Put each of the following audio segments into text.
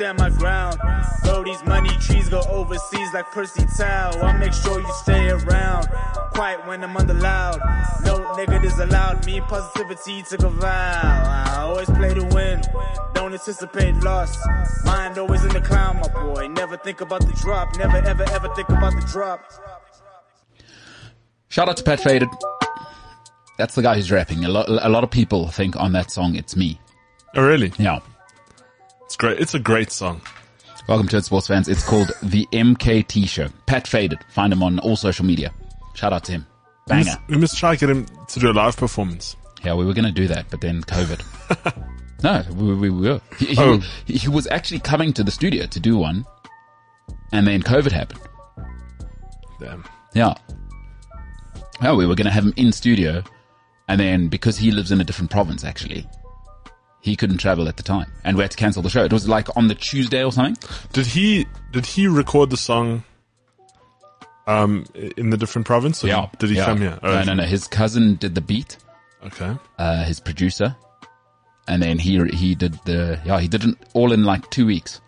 stand my ground. Throw these money trees go overseas like Percy Tau. I make sure you stay around. Quiet when I'm under loud. No negatives allowed. Me and positivity took a vow. I always play to win. Don't anticipate loss. Mind always in the clown, my boy. Never think about the drop. Never ever ever think about the drop. Shout out to Pat Faded. That's the guy who's rapping. A lot, a lot of people think on that song it's me. Oh, really? Yeah. It's great. It's a great song. Welcome to it, sports fans. It's called The MKT Show. Pat Faded. Find him on all social media. Shout out to him. We Banger. must, we must try to get him to do a live performance. Yeah, we were going to do that, but then COVID. no, we, we were. He, he, Oh. he was actually coming to the studio to do one, and then COVID happened. Damn. Yeah. Oh, we were going to have him in studio, and then because he lives in a different province, actually, he couldn't travel at the time, and we had to cancel the show. It was like on the Tuesday or something. Did he did he record the song um in the different province? Or Did he yeah. come here? Oh, no, no, no. His cousin did the beat, Okay. uh, his producer, and then he he did the yeah he did it all in like two weeks.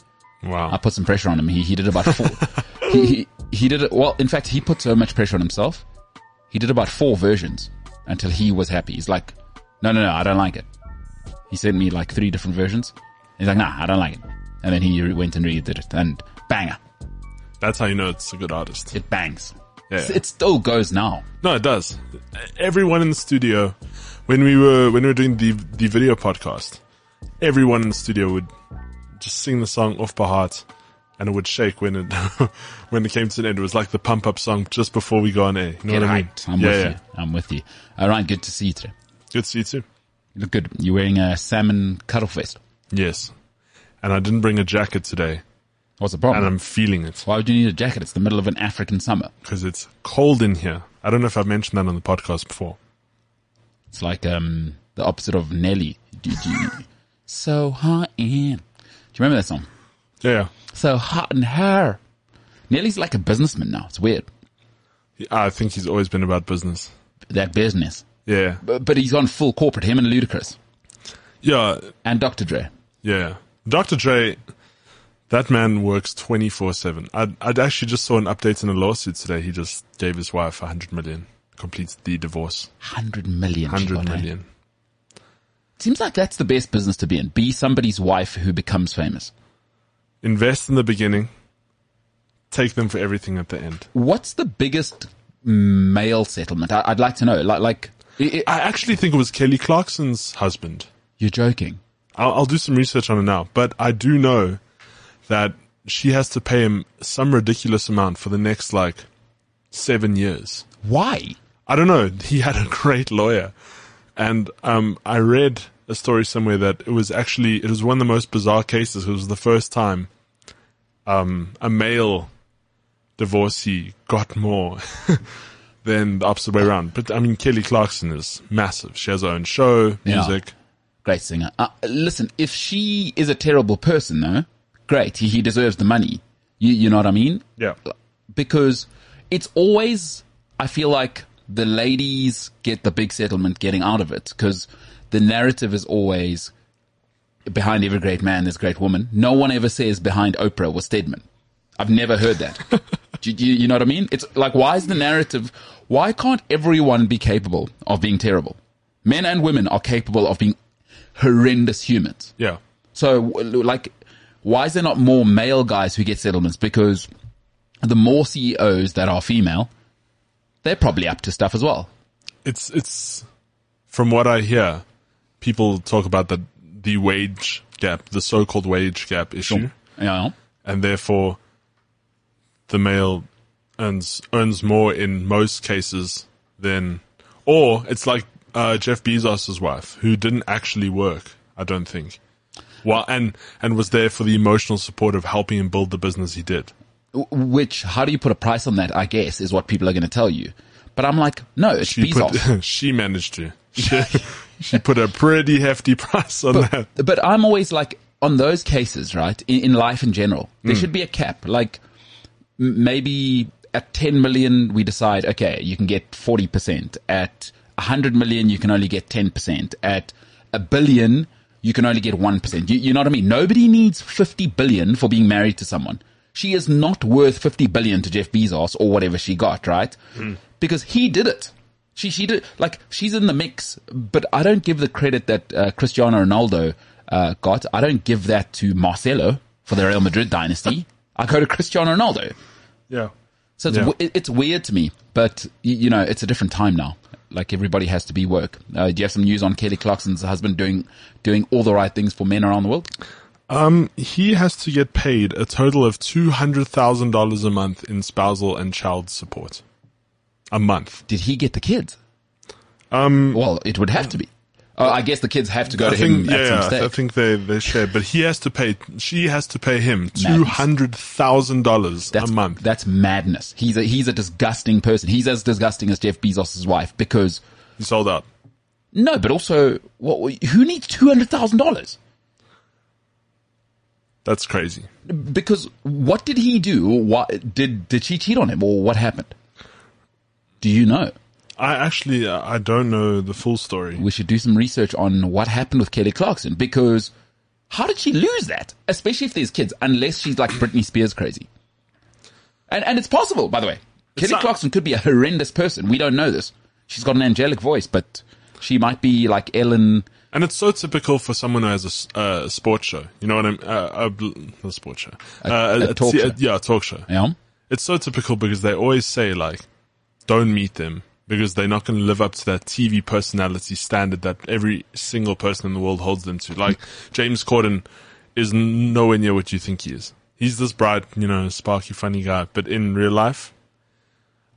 Wow. I put some pressure on him. He he did about four. he, he he did it well. In fact, he put so much pressure on himself. He did about four versions until he was happy. He's like, no, no, no, I don't like it. He sent me like three different versions. He's like, nah, I don't like it. And then he re- went and redid it, and banger, That's how you know it's a good artist. it bangs. Yeah. It still goes now. No, it does. Everyone in the studio, when we were when we were doing the the video podcast, everyone in the studio would just sing the song off by heart, and it would shake when it when it came to an end. It was like the pump up song just before we go on air. You know Get what I mean? I'm yeah, with yeah. you. I'm with you. All right, good to see you today. Good to see you too. You look good. You're wearing a salmon cutoff vest. Yes, and I didn't bring a jacket today, What's the problem? and I'm feeling it Why would you need a jacket? It's the middle of an African summer. because it's cold in here. I don't know if I've mentioned that on the podcast before. It's like um the opposite of Nelly. So hot in. Do you remember that song? Yeah, So hot in her. Nelly's like a businessman now. It's weird. I think he's always been about business. That business. Yeah, But, but he's on full corporate. Him and Ludacris yeah, and Dr. Dre. Yeah. Dr. Dre, that man works 24 7. I'd, I'd actually just saw an update in a lawsuit today. He just gave his wife 100 million, completes the divorce. Hundred million. she 100 got, eh? Seems like that's the best business to be in. Be somebody's wife who becomes famous. Invest in the beginning, take them for everything at the end. What's the biggest male settlement? I, I'd like to know. Like, like i actually think it was Kelly Clarkson's husband. you're joking. I'll, I'll do some research on it now, but I do know that she has to pay him some ridiculous amount for the next like seven years. Why? I don't know. He had a great lawyer. And um, I read a story somewhere that it was actually, it was one of the most bizarre cases. It was the first time um, a male divorcee got more than the opposite way around. But I mean, Kelly Clarkson is massive. She has her own show, Yeah. music. Great singer. Uh, listen, if she is a terrible person, though, great. He, he deserves the money. You, you know what I mean? Yeah. Because it's always, I feel like the ladies get the big settlement getting out of it because the narrative is always behind every great man, there's a great woman. No one ever says behind Oprah was Stedman. I've never heard that. do, you, you know what I mean? It's like, why is the narrative, why can't everyone be capable of being terrible? Men and women are capable of being horrendous humans. Yeah. So, like, why is there not more male guys who get settlements? Because the more CEOs that are female, they're probably up to stuff as well. It's, it's, from what I hear, people talk about the, the wage gap, the so-called wage gap issue. Know? and therefore the male earns earns more in most cases than, or it's like uh, Jeff Bezos's wife who didn't actually work. I don't think. Well, and and was there for the emotional support of helping him build the business he did. Which, how do you put a price on that? I guess is what people are going to tell you. But I'm like, no, it's She Bezos. put she managed to. She, she put a pretty hefty price on that. but I'm always like, on those cases, right? In, in life in general, there should be a cap. Like, maybe at 10 million, we decide, okay, you can get 40%. At 100 million, you can only get 10%. At a billion, you can only get 1%. You, you know what I mean? Nobody needs 50 billion for being married to someone. She is not worth 50 billion to Jeff Bezos or whatever she got, right? Because he did it. She, she did, like, she's in the mix, but I don't give the credit that uh, Cristiano Ronaldo uh, got. I don't give that to Marcelo for the Real Madrid dynasty. I go to Cristiano Ronaldo. Yeah. So it's, Yeah. w- it's weird to me, but you know, it's a different time now. Like everybody has to be work. Uh, do you have some news on Kelly Clarkson's husband doing, doing all the right things for men around the world? Um, he has to get paid a total of two hundred thousand dollars a month in spousal and child support. A month. Did he get the kids? Um, well, it would have to be. Oh, I guess the kids have to go I to think, him yeah, at some stage. I think they they share, but he has to pay. She has to pay him two hundred thousand dollars a month. That's madness. He's a he's a disgusting person. He's as disgusting as Jeff Bezos' wife because He sold out. no, but also what? Who needs two hundred thousand dollars? That's crazy. Because what did he do? What did did she cheat on him or what happened? Do you know? I actually I don't know the full story. We should do some research on what happened with Kelly Clarkson because how did she lose that? Especially if there's kids, unless she's like Britney Spears crazy. And and it's possible, by the way. Kelly not- Clarkson could be a horrendous person. We don't know this. She's got an angelic voice, but she might be like Ellen. And it's so typical for someone who has a uh, sports show. You know what I mean? Uh, a, a sports show. Uh, a talk t- show. yeah, a talk show. Know? It's so typical because they always say like, don't meet them because they're not going to live up to that TV personality standard that every single person in the world holds them to. Like James Corden is nowhere near what you think he is. He's this bright, you know, sparky, funny guy, but in real life,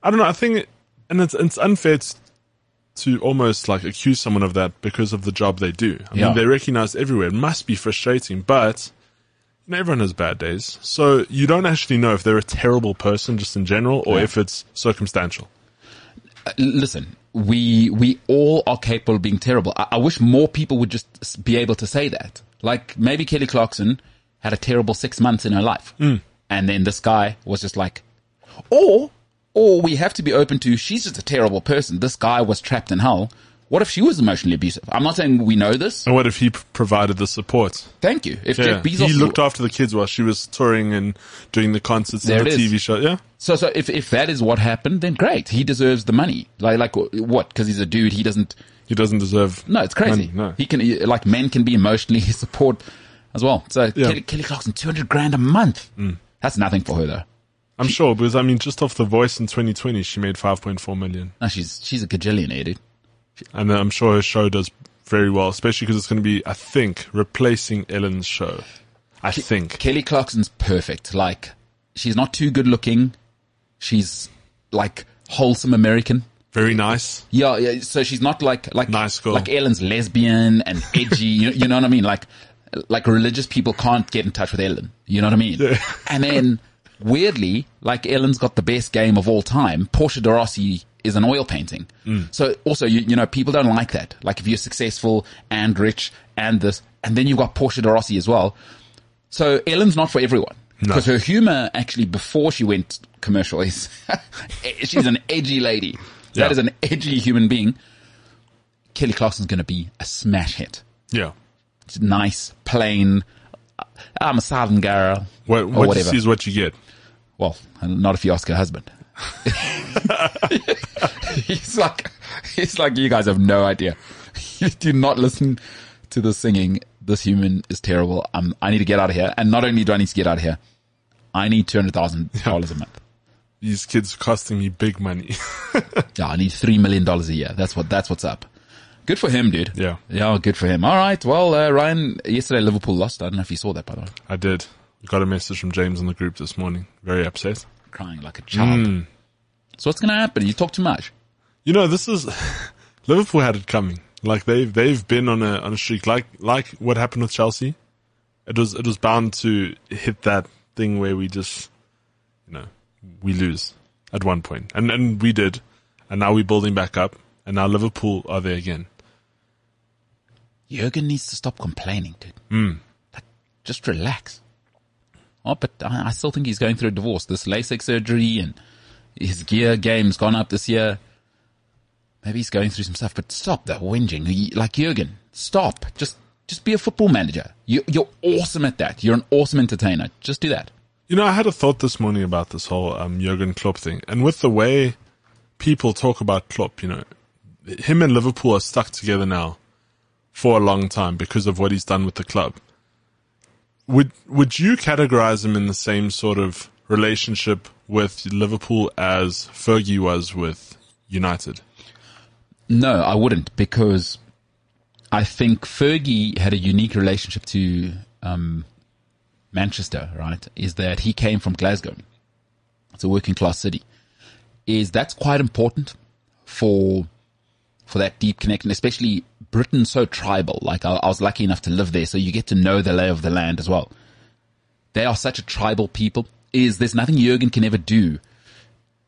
I don't know. I think, and it's it's unfair to, to almost like accuse someone of that because of the job they do. I Yeah. mean, they're recognized everywhere. It must be frustrating, but you know, everyone has bad days. So you don't actually know if they're a terrible person just in general or Yeah. if it's circumstantial. Listen, we we all are capable of being terrible. I, I wish more people would just be able to say that. Like maybe Kelly Clarkson had a terrible six months in her life, Hmm. and then this guy was just like, or or we have to be open to she's just a terrible person. This guy was trapped in hell. What if she was emotionally abusive? I'm not saying we know this. And what if he p- provided the support? Thank you. If Yeah. Jeff Bezos he looked after the kids while she was touring and doing the concerts There and the it is. TV show. Yeah. So, so if, if that is what happened, then great. He deserves the money. Like, like what? Because he's a dude. He doesn't. He doesn't deserve. No, it's crazy. money, no. He can, like, men can be emotionally support as well. So. Kelly, Kelly Clarkson, 200 grand a month. Mm. That's nothing for her though. I'm sure because I mean, just off the voice in 2020, she made 5.4 million, No, she's, she's a gajillionaire, dude. And I'm sure her show does very well, especially because it's going to be, I think, replacing Ellen's show. I think. Kelly Clarkson's perfect. Like, she's not too good looking. She's like wholesome American. Very nice. Yeah, yeah. So she's not like like Nice girl. like Ellen's lesbian and edgy. you, you know what I mean? Like like religious people can't get in touch with Ellen. You know what I mean? Yeah. And then weirdly, like Ellen's got the best game of all time. Portia de Rossi is an oil painting. Mm. So also, you, you know, people don't like that. Like if you're successful and rich and this, and then you've got Portia de Rossi as well. So Ellen's not for everyone. No. Because her humor actually before she went commercial is, she's an edgy lady. That Yeah. is an edgy human being. Kelly Clarkson's going to be a smash hit. Yeah. It's nice, plain. I'm a southern girl. What, or what you whatever. see is what you get. Well, not if you ask her husband. he's like, he's like, you guys have no idea. You do not listen to the singing. This human is terrible. Um, I need to get out of here. And not only do I need to get out of here, I need two hundred thousand dollars a month. These kids are costing me big money. Yeah, I need three million dollars a year. That's what. That's what's up. Good for him, dude. Yeah. Yeah, good for him. All right. Well, uh, Ryan, yesterday Liverpool lost. I don't know if you saw that, by the way. I did. Got a message from James in the group this morning. Very upset. Crying like a child. Hmm. So what's going to happen? You talk too much. You know, this is Liverpool had it coming. Like they've they've been on a on a streak. Like like what happened with Chelsea. It was it was bound to hit that thing where we just you know we lose at one point, and and we did, and now we're building back up, and now Liverpool are there again. Jurgen needs to stop complaining, dude. Hmm. Like, just relax. Oh, but I, I still think he's going through a divorce. This LASIK surgery and his gear game's gone up this year. Maybe he's going through some stuff, but stop that whinging. Like Jurgen, stop. Just, just be a football manager. You, you're awesome at that. You're an awesome entertainer. Just do that. You know, I had a thought this morning about this whole um, Jurgen Klopp thing, and with the way people talk about Klopp, you know, him and Liverpool are stuck together now for a long time because of what he's done with the club. Would would you categorize him in the same sort of relationship with Liverpool as Fergie was with United? No, I wouldn't because I think Fergie had a unique relationship to um, Manchester. Right, is that he came from Glasgow, it's a working class city. Is that's quite important for for that deep connection, especially Britain's so tribal. Like I, I was lucky enough to live there, so you get to know the lay of the land as well. They are such a tribal people. Is there's nothing Jurgen can ever do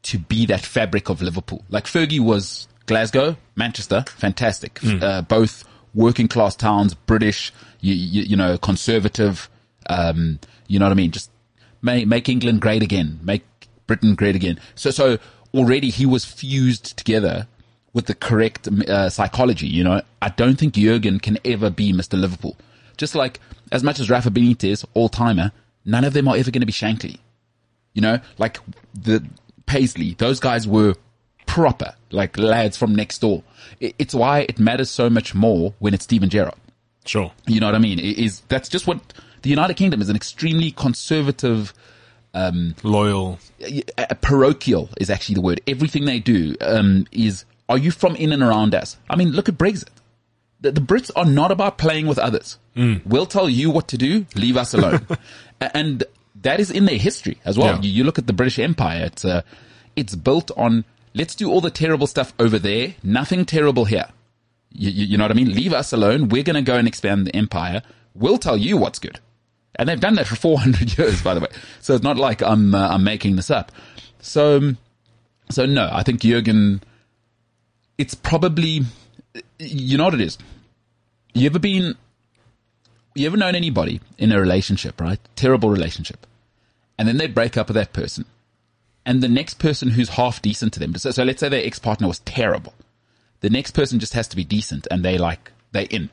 to be that fabric of Liverpool. Like Fergie was Glasgow, Manchester, fantastic. Uh, both working class towns, British, you, you, you know, conservative. Um, you know what I mean? Just make, make England great again. Make Britain great again. So, so already he was fused together with the correct uh, psychology. You know, I don't think Jurgen can ever be Mr. Liverpool. Just like as much as Rafa Benitez, all timer, none of them are ever going to be Shankly. You know, like the Paisley, those guys were proper, like lads from next door. It's why it matters so much more when it's Steven Gerrard. Sure. You know what I mean? It is that's just what the United Kingdom is an extremely conservative Loyal. uh, parochial is actually the word. Everything they do um, is, are you from in and around us? I mean, look at Brexit. The, the Brits are not about playing with others. We'll tell you what to do. Leave us alone. And that is in their history as well. Yeah. You, you look at the British Empire. It's uh, it's built on let's do all the terrible stuff over there. Nothing terrible here. You, you, you know what I mean? Leave us alone. We're going to go and expand the empire. We'll tell you what's good. And they've done that for 400 years, by the way. So it's not like I'm, uh, I'm making this up. So, um, so no, I think Jurgen, it's probably, you know what it is? You ever been, you ever known anybody in a relationship, right? Terrible relationship. And then they break up with that person. And the next person who's half decent to them. So, so let's say their ex-partner was terrible. The next person just has to be decent and they like, they in.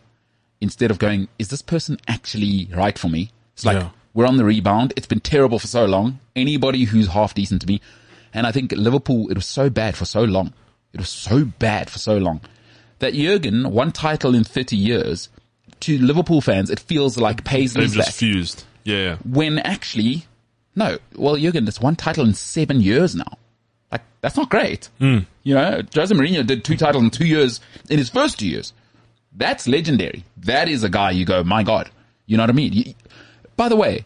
Instead of going, is this person actually right for me? It's like, Yeah. we're on the rebound. It's been terrible for so long. Anybody who's half decent to me. And I think Liverpool, it was so bad for so long. It was so bad for so long that Jurgen, one title in 30 years, to Liverpool fans, it feels like They've Paisley's just back. fused. Yeah, yeah. when actually, no. Well, Jurgen, that's one title in seven years now. Like, that's not great. Hmm. You know, Jose Mourinho did two titles in two years in his first two years. That's legendary. That is a guy you go, my God. You know what I mean? You- by the way,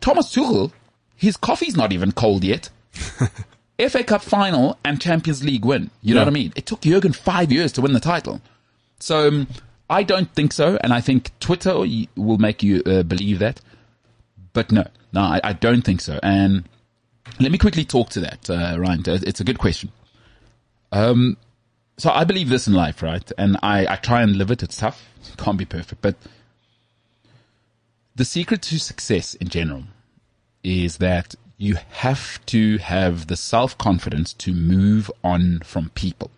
Thomas Tuchel, his coffee's not even cold yet. FA Cup final and Champions League win. You know Yeah. what I mean? It took Jurgen five years to win the title. So um, I don't think so, and I think Twitter will make you uh, believe that. But no, no, I, I don't think so. And let me quickly talk to that, uh, Ryan. It's a good question. Um, so I believe this in life, right? And I, I try and live it. It's tough. Can't be perfect, but the secret to success in general is that you have to have the self-confidence to move on from people.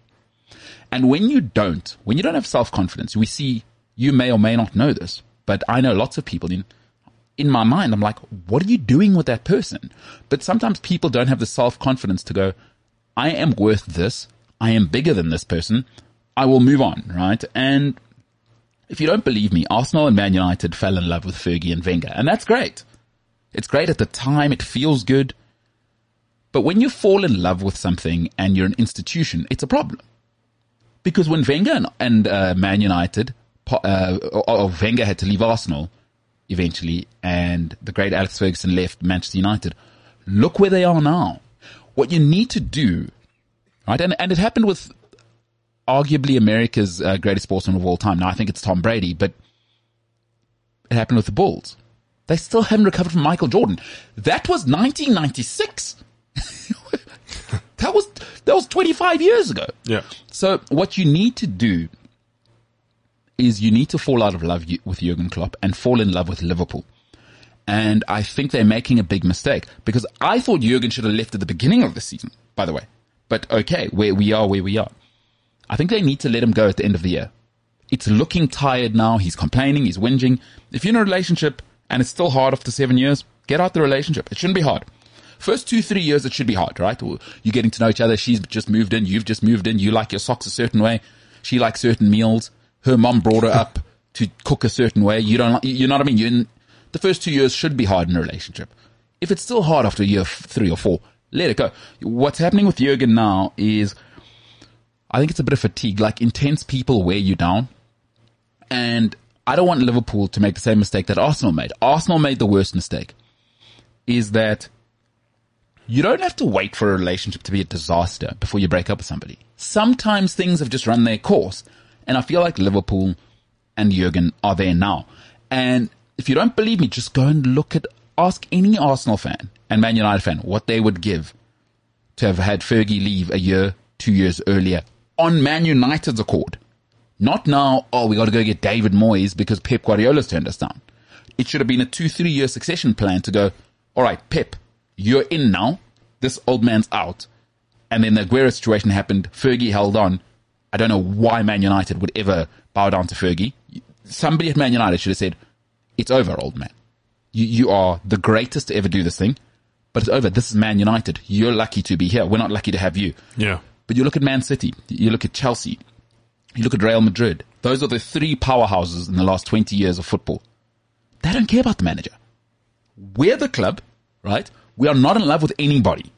And when you don't, when you don't have self-confidence, we see, you may or may not know this, but I know lots of people in, in my mind, I'm like, what are you doing with that person? But sometimes people don't have the self-confidence to go, I am worth this. I am bigger than this person. I will move on, right? And if you don't believe me, Arsenal and Man United fell in love with Fergie and Wenger, and that's great. It's great at the time. It feels good. But when you fall in love with something and you're an institution, it's a problem. Because when Wenger and, and uh, Man United, uh, or, Wenger had to leave Arsenal eventually, and the great Alex Ferguson left Manchester United, look where they are now. What you need to do, right? And, and it happened with arguably America's uh, greatest sportsman of all time. Now I think it's Tom Brady, but it happened with the Bulls. They still haven't recovered from Michael Jordan. That was 1996. that was that was 25 years ago. Yeah. So what you need to do is you need to fall out of love with Jurgen Klopp and fall in love with Liverpool. And I think they're making a big mistake because I thought Jurgen should have left at the beginning of the season, by the way. But okay, where we are, where we are. I think they need to let him go at the end of the year. It's looking tired now. He's complaining. He's whinging. If you're in a relationship and it's still hard after seven years, get out the relationship. It shouldn't be hard. First two, three years, it should be hard, right? You're getting to know each other. She's just moved in. You've just moved in. You like your socks a certain way. She likes certain meals. Her mom brought her up to cook a certain way. You don't, you know what I mean? You're in, the first two years should be hard in a relationship. If it's still hard after year three or four, let it go. What's happening with Jurgen now is, I think it's a bit of fatigue. Like intense people wear you down. And I don't want Liverpool to make the same mistake that Arsenal made. Arsenal made the worst mistake. Is that you don't have to wait for a relationship to be a disaster before you break up with somebody. Sometimes things have just run their course. And I feel like Liverpool and Jurgen are there now. And if you don't believe me, just go and look at, ask any Arsenal fan and Man United fan what they would give to have had Fergie leave a year, two years earlier on Man United's accord. Not now, oh, we got to go get David Moyes because Pep Guardiola's turned us down. It should have been a two, three year succession plan to go, all right, Pep, you're in now. This old man's out. And then the Aguero situation happened. Fergie held on. I don't know why Man United would ever bow down to Fergie. Somebody at Man United should have said, it's over, old man. You, you are the greatest to ever do this thing, but it's over. This is Man United. You're lucky to be here. We're not lucky to have you. Yeah. But you look at Man City, you look at Chelsea, you look at Real Madrid. Those are the three powerhouses in the last 20 years of football. They don't care about the manager. We're the club, right? We are not in love with anybody.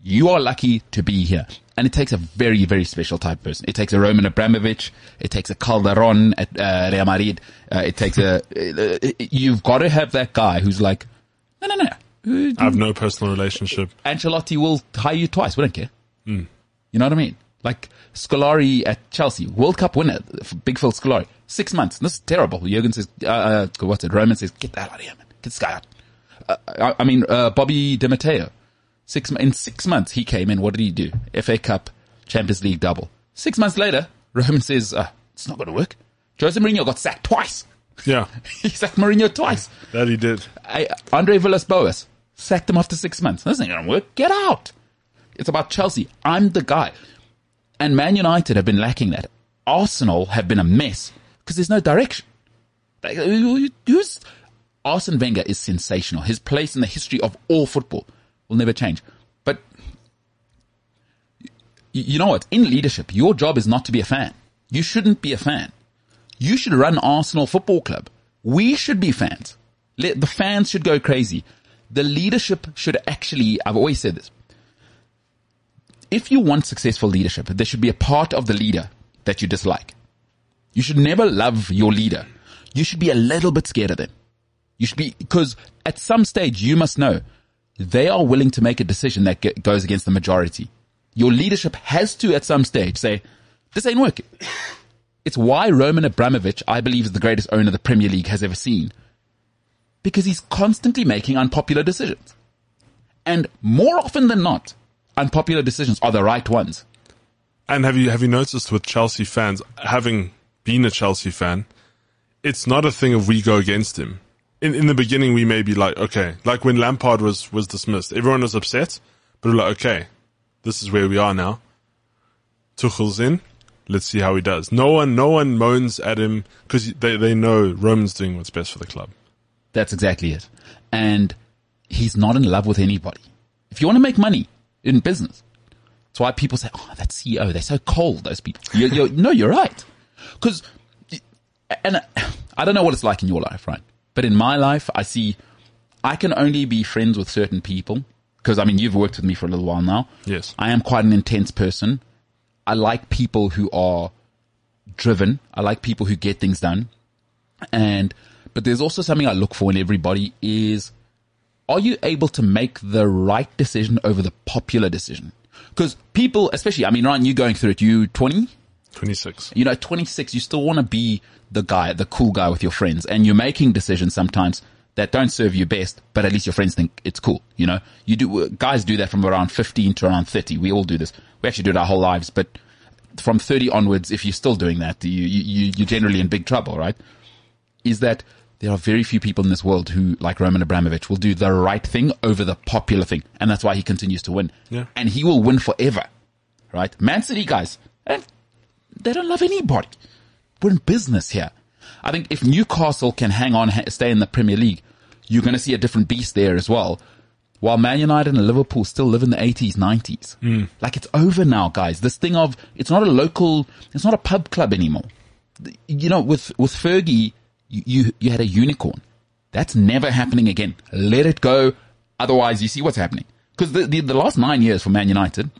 You are lucky to be here. And it takes a very, very special type of person. It takes a Roman Abramovich. It takes a Calderon at uh, Real Madrid. Uh, it takes a, uh, you've got to have that guy who's like, no, no, no. I have no personal relationship. Ancelotti will hire you twice. We don't care. You know what I mean? Like Scolari at Chelsea, World Cup winner, Big Phil Scolari, six months. This is terrible. Jurgen says, uh, uh, what's it? Roman says, get that out of here, man. Get this guy out. Uh, I, I mean, uh, Bobby Di Matteo, six, in six months he came in. What did he do? FA Cup, Champions League double. Six months later, Roman says, uh, it's not going to work. Jose Mourinho got sacked twice. Yeah, he sacked Mourinho twice. that he did. I, Andre Villas-Boas sacked him after six months. This ain't gonna work. Get out. It's about Chelsea. I'm the guy. And Man United have been lacking that. Arsenal have been a mess because there's no direction. Like, Who's Arsene Wenger is sensational. His place in the history of all football will never change. But you know what? In leadership, your job is not to be a fan. You shouldn't be a fan. You should run Arsenal Football Club. We should be fans. The fans should go crazy. The leadership should actually, I've always said this. If you want successful leadership, there should be a part of the leader that you dislike. You should never love your leader. You should be a little bit scared of them. You should be, because at some stage you must know they are willing to make a decision that goes against the majority. Your leadership has to at some stage say, this ain't working. It's why Roman Abramovich, I believe, is the greatest owner the Premier League has ever seen. Because he's constantly making unpopular decisions. And more often than not, unpopular decisions are the right ones. And have you have you noticed with Chelsea fans, having been a Chelsea fan, it's not a thing of we go against him. In in the beginning, we may be like, okay, like when Lampard was was dismissed, everyone was upset, but we're like, okay, this is where we are now. Tuchel's in. Let's see how he does. No one, no one moans at him because they they know Roman's doing what's best for the club. That's exactly it. And he's not in love with anybody. If you want to make money in business, that's why people say, "Oh, that CEO, they're so cold." Those people. You're, you're, no, you're right. Because, and I don't know what it's like in your life, right? But in my life, I see I can only be friends with certain people. Because I mean, you've worked with me for a little while now. Yes. I am quite an intense person. I like people who are driven. I like people who get things done. And, but there's also something I look for in everybody is, are you able to make the right decision over the popular decision? Because people, especially, I mean, Ryan, you going through it, you 20? Twenty six. You know, 26, you still want to be the guy, the cool guy with your friends, and you're making decisions sometimes that don't serve you best, but at least your friends think it's cool. You know, you do, guys do that from around 15 to around 30. We all do this. We actually do it our whole lives, but from 30 onwards, if you're still doing that, you, you, you- you're generally in big trouble, right? Is that there are very few people in this world who, like Roman Abramovich, will do the right thing over the popular thing. And that's why he continues to win. Yeah. And he will win forever. Right? Man City guys, eh, they don't love anybody. We're in business here. I think if Newcastle can hang on, stay in the Premier League, you're going to see a different beast there as well. While Man United and Liverpool still live in the 80s, 90s. Like it's over now, guys. This thing of, it's not a local, it's not a pub club anymore. You know, with, with Fergie, you, you, had a unicorn. That's never happening again. Let it go. Otherwise, you see what's happening. Because the, the, the last nine years for Man United,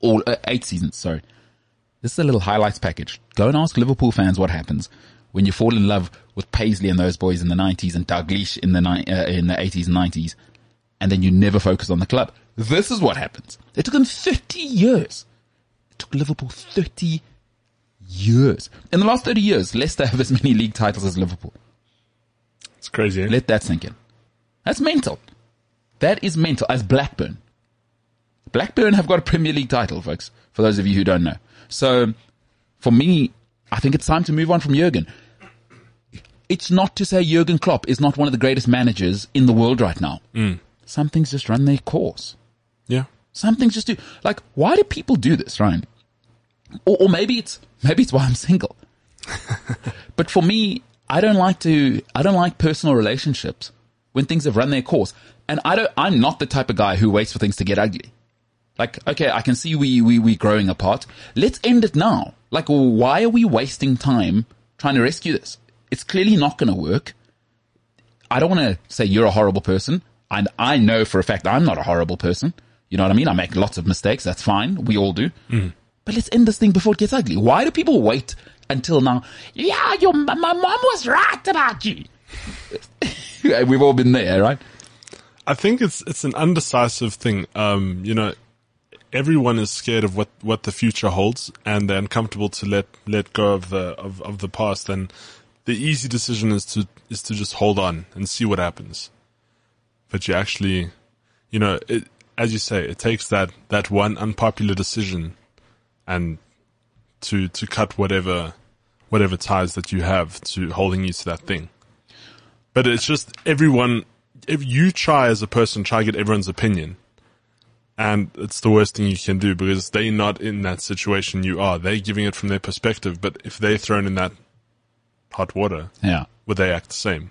or uh, eight seasons, sorry, this is a little highlights package. Go and ask Liverpool fans what happens when you fall in love with Paisley and those boys in the 90s and Dalglish in the ni- uh, in the 80s and 90s, and then you never focus on the club. This is what happens. It took them 30 years. It took Liverpool 30 years. In the last 30 years, Leicester have as many league titles as Liverpool. It's crazy. Eh? Let that sink in. That's mental. That is mental. As Blackburn. Blackburn have got a Premier League title, folks, for those of you who don't know. So, for me, I think it's time to move on from Jurgen. It's not to say Jurgen Klopp is not one of the greatest managers in the world right now. Some things just run their course. yeah. Some things just do. Like, why do people do this, Ryan? Or, or maybe it's, maybe it's why I'm single. but for me, I don't like to, I don't like personal relationships when things have run their course. And I don't, I'm not the type of guy who waits for things to get ugly. Like, okay, I can see we, we, we growing apart. Let's end it now. Like, why are we wasting time trying to rescue this? It's clearly not going to work. I don't want to say you're a horrible person. And I know for a fact I'm not a horrible person. You know what I mean? I make lots of mistakes. That's fine. We all do. Mm. But let's end this thing before it gets ugly. Why do people wait until now? Yeah, your, my mom was right about you. We've all been there, right? I think it's it's an undecisive thing. Um, you know, everyone is scared of what, what the future holds, and they're uncomfortable to let let go of the of, of the past. And the easy decision is to is to just hold on and see what happens. But you actually, you know, it, as you say, it takes that that one unpopular decision, and to to cut whatever whatever ties that you have to holding you to that thing. But it's just everyone. If you try as a person, try to get everyone's opinion, and it's the worst thing you can do because they're not in that situation you are. They're giving it from their perspective, but if they're thrown in that hot water, Yeah. would they act the same?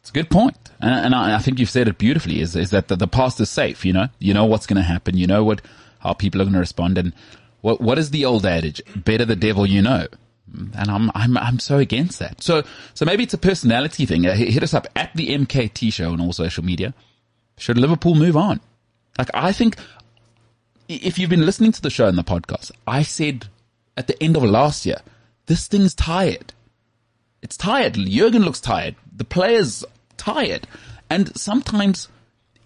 It's a good point. And, and I, I think you've said it beautifully is, is that the, the past is safe, you know? You know what's going to happen. You know what, how people are going to respond. And what, what is the old adage? Better the devil you know. And I'm, I'm, I'm so against that. So, so maybe it's a personality thing. Uh, hit us up at the MKT show on all social media. Should Liverpool move on? Like, I think if you've been listening to the show and the podcast, I said at the end of last year, this thing's tired. It's tired. Jurgen looks tired. The players tired. And sometimes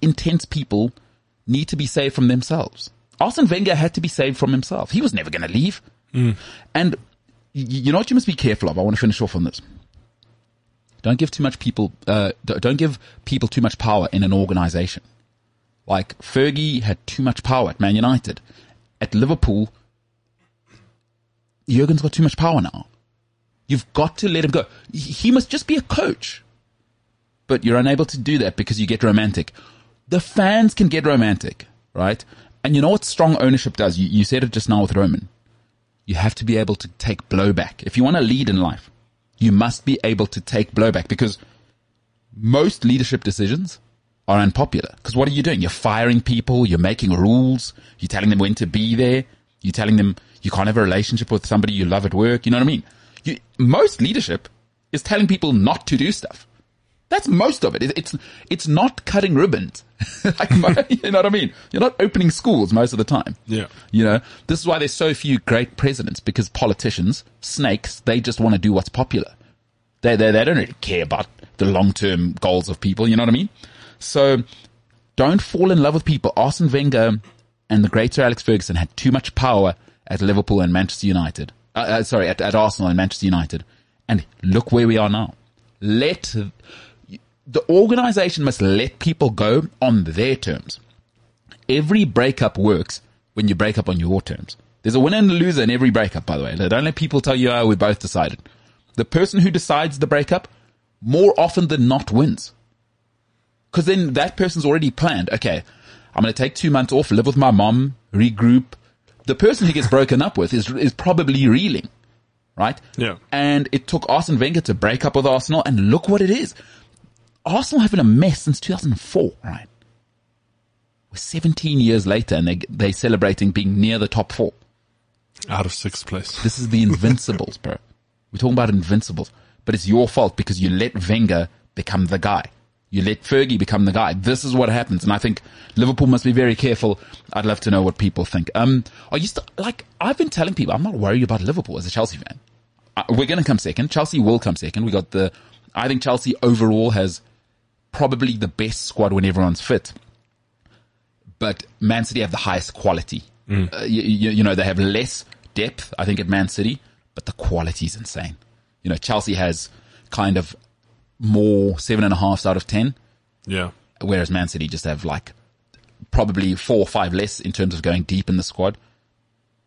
intense people need to be saved from themselves. Arsene Wenger had to be saved from himself. He was never going to leave. And you know what you must be careful of? I want to finish off on this. Don't give too much people, uh, don't give people too much power in an organization. Like Fergie had too much power at Man United. At Liverpool, Jurgen's got too much power now. You've got to let him go. He must just be a coach. But you're unable to do that because you get romantic. The fans can get romantic, right? And you know what strong ownership does? You, you said it just now with Roman. You have to be able to take blowback. If you want to lead in life, you must be able to take blowback because most leadership decisions are unpopular. Because what are you doing? You're firing people. You're making rules. You're telling them when to be there. You're telling them you can't have a relationship with somebody you love at work. You know what I mean? You, most leadership is telling people not to do stuff. That's most of it. It- It's it's not cutting ribbons. like, you know what I mean? You're not opening schools most of the time. Yeah. You know, this is why there's so few great presidents because politicians, snakes, they just want to do what's popular. They, they, they don't really care about the long-term goals of people. You know what I mean? So don't fall in love with people. Arsene Wenger and the great Sir Alex Ferguson had too much power at Liverpool and Manchester United. Uh, uh, sorry, at, at Arsenal and Manchester United. And look where we are now. Let the organization must let people go on their terms. Every breakup works when you break up on your terms. There's a winner and a loser in every breakup, by the way. Don't let people tell you, oh, we both decided. The person who decides the breakup more often than not wins. Cause then that person's already planned. Okay. I'm going to take two months off, live with my mom, regroup. The person he gets broken up with is, is probably reeling, right? Yeah. And it took Arsene Wenger to break up with Arsenal and look what it is. Arsenal have been a mess since 2004, right? We're 17 years later and they, they're celebrating being near the top four. Out of sixth place. This is the Invincibles, bro. We're talking about Invincibles, but it's your fault because you let Wenger become the guy. You let Fergie become the guy. This is what happens. And I think Liverpool must be very careful. I'd love to know what people think. Um, are you still, like, I've been telling people, I'm not worried about Liverpool as a Chelsea fan. Uh, we're going to come second. Chelsea will come second. We got the, I think Chelsea overall has probably the best squad when everyone's fit. But Man City have the highest quality. Uh, you, you, you know, they have less depth, I think, at Man City, but the quality is insane. You know, Chelsea has kind of more seven and a half out of 10, Yeah. whereas Man City just have like probably four or five less in terms of going deep in the squad.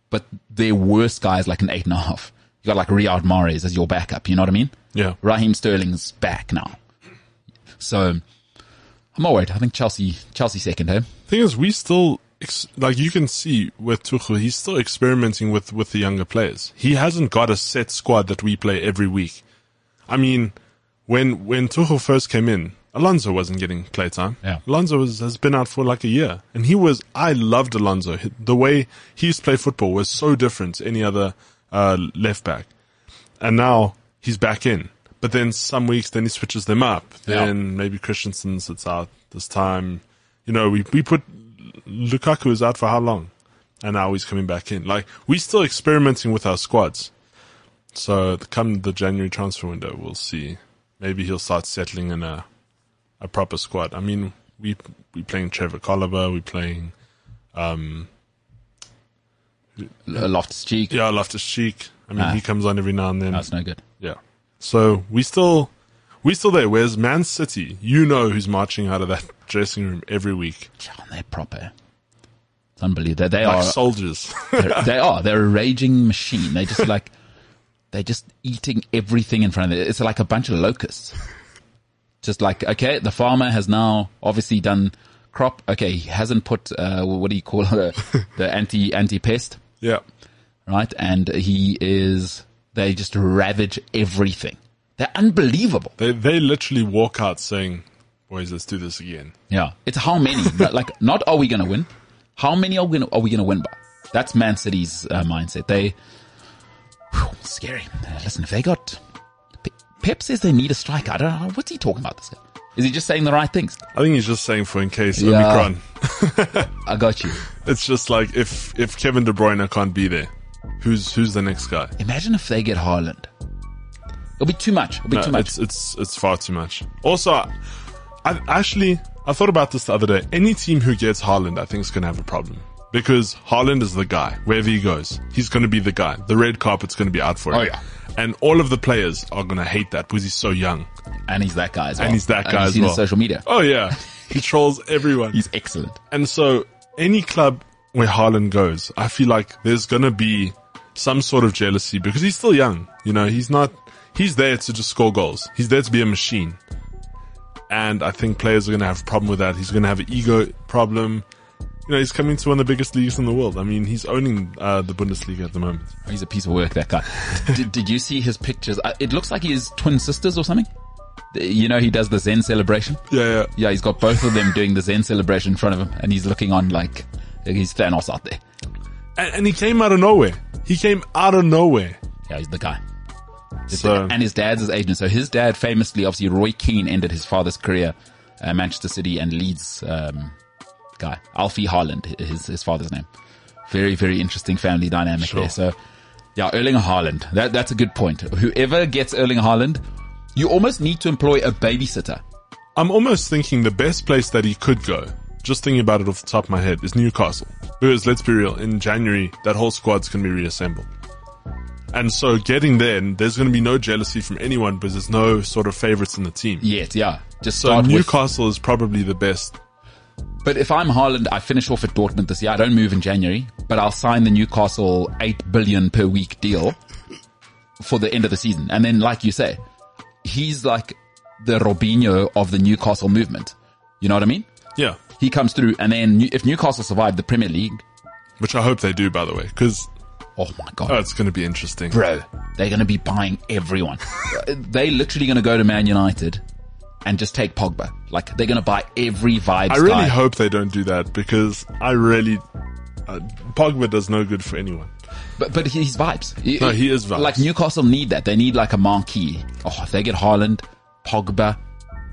But their worst guys like an eight and a half. You got like Riyad Mahrez as your backup. You know what I mean? Yeah. Raheem Sterling's back now. So I'm not worried. I think Chelsea, Chelsea second, eh? Thing is, we still ex- like you can see with Tuchel, he's still experimenting with with the younger players. He hasn't got a set squad that we play every week. I mean, when when Tuchel first came in, Alonso wasn't getting playtime. Yeah. Alonso was, has been out for like a year, and he was. I loved Alonso. The way he used to play football was so different to any other uh, left back, and now he's back in. But then some weeks, then he switches them up. Yeah. Then maybe Christensen sits out this time. You know, we we put Lukaku is out for how long, and now he's coming back in. Like we're still experimenting with our squads. So come the January transfer window, we'll see. Maybe he'll start settling in a a proper squad. I mean, we we playing Trevoh Chalobah, we playing Loftus Cheek. yeah Loftus Cheek. I mean, Ah. he comes on every now and then. That's no good. So we still we still there. Whereas Man City, you know who's marching out of that dressing room every week, John, they're proper. It's unbelievable. They, they like are. soldiers. They are. They're a raging machine. They just like, they're just eating everything in front of them. It's like a bunch of locusts. Just like, okay, the farmer has now obviously done crop. Okay, he hasn't put, uh, what do you call it? The anti, anti-pest, yeah. right? And he is, they just ravage everything. They're unbelievable. They they literally walk out saying, "Boys, let's do this again." Yeah. It's how many, but like, not are we going to win? How many are we going to, are we going to win by? That's Man City's uh, mindset. They, whew, scary. Uh, listen, if they got, Pe- Pep says they need a striker. I don't know. What's he talking about this guy? Is he just saying the right things? I think he's just saying for in case Yeah. Omicron. I got you. It's just like if if Kevin De Bruyne can't be there, who's who's the next guy? Imagine if they get Haaland. It'll be too much. It'll be No, too much. It's it's it's far too much. Also, I actually I thought about this the other day. Any team who gets Haaland, I think, is going to have a problem because Haaland is the guy wherever he goes. He's going to be the guy. The red carpet's going to be out for oh, him. Oh, yeah. And all of the players are going to hate that because he's so young. And he's that guy as well. And he's that guy you as seen well. his social media? Oh yeah, he trolls everyone. He's excellent. And so any club where Haaland goes, I feel like there's gonna be some sort of jealousy because he's still young. You know, he's not, he's there to just score goals. He's there to be a machine. And I think players are gonna have a problem with that. He's gonna have an ego problem. You know, he's coming to one of the biggest leagues in the world. I mean, he's owning uh, the Bundesliga at the moment. He's a piece of work, that guy. did, did you see his pictures? Uh, It looks like he has twin sisters or something. You know, he does the Zen celebration. Yeah, yeah. Yeah, he's got both of them doing the Zen celebration in front of him, and he's looking on like he's Thanos out there. And, and he came out of nowhere. He came out of nowhere. Yeah, he's the guy. So, and his dad's his agent. So his dad, famously, obviously, Roy Keane ended his father's career, uh, Manchester City and Leeds um, guy, Alfie Haaland, his his father's name. Very very interesting family dynamic Sure. there. So yeah, Erling Haaland. That that's a good point. Whoever gets Erling Haaland, you almost need to employ a babysitter. I'm almost thinking the best place that he could go, just thinking about it off the top of my head, is Newcastle. Because let's be real, in January, that whole squad's going to be reassembled. And so getting there, there's going to be no jealousy from anyone because there's no sort of favorites in the team. Yet, yeah. Just So start with. Newcastle is probably the best. But if I'm Haaland, I finish off at Dortmund this year. I don't move in January, but I'll sign the Newcastle eight billion per week deal for the end of the season. And then, like you say, he's like the Robinho of the Newcastle movement. You know what I mean? Yeah. He comes through, and then if Newcastle survive the Premier League, Which I hope they do, by the way, because oh my god, oh, it's going to be interesting. bro, they're going to be buying everyone. they literally going to go to Man United and just take Pogba. Like they're going to buy every vibe. I really guy. hope they don't do that because I really, uh, Pogba does no good for anyone. But but he's vibes. No, he is vibes. Like Newcastle need that. They need like a marquee. Oh, if they get Haaland, Pogba,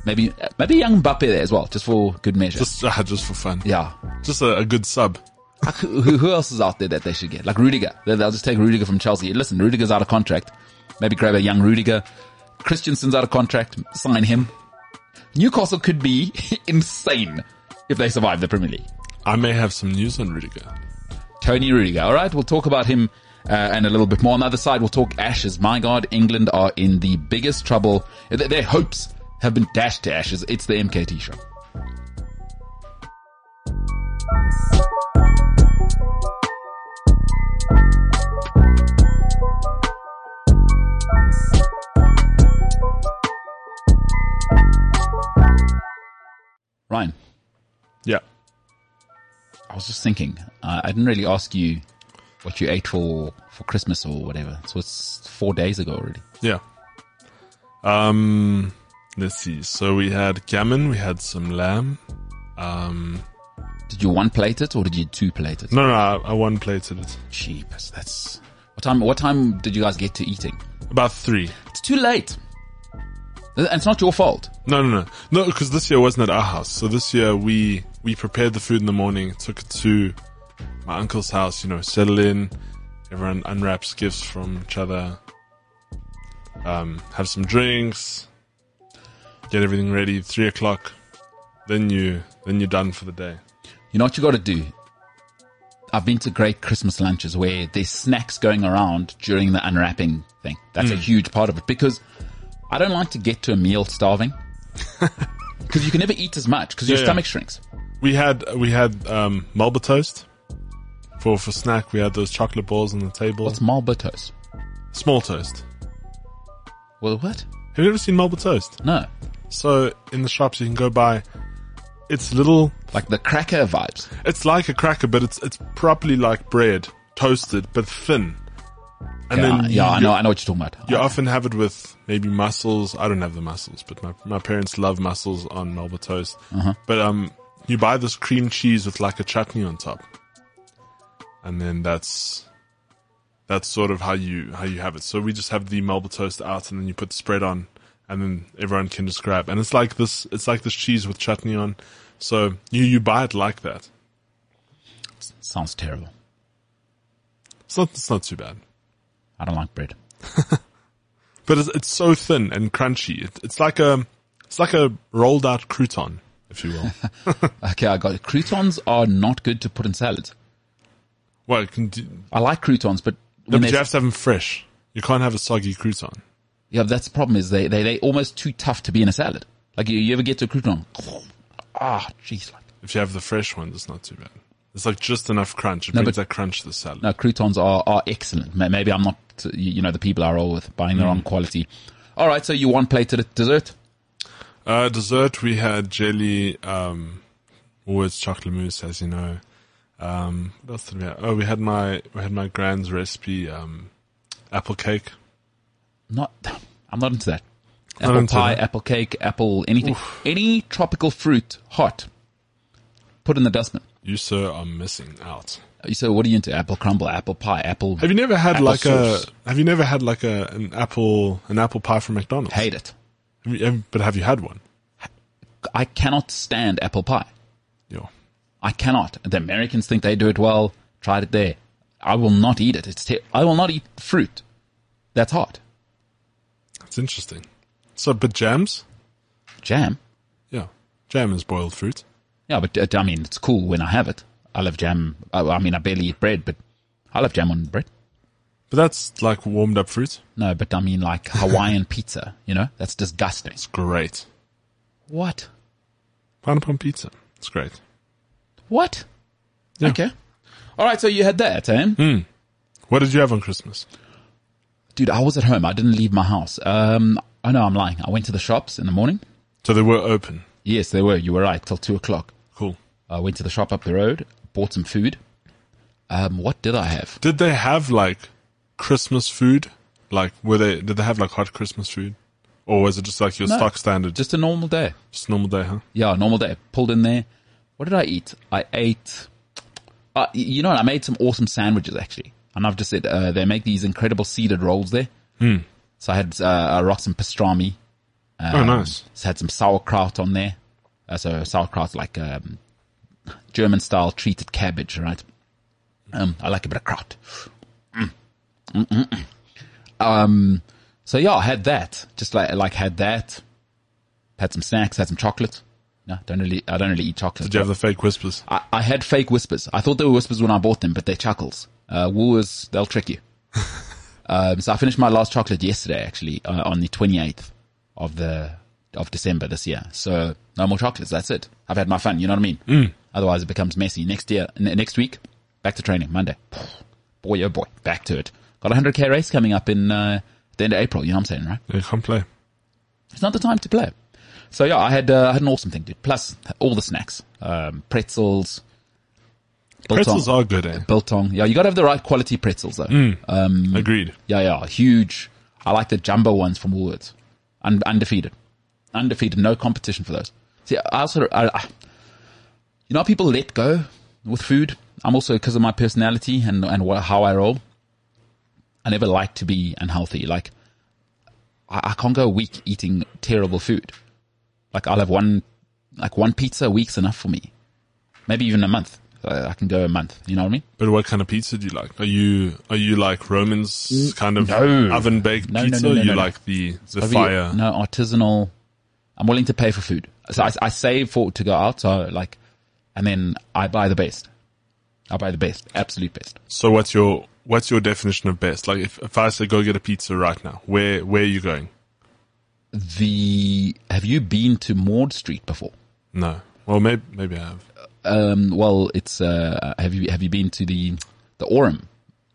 maybe maybe young Mbappe there as well, just for good measure. Just, uh, just for fun. yeah. Just a, a good sub. Who, who else is out there that they should get? Like Rudiger. They'll just take Rudiger from Chelsea. Listen, Rudiger's out of contract. Maybe grab a young Rudiger. Christensen's out of contract. Sign him. Newcastle could be insane if they survive the Premier League. I may have some news on Rudiger. Tony Rudiger. All right, we'll talk about him uh, and a little bit more. On the other side, we'll talk ashes. My God, England are in the biggest trouble. Their hopes have been dashed to ashes. It's the MKT show. Ryan, Yeah. I was just thinking. Uh, I didn't really ask you what you ate for for Christmas or whatever. So it's four days ago already. Yeah. Um, let's see. So we had gammon, we had some lamb. Um, Did you one plate it or did you two plate it? no, no, I, I one plated it. Jeepers, that's what time. What time did you guys get to eating? About three. It's too late. And it's not your fault. No, no, no, no. Because this year wasn't at our house. So this year we we prepared the food in the morning, took it to my uncle's house. You know, settle in. Everyone unwraps gifts from each other. Um, have some drinks. Get everything ready. Three o'clock. Then you then you're done for the day. You know what you got to do. I've been to great Christmas lunches where there's snacks going around during the unwrapping thing. That's Hmm. a huge part of it because I don't like to get to a meal starving. Because you can never eat as much because your Yeah, yeah. stomach shrinks. We had we had um, Melba toast for for snack. We had those chocolate balls on the table. What's Marlboro toast? Small toast. Well, what? Have you ever seen Melba toast? No. So in the shops you can go buy. It's little. Like the cracker vibes. It's like a cracker, but it's it's properly like bread, toasted but thin. And yeah, then yeah, I know, I know what you're talking about. You often have it with maybe mussels. I don't have the mussels, but my, my parents love mussels on Melba toast. Uh-huh. But um, you buy this cream cheese with like a chutney on top, and then that's that's sort of how you how you have it. So we just have the Melba toast out, and then you put the spread on, and then everyone can just grab. And it's like this. It's like this cheese with chutney on. So you you buy it like that. Sounds terrible. It's not it's not too bad. I don't like bread. But it's, it's so thin and crunchy. It, it's like a it's like a rolled out crouton, if you will. Okay, I got it. Croutons are not good to put in salads. Well, can do, I like croutons, but no, but you have to have them fresh. You can't have a soggy crouton. Yeah, that's the problem is they they they almost too tough to be in a salad. Like you, you ever get to a crouton? Ah, jeez. Like, If you have the fresh ones, it's not too bad. It's like just enough crunch. It No, brings but- that crunch to the salad. no, croutons are are excellent. Maybe I'm not. You you know, the people I roll with buying the wrong quality. All right, so you one plated at dessert. Uh, dessert, we had jelly, um, always chocolate mousse, as you know. Um, what else did we have? Oh, we had my, we had my grand's recipe, um, apple cake. Not, I'm not into that. Not Apple into pie, that? apple cake, apple anything, any tropical fruit hot. Put in the dustbin. You, sir, are missing out. Uh, so what are you into? Apple crumble, apple pie, apple. Have you never had like sauce. a, have you never had like a, an apple, an apple pie from McDonald's? Hate it. Have you, but have you had one? I cannot stand apple pie. Yo. I cannot. The Americans think they do it well. Tried it there. I will not eat it. It's te- I will not eat fruit. That's hot. That's interesting. So, but jams? Jam. Yeah. Jam is boiled fruit. Yeah, but uh, I mean, it's cool when I have it. I love jam. I, I mean, I barely eat bread, but I love jam on bread. But that's like warmed up fruit. No, but I mean like Hawaiian pizza, you know? That's disgusting. It's great. What? Pineapple pizza. It's great. What? Yeah. Okay. All right, so you had that, eh? What did you have on Christmas? Dude, I was at home. I didn't leave my house. Um, Oh no, I'm lying. I went to the shops in the morning. So they were open. Yes, they were. You were right. Till two o'clock. Cool. I went to the shop up the road, bought some food. Um, what did I have? Did they have like Christmas food? Like, were they, did they have like hot Christmas food? Or was it just like your No. stock standard, just, a normal day. just a normal day, huh? Yeah, normal day. Pulled in there. What did I eat? I ate. Uh, you know, what? I made some awesome sandwiches actually, and I've just said uh, they make these incredible seeded rolls there. So I had uh, I rocked some pastrami. oh, nice. So had some sauerkraut on there. Uh, so sauerkraut like um, German style treated cabbage, right? Um, I like a bit of kraut. Mm. Mm-mm-mm. Um, so yeah, I had that. Just like like had that. Had some snacks. Had some chocolate. No, don't really. I don't really eat chocolate. Did you have the fake whispers? I, I had fake whispers. I thought they were whispers when I bought them, but they're chuckles. Uh, Woolworths, they'll trick you. um, so I finished my last chocolate yesterday, actually, uh, on the 28th of the, of December this year. So no more chocolates. That's it. I've had my fun. You know what I mean? Otherwise it becomes messy. Next year, n- next week, back to training, Monday. Boy, oh boy, back to it. Got a 100k race coming up in, uh, the end of April. You know what I'm saying, right? Can't play. It's not the time to play. So yeah, I had, uh, I had an awesome thing, dude. Plus all the snacks, um, pretzels, Pretzels are good, eh? biltong. Yeah, you gotta have the right quality pretzels though. Um, Agreed. yeah, yeah, huge. I like the jumbo ones from Woolworths. Un- undefeated, undefeated. No competition for those. See, I also, I, I, you know, how people let go with food. I'm also because of my personality and and how I roll. I never like to be unhealthy. Like, I, I can't go a week eating terrible food. Like, I'll have one, like one pizza a week's enough for me. Maybe even a month. Uh, I can go a month. You know what I mean? But what kind of pizza do you like? Are you are you like Roman's kind of no. oven baked No, no, pizza? no, no, you no, no. like the the fire? No, artisanal. I'm willing to pay for food. So I, I save for to go out. So like, and then I buy the best. I buy the best, absolute best. So what's your what's your definition of best? Like if, if I say go get a pizza right now, where where are you going? The have you been to Maude Street before? No. Well, maybe maybe I have. Um, well, it's uh, have you have you been to the the Orem?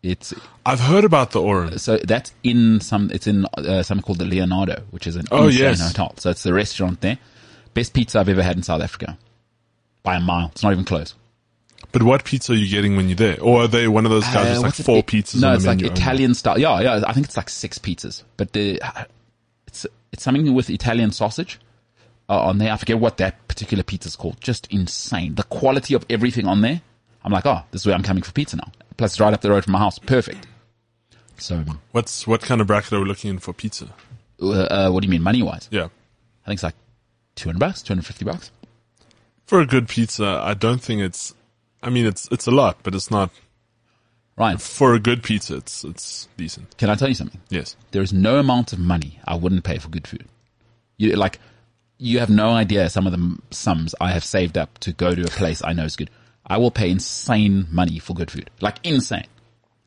It's I've heard about the Orange. so that's in some. It's in uh, something called the Leonardo, which is an Oh, insane yes. hotel. So it's the restaurant there. Best pizza I've ever had in South Africa, by a mile. It's not even close. But what pizza are you getting when you're there? Or are they one of those guys Uh, with like four It- pizzas No, it's like? Italian style. Yeah, yeah. I think it's like six pizzas, but the it's it's something with Italian sausage on there. I forget what that particular pizza's called. Just insane. The quality of everything on there. I'm like, oh, this is where I'm coming for pizza now. Plus, it's right up the road from my house. Perfect. So, What's what kind of bracket are we looking in for pizza? uh, uh, what do you mean money wise? Yeah. I think it's like 200 bucks, 250 bucks. For a good pizza, I don't think it's I mean it's it's a lot, but it's not Ryan, for a good pizza it's it's decent. can I tell you something? Yes. there is no amount of money I wouldn't pay for good food. You like, you have no idea some of the sums I have saved up to go to a place I know is good. I will pay insane money for good food, like insane,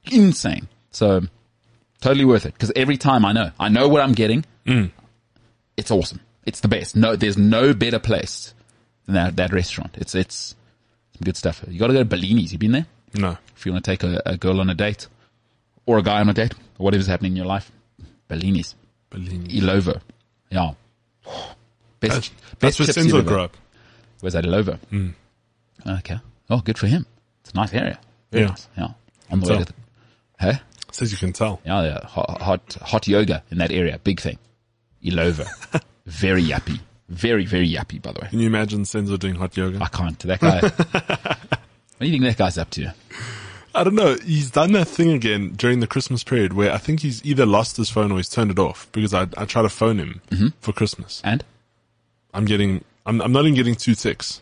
insane. So totally worth it because every time I know, I know what I'm getting. Mm. It's awesome. It's the best. No, there's no better place than that, that restaurant. It's, it's some good stuff. You got to go to Bellini's. You been there? No. if you want to take a, a girl on a date or a guy on a date or whatever's happening in your life. Bellini's, Bellini. Ilovo. Yeah. Best, That's, best that's where Senzo grew up. Where's that Ilovo? Okay. Oh, good for him. It's a nice area. Very Yeah. nice. Yeah. On the way to the, huh? Says you can tell. Yeah, yeah. Hot, hot, hot yoga in that area. Big thing. Ilovo. very yappy. Very, very yappy, by the way. Can you imagine Senzo doing hot yoga? I can't. That guy. what do you think that guy's up to? I don't know. He's done that thing again during the Christmas period where I think he's either lost his phone or he's turned it off because I I try to phone him Mm-hmm. for Christmas. And? I'm getting I'm I'm not even getting two ticks.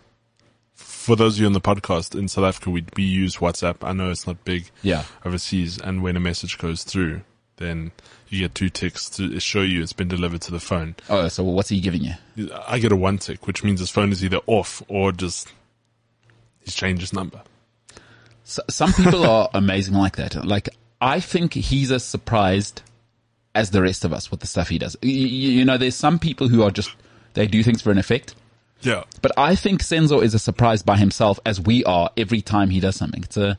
For those of you on the podcast in South Africa, we we use WhatsApp. I know it's not big Yeah. overseas, and when a message goes through, then you get two ticks to show you it's been delivered to the phone. Oh, so what's he giving you? I get a one tick, which means his phone is either off or just he's changed his number. S some people are amazing like that. Like, I think he's as surprised as the rest of us with the stuff he does. Y- y- you know, there's some people who are just, they do things for an effect. Yeah, But I think Senzo is as surprised by himself as we are every time he does something. It's a,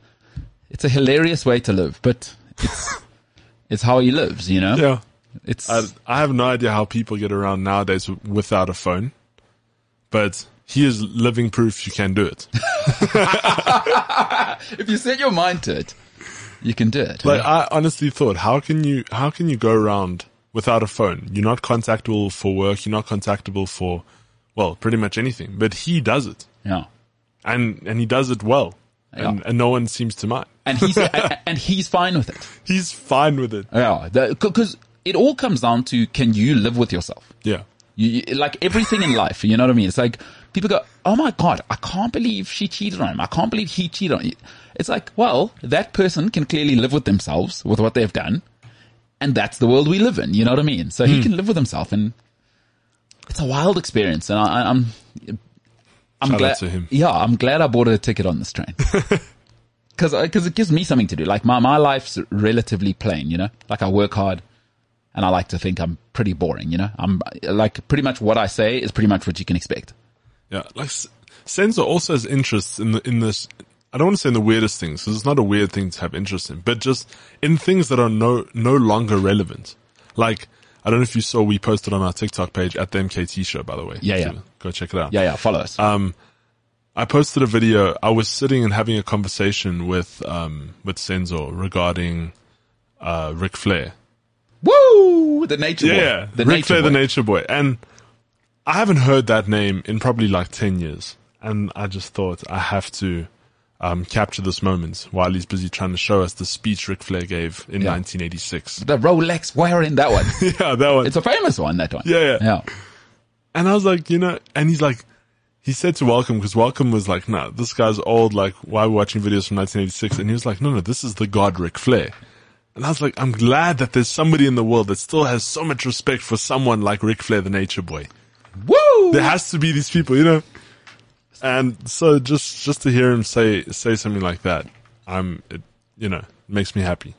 it's a hilarious way to live, but it's, it's how he lives, you know? yeah. It's I, I have no idea how people get around nowadays without a phone, but he is living proof you can do it. if you set your mind to it, you can do it. Like I honestly thought, how can you how can you go around without a phone? You're not contactable for work. You're not contactable for well, pretty much anything. But he does it, yeah. and and he does it well, and, Yeah. and no one seems to mind. And he's and, and he's fine with it. He's fine with it. Yeah, because it all comes down to can you live with yourself? Yeah, You, you, like everything in life, you know what I mean? It's like people go, "Oh my god, I can't believe she cheated on him. I can't believe he cheated on you." It's like, well, that person can clearly live with themselves with what they've done, and that's the world we live in. You know what I mean? So he can live with himself, and it's a wild experience. And I, I- I'm, I'm Shout glad. to him. Yeah, I'm glad I bought a ticket on this train. Cause, uh, cause it gives me something to do. Like my, my life's relatively plain, you know, like I work hard and I like to think I'm pretty boring, you know, I'm like pretty much what I say is pretty much what you can expect. yeah. Like S- Senzo also has interests in the in this. I don't want to say in the weirdest things because it's not a weird thing to have interest in, but just in things that are no no longer relevant. Like I don't know if you saw we posted on our TikTok page at the MKT show, by the way. Yeah, yeah. Go check it out. Yeah. Yeah. Follow us. I posted a video. I was sitting and having a conversation with um with Senzo regarding uh Ric Flair. Woo! The nature boy. Yeah, The Ric nature Flair, boy. the Nature Boy, and I haven't heard that name in probably like ten years, and I just thought I have to um, capture this moment while he's busy trying to show us the speech Ric Flair gave in Yeah. 1986. the Rolex wearing that one. yeah, that one. it's a famous one, that one. Yeah, yeah. Yeah. And I was like, you know, and he's like, he said to Welcome, because Welcome was like, no, this guy's old, like, why are we watching videos from 1986? And he was like, no, no, this is the god Ric Flair. And I was like, I'm glad that there's somebody in the world that still has so much respect for someone like Ric Flair, the nature boy. Woo! There has to be these people, you know? And so just, just to hear him say, say something like that, I'm, it, you know, makes me happy.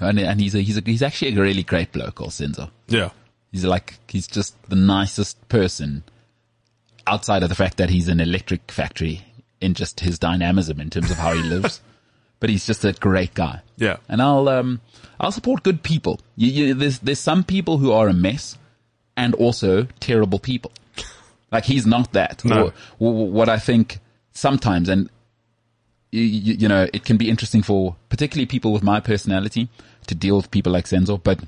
And, and he's a, he's a, he's actually a really great bloke, Senzo. Yeah. He's like, he's just the nicest person outside of the fact that he's an electric factory in just his dynamism in terms of how he lives. But he's just a great guy. Yeah. And I'll, um, I'll support good people. You, you, there's, there's some people who are a mess and also terrible people. Like he's not that. No. Or- or what I think sometimes, and you, you, know, it can be interesting for particularly people with my personality to deal with people like Senzo, but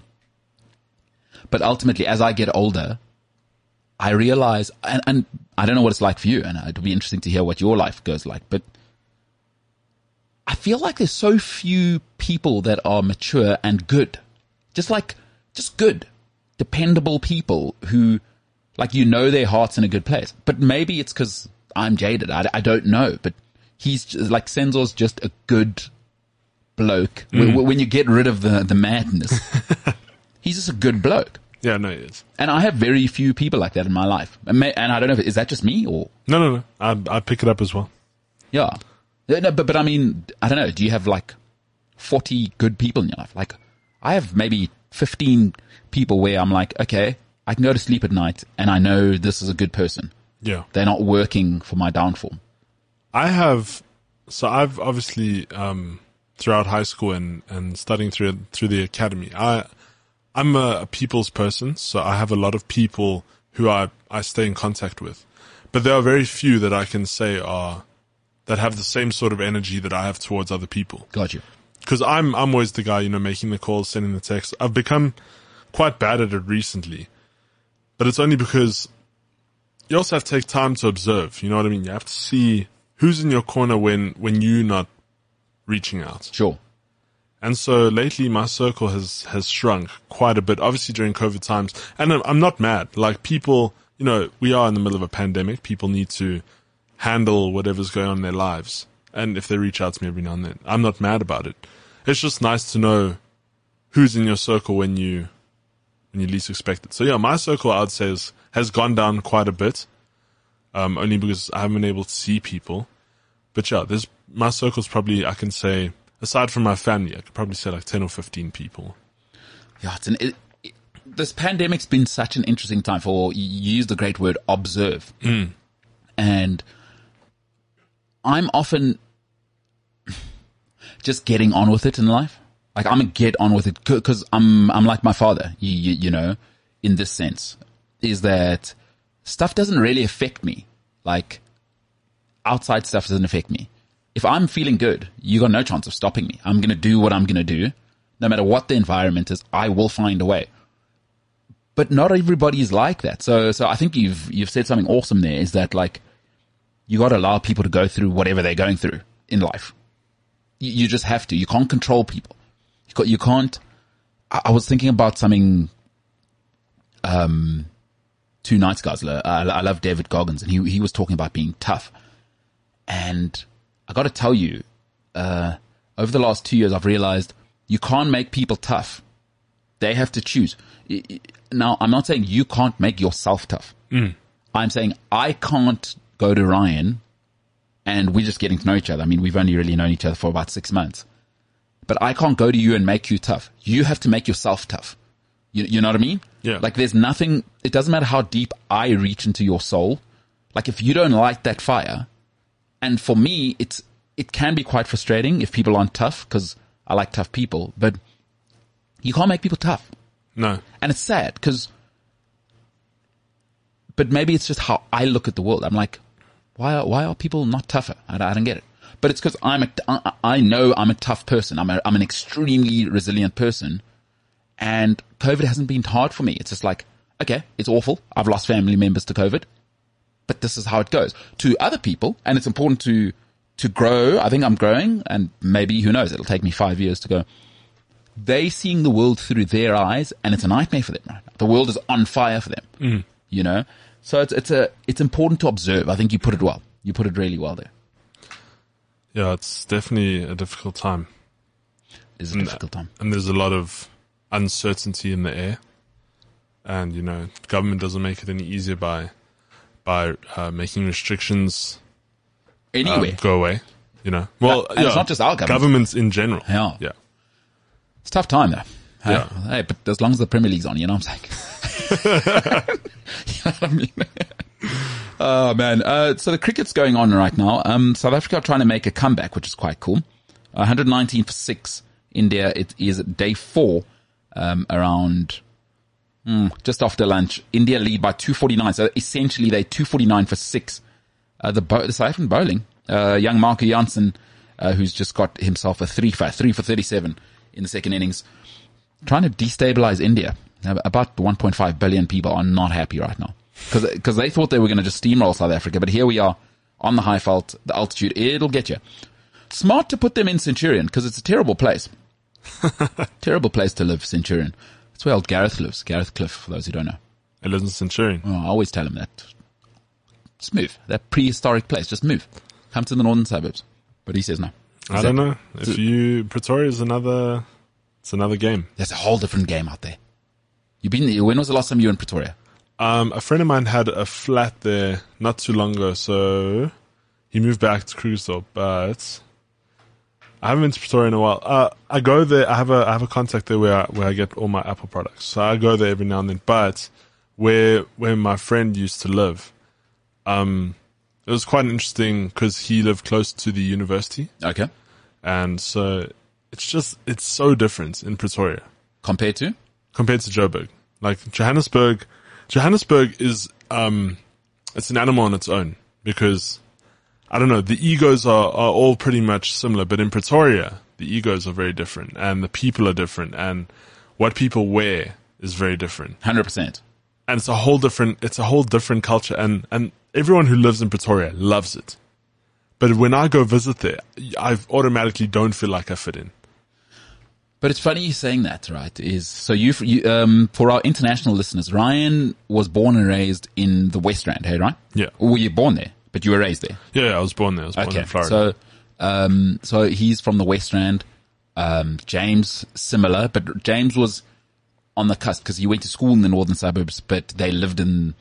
but ultimately, as I get older, I realize, and, and I don't know what it's like for you, and it'll be interesting to hear what your life goes like, but I feel like there's so few people that are mature and good. Just like, just good, dependable people who, like, you know their heart's in a good place. But maybe it's because I'm jaded. I, I don't know, but he's just, like, Senzo's just a good bloke. Mm. When- When you get rid of the, the madness, he's just a good bloke. Yeah, no, it is. And I have very few people like that in my life. And, may, and I don't know if, is that just me or, No, no, no. I, I pick it up as well. yeah. Yeah, No, but, but I mean, I don't know. Do you have like 40 good people in your life? Like, I have maybe 15 people where I'm like, okay, I can go to sleep at night and I know this is a good person. Yeah. They're not working for my downfall. I have, so I've obviously, um, throughout high school and, and studying through, through the academy, I, I'm a, a people's person. So I have a lot of people who I, I stay in contact with, but there are very few that I can say are, that have the same sort of energy that I have towards other people. Got you. Cause I'm, I'm always the guy, you know, making the calls, sending the texts. I've become quite bad at it recently, but it's only because you also have to take time to observe. You know what I mean? You have to see who's in your corner when, when you're not reaching out. Sure. And so lately my circle has, has shrunk quite a bit, obviously during COVID times. And I'm, I'm not mad. Like people, you know, we are in the middle of a pandemic. People need to handle whatever's going on in their lives. And if they reach out to me every now and then, I'm not mad about it. It's just nice to know who's in your circle when you, when you least expect it. So yeah, my circle I'd say is, has gone down quite a bit. Um, only because I haven't been able to see people. But yeah, there's, my circle's probably, I can say, aside from my family, I could probably say like 10 or 15 people. Yeah, it's an, it, it, this pandemic's been such an interesting time for, you use the great word observe. And I'm often just getting on with it in life. Like I'm gonna get on with it because I'm I'm like my father. You, you, you know, in this sense, is that stuff doesn't really affect me. Like outside stuff doesn't affect me. If I'm feeling good, you got no chance of stopping me. I'm gonna do what I'm gonna do, no matter what the environment is. I will find a way. But not everybody is like that. So so I think you've you've said something awesome there. Is that like you got to allow people to go through whatever they're going through in life. You just have to. You can't control people. You, ca- you can't. I, was thinking about something. Um, two nights ago. I, I love David Goggins, and he he was talking about being tough. And I got to tell you, uh, over the last two years, I've realized you can't make people tough. They have to choose. Now, I'm not saying you can't make yourself tough. I'm saying I can't go to Ryan and we're just getting to know each other. I mean, we've only really known each other for about six months, but I can't go to you and make you tough. You have to make yourself tough. You, you know what I mean? Yeah. Like there's nothing, it doesn't matter how deep I reach into your soul. Like if you don't light that fire, and for me, it's, it can be quite frustrating if people aren't tough because I like tough people, but you can't make people tough. No. And it's sad because, but maybe it's just how I look at the world. I'm like, why are, why are people not tougher? I, I don't get it. But it's because I'm a, I, I know I'm a tough person. I'm a, I'm an extremely resilient person and COVID hasn't been hard for me. It's just like, okay, it's awful. I've lost family members to COVID, but this is how it goes to other people. And it's important to, to grow. I think I'm growing and maybe who knows, it'll take me five years to go they seeing the world through their eyes and it's a nightmare for them right now. The world is on fire for them. Mm. You know? So it's it's a it's important to observe. I think you put it well. You put it really well there. Yeah, it's definitely a difficult time. It's a difficult time. And there's a lot of uncertainty in the air. And, you know, government doesn't make it any easier by, by, uh, making restrictions, um, Anyway, go away. You know, well, and it's not just our government. Governments in general. Yeah. Yeah. it's a tough time though. Hey? Yeah. Hey, but as long as the Premier League's on, you know what I'm saying? you know what I mean? oh man. Uh, so the cricket's going on right now. Um, South Africa are trying to make a comeback, which is quite cool. 119 for six. India, it is day four, um, around, hmm, just after lunch. India lead by 249. So essentially they 249 for six. Uh, the, bo- the South African bowling, uh, young Marco Jansen, uh, who's just got himself a three for, three for 37 in the second innings trying to destabilize India. About 1.5 billion people are not happy right now because they thought they were going to just steamroll South Africa, but here we are on the Highveld, the altitude. It'll get you. Smart to put them in Centurion because it's a terrible place. terrible place to live, Centurion. That's where old Gareth lives. Gareth Cliff, for those who don't know. It lives in Centurion. Oh, I always tell him that. Just move. That prehistoric place. Just move. Come to the northern suburbs. But he says no. I don't know. If you, Pretoria is another, it's another game. There's a whole different game out there. You've been. When was the last time you were in Pretoria? Um, a friend of mine had a flat there not too long ago, so he moved back to Krugersdorp, but I haven't been to Pretoria in a while. Uh, I go there. I have a I have a contact there where I, where I get all my Apple products, so I go there every now and then. But where where my friend used to live, um, it was quite interesting because he lived close to the university, Okay. and so it's just it's so different in Pretoria Compared to? compared to Joburg. Like Johannesburg, Johannesburg is um, it's an animal on its own because I don't know. The egos are are all pretty much similar, but in Pretoria, the egos are very different, and the people are different, and what people wear is very different, 100%. and it's a whole different it's a whole different culture, and and everyone who lives in Pretoria loves it. But when I go visit there, I automatically don't feel like I fit in. But it's funny you saying that, right? Is so you, you um, for our international listeners, Ryan was born and raised in the West Rand, hey, right? Yeah. Or were you born there? But you were raised there. Yeah, I was born there. I was born Okay. in Florida. So, um, so he's from the West Rand. Um, James similar, but James was on the cusp because he went to school in the northern suburbs, but they lived in.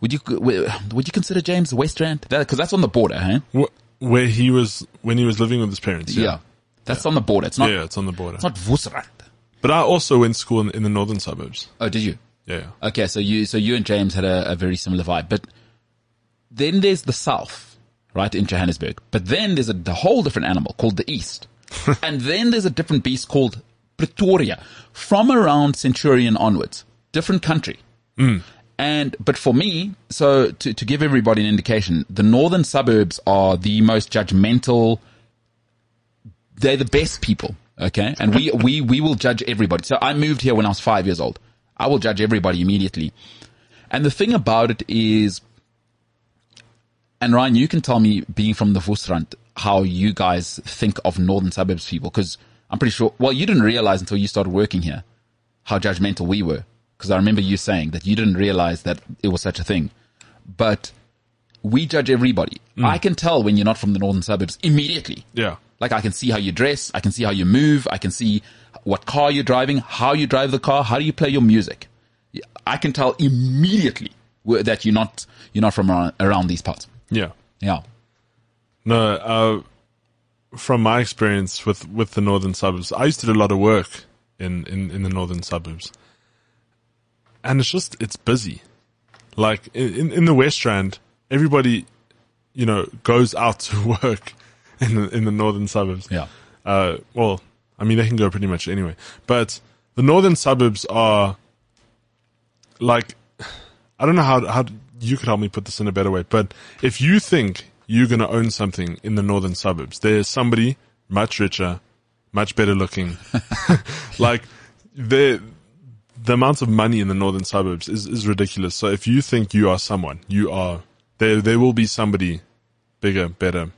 Would you would you consider James the West Rand? Because that's on the border, huh? Where he was when he was living with his parents. Yeah, Yeah, that's on the border. It's not. yeah, it's on the border. It's not Wesrand. But I also went to school in, in the northern suburbs. Oh, did you? Yeah, yeah. Okay, so you so you and James had a, a very similar vibe, but then there's the south, right in Johannesburg. But then there's a the whole different animal called the east, and then there's a different beast called Pretoria, from around Centurion onwards, different country. Hmm. And, but for me, so to, to give everybody an indication, the northern suburbs are the most judgmental. They're the best people. Okay. And we, we, we will judge everybody. So I moved here when I was five years old. I will judge everybody immediately. And the thing about it is, and Ryan, you can tell me being from the Wesrand, how you guys think of northern suburbs people. Cause I'm pretty sure, well, you didn't realize until you started working here how judgmental we were. Cause I remember you saying that you didn't realize that it was such a thing, but we judge everybody. Mm. I can tell when you're not from the northern suburbs immediately. Yeah. Like I can see how you dress, I can see how you move, I can see what car you're driving, how you drive the car, how do you play your music. I can tell immediately that you're not you're not from around, around these parts. Yeah. Yeah. No, uh, from my experience with, with the northern suburbs, I used to do a lot of work in, in, in the northern suburbs. And it's just, it's busy. Like in, in, in the West Rand, everybody, you know, goes out to work in the, in the northern suburbs. Yeah. Uh, well, I mean, they can go pretty much anyway, but the northern suburbs are like, I don't know how, how you could help me put this in a better way, but if you think you're going to own something in the northern suburbs, there's somebody much richer, much better looking. like the, the amount of money in the northern suburbs is, is ridiculous. So if you think you are someone, you are, there, there will be somebody bigger, better,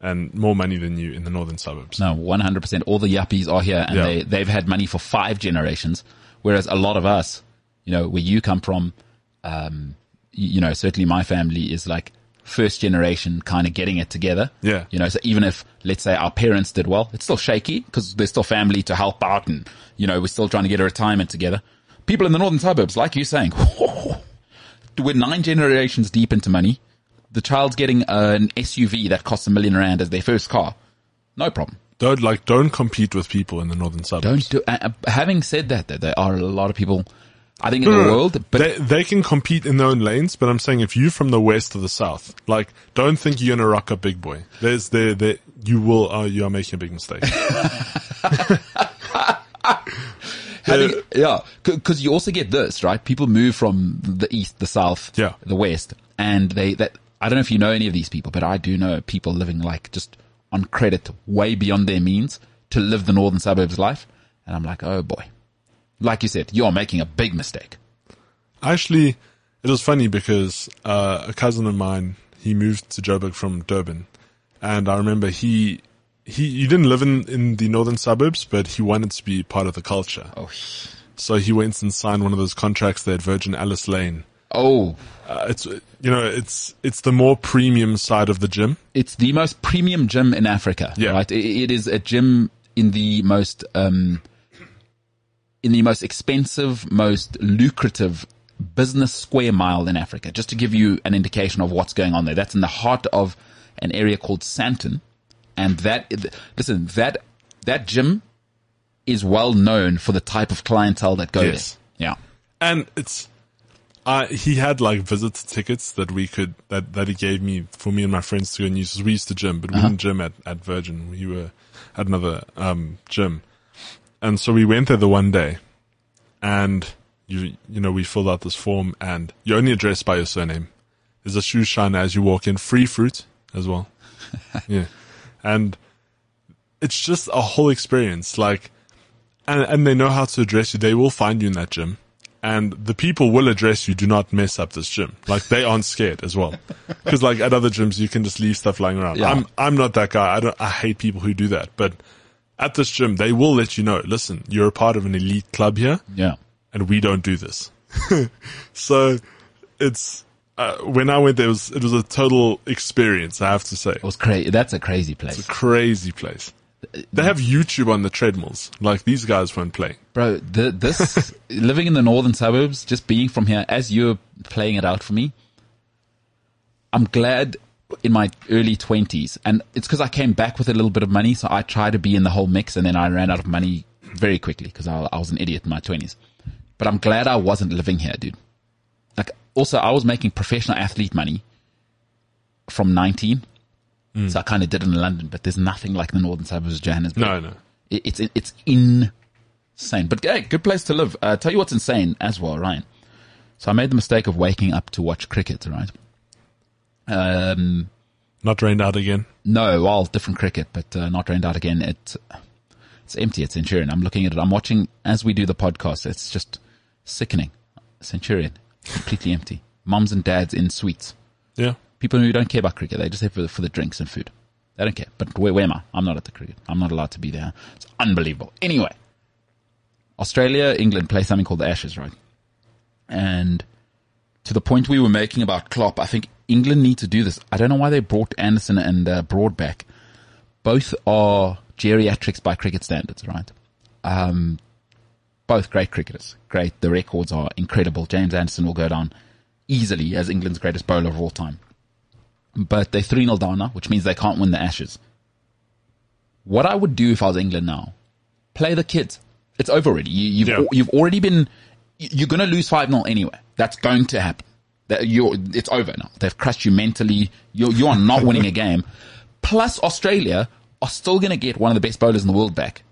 and more money than you in the northern suburbs. No, 100%. All the yuppies are here and Yeah. they, they've had money for five generations. Whereas a lot of us, you know, where you come from, um, you, you know, certainly my family is like first generation kind of getting it together. Yeah. You know, so even if, let's say our parents did well, it's still shaky because there's still family to help out and, you know, we're still trying to get a retirement together. People in the northern suburbs, like you're saying, we're nine generations deep into money. The child's getting an SUV that costs a million rand as their first car. No problem. Don't like, don't compete with people in the northern suburbs. Don't do. Uh, uh, having said that, that there are a lot of people. I think in the world, but they, they can compete in their own lanes, but I'm saying if you're from the west or the south, like, don't think you're gonna rock a big boy. There's there, there, you will, uh, you are making a big mistake. having, yeah, because you also get this right. People move from the east, the south, Yeah. the west, and they that I don't know if you know any of these people, but I do know people living like just on credit, way beyond their means to live the northern suburbs life, and I'm like, oh boy, like you said, you're making a big mistake. Actually, it was funny because, uh, a cousin of mine, he moved to Joburg from Durban. And I remember he, he, he didn't live in, in the northern suburbs, but he wanted to be part of the culture. Oh, So he went and signed one of those contracts there at Virgin Alice Lane. Oh, Uh, it's, you know, it's, it's the more premium side of the gym. it's the most premium gym in Africa. Yeah. Right. It, it is a gym in the most, um, in the most expensive, most lucrative business square mile in Africa. Just to give you an indication of what's going on there. That's in the heart of an area called Sandton. And that, listen, that, that gym is well known for the type of clientele that goes Yes. there. Yeah. And it's, uh, he had like visitor tickets that we could, that, that he gave me for me and my friends to go and use. We used to gym, but we didn't gym at, at Virgin. We were at another, um, gym. And so we went there the one day and you, you know, we filled out this form and you're only addressed by your surname. There's a shoe shiner as you walk in, free fruit as well. yeah. And it's just a whole experience. Like, and, and they know how to address you. They will find you in that gym. And the people will address you. Do not mess up this gym. Like they aren't scared as well. Cause like at other gyms, you can just leave stuff lying around. Yeah. I'm, I'm not that guy. I don't, I hate people who do that. But at this gym, they will let you know, listen, you're a part of an elite club here Yeah. and we don't do this. so it's, uh, when I went there, it was, it was a total experience. I have to say, It was crazy. That's a crazy place. It's a crazy place. They have YouTube on the treadmills. Like these guys won't play. Bro, the, this living in the northern suburbs, just being from here, as you're playing it out for me, I'm glad in my early twenties, and it's because I came back with a little bit of money, so I tried to be in the whole mix, and then I ran out of money very quickly because I, I was an idiot in my twenties. But I'm glad I wasn't living here, dude. Like, also, I was making professional athlete money from 19. So I kind of did it in London, but there's nothing like the northern suburbs of Johannesburg. No, no. It- It's it's. Insane. But hey, good place to live. Uh, tell you what's insane as well, Ryan. So I made the mistake of waking up to watch cricket, right? Um, Not rained out again. no, well, different cricket, but uh, not rained out again. It, it's empty at Centurion. I'm looking at it. I'm watching as we do the podcast. It's just sickening. Centurion, completely empty. Mums and dads in suites. Yeah. People who don't care about cricket, they just have for the, for the drinks and food. They don't care. But where, where am I? I'm not at the cricket. I'm not allowed to be there. It's unbelievable. Anyway, Australia, England play something called the Ashes, right? And to the point we were making about Klopp, I think England need to do this. I don't know why they brought Anderson and uh, Broad back. Both are geriatrics by cricket standards, right? Um, both great cricketers. Great. The records are incredible. James Anderson will go down easily as England's greatest bowler of all time. But they're 3 0 down now, which means they can't win the Ashes. What I would do if I was England now, play the kids. It's over already. You, you've, Yeah. you've already been, you- you're going to lose 5 0 anyway. That's going to happen. That you're, it's over now. They've crushed you mentally. You're, you are not winning a game. Plus Australia are still going to get one of the best bowlers in the world back.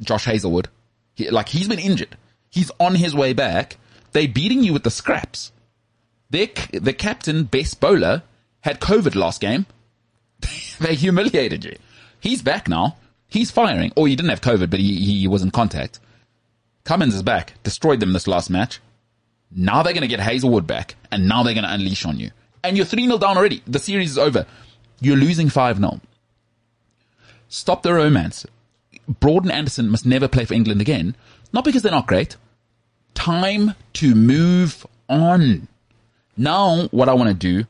Josh Hazlewood. He, like he's been injured. He's on his way back. They're beating you with the scraps. Their, the captain, best bowler, had COVID last game. they humiliated you. He's back now. He's firing. Or he didn't have COVID, but he, he was in contact. Cummins is back. Destroyed them this last match. Now they're going to get Hazlewood back, and now they're going to unleash on you. And you're 3 0 down already. The series is over. You're losing 5 0. Stop the romance. Broad and Anderson must never play for England again. Not because they're not great. Time to move on. Now, what I want to do,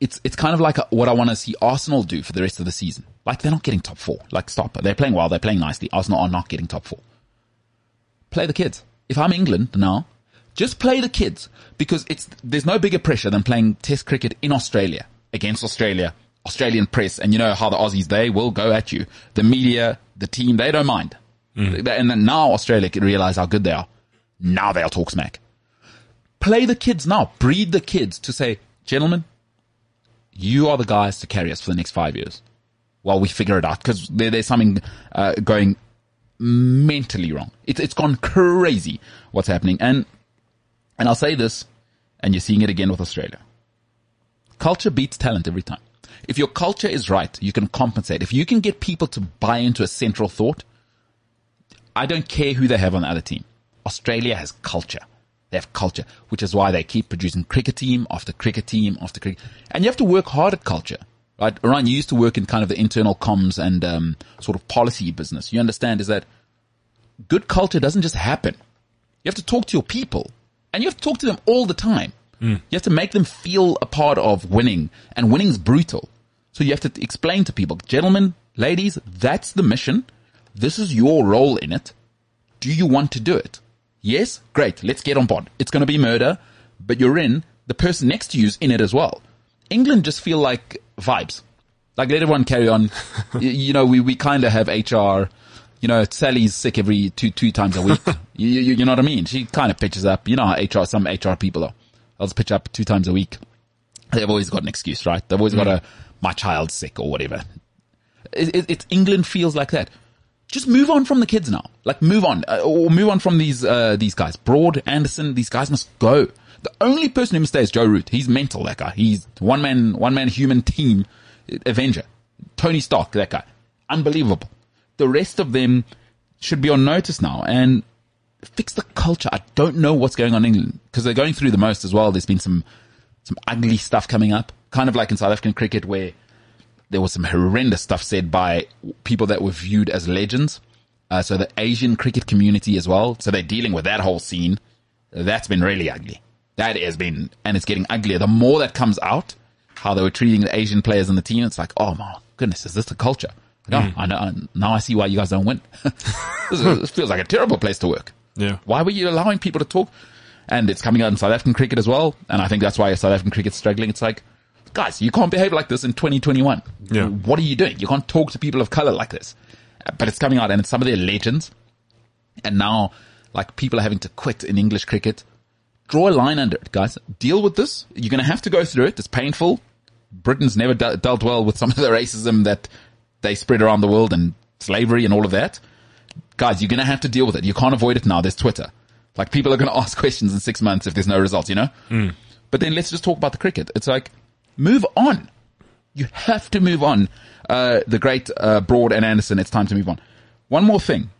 it's it's kind of like a, what I want to see Arsenal do for the rest of the season. Like they're not getting top four. Like stop. They're playing well. They're playing nicely. Arsenal are not getting top four. Play the kids. If I'm England now, just play the kids because it's there's no bigger pressure than playing Test cricket in Australia against Australia, Australian press, and you know how the Aussies they will go at you. The media, the team, they don't mind. Mm. And then now Australia can realize how good they are. Now they'll talk smack. Play the kids now. Breed the kids to say, gentlemen, you are the guys to carry us for the next five years while we figure it out because there, there's something uh, going mentally wrong. It's it's gone crazy what's happening, and and I'll say this, and you're seeing it again with Australia. Culture beats talent every time. If your culture is right, you can compensate. If you can get people to buy into a central thought, I don't care who they have on the other team. Australia has culture. They have culture, which is why they keep producing cricket team after cricket team after cricket. And you have to work hard at culture, right? Ryan, you used to work in kind of the internal comms and um, sort of policy business. You understand is that good culture doesn't just happen. You have to talk to your people and you have to talk to them all the time. You have to make them feel a part of winning and winning's brutal. So you have to explain to people, gentlemen, ladies, that's the mission. This is your role in it. Do you want to do it? Yes? Great. Let's get on board. It's going to be murder, but you're in. The person next to you's in it as well. England just feel like vibes. Like let everyone carry on. You know, we, we kind of have HR. You know, Sally's sick every two, two times a week. you, you, you know what I mean? She kind of pitches up. You know how HR, some HR people are. They'll just pitch up two times a week. They've always got an excuse, right? They've always got mm. a, my child's sick or whatever. It, it, it's England feels like that. Just move on from the kids now. Like move on, uh, or move on from these uh, these guys. Broad, Anderson, these guys must go. The only person who must stay is Joe Root. He's mental. That guy. He's one man, one man human team Avenger. Tony Stark. That guy. Unbelievable. The rest of them should be on notice now and fix the culture. I don't know what's going on in England because they're going through the most as well. There's been some some ugly stuff coming up, kind of like in South African cricket where there was some horrendous stuff said by people that were viewed as legends. Uh, so the Asian cricket community as well. So they're dealing with that whole scene. That's been really ugly. That has been, and it's getting uglier. The more that comes out, how they were treating the Asian players in the team, it's like, oh my goodness, is this the culture? No, I know. Now I see why you guys don't win. this, this feels like a terrible place to work. Yeah. Why were you allowing people to talk? And it's coming out in South African cricket as well. And I think that's why South African cricket's struggling. It's like, guys, you can't behave like this in 2021. Yeah. What are you doing? You can't talk to people of color like this. Uh, But it's coming out and it's some of their legends. And now, like, people are having to quit in English cricket. Draw a line under it, guys. Deal with this. You're going to have to go through it. It's painful. Britain's never de- dealt well with some of the racism that they spread around the world and slavery and all of that. guys, you're going to have to deal with it. You can't avoid it now. There's Twitter. Like people are going to ask questions in six months if there's no results, you know? But then let's just talk about the cricket. It's like, move on. You have to move on. Uh, the great, uh, Broad and Anderson, it's time to move on. One more thing.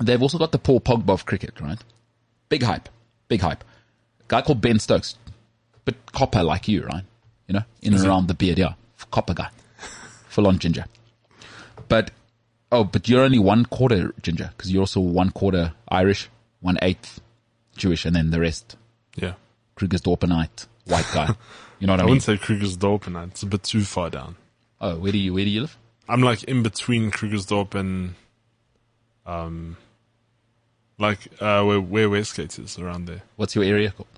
They've also got the Paul Pogba of cricket, right? Big hype. Big hype. guy called Ben Stokes. But copper like you, right? You know, in and around the beard, yeah. Copper guy. Full on ginger. But, oh, but you're only one quarter ginger because you're also one quarter Irish, one eighth Jewish, and then the rest Yeah. Krugersdorpenite, white guy. You know what I, I mean? wouldn't say Krugersdorp and that. It's a bit too far down. Oh, where do you, where do you live? I'm like in between Krugersdorp and, um, like, uh, where, where Westgate is around there. What's your area called?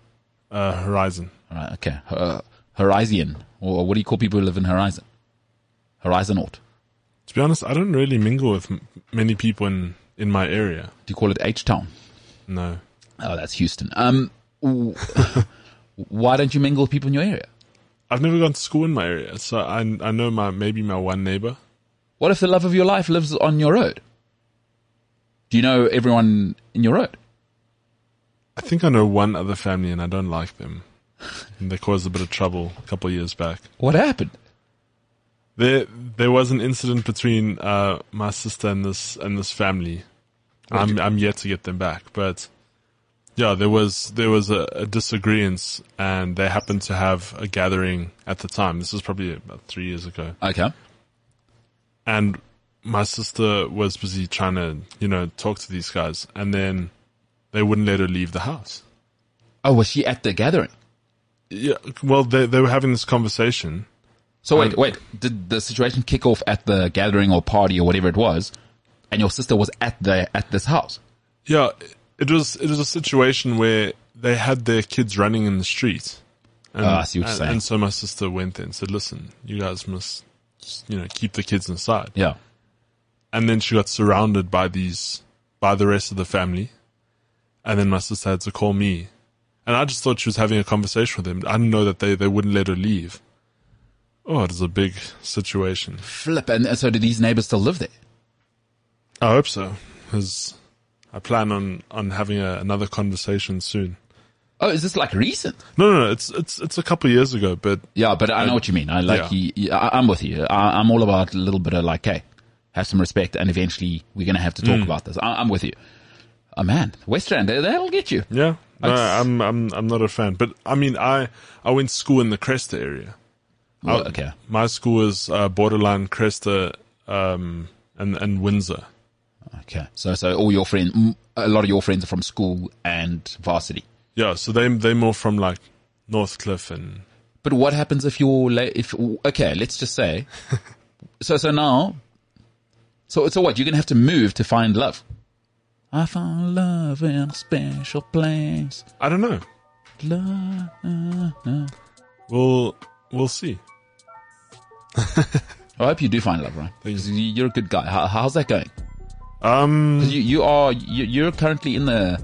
Uh, Horizon. All right, okay. Uh, Horizon. Or what do you call people who live in Horizon? Horizonaut. To be honest, I don't really mingle with m- many people in, in my area. Do you call it H-Town? No. Oh, that's Houston. Um, why don't you mingle with people in your area? I've never gone to school in my area, so I, I know my, maybe my one neighbor. What if the love of your life lives on your road? Do you know everyone in your road? I think I know one other family and I don't like them. And they caused a bit of trouble a couple of years back. What happened? There, there was an incident between uh, my sister and this and this family. I'm I'm yet to get them back, but yeah, there was there was a, a disagreement, and they happened to have a gathering at the time. This was probably about three years ago, Okay. and my sister was busy trying to you know talk to these guys, and then they wouldn't let her leave the house. Oh, was she at the gathering? Yeah, well, they they were having this conversation. So wait, wait. Did the situation kick off at the gathering or party or whatever it was, and your sister was at the at this house? Yeah, it was it was a situation where they had their kids running in the street. And, Oh, I see what you're and, saying. and so my sister went there and said, "Listen, you guys must, you know, keep the kids inside." Yeah. And then she got surrounded by these by the rest of the family, and then my sister had to call me, and I just thought she was having a conversation with them. I didn't know that they they wouldn't let her leave. Oh, it was a big situation. Flip. And so do these neighbors still live there? I hope so, because I plan on on having a, another conversation soon. Oh, is this like recent? No, no, no. It's it's it's a couple of years ago, but Yeah, but I know what you mean. I like yeah. you, I, I'm with you. I, I'm all about a little bit of like, hey, have some respect, and eventually we're gonna have to talk about this. I, I'm with you. Oh man, West Rand, they- that'll get you. yeah, no, I'm I'm I'm not a fan. But I mean, I I went to school in the Cresta area. Well, I- okay. My school is uh, borderline Cresta, um, and and Windsor. Okay. So, so all your friends, a lot of your friends are from school and varsity. Yeah, so they they're more from like Northcliffe and But what happens if you're if okay, let's just say, so so now, so so what? You're gonna have to move to find love. I found love in a special place. I don't know. Love. We'll we'll see. I hope you do find love, right? Thank Because you- you're a good guy. How, how's that going? Um, you you are you, you're currently in the.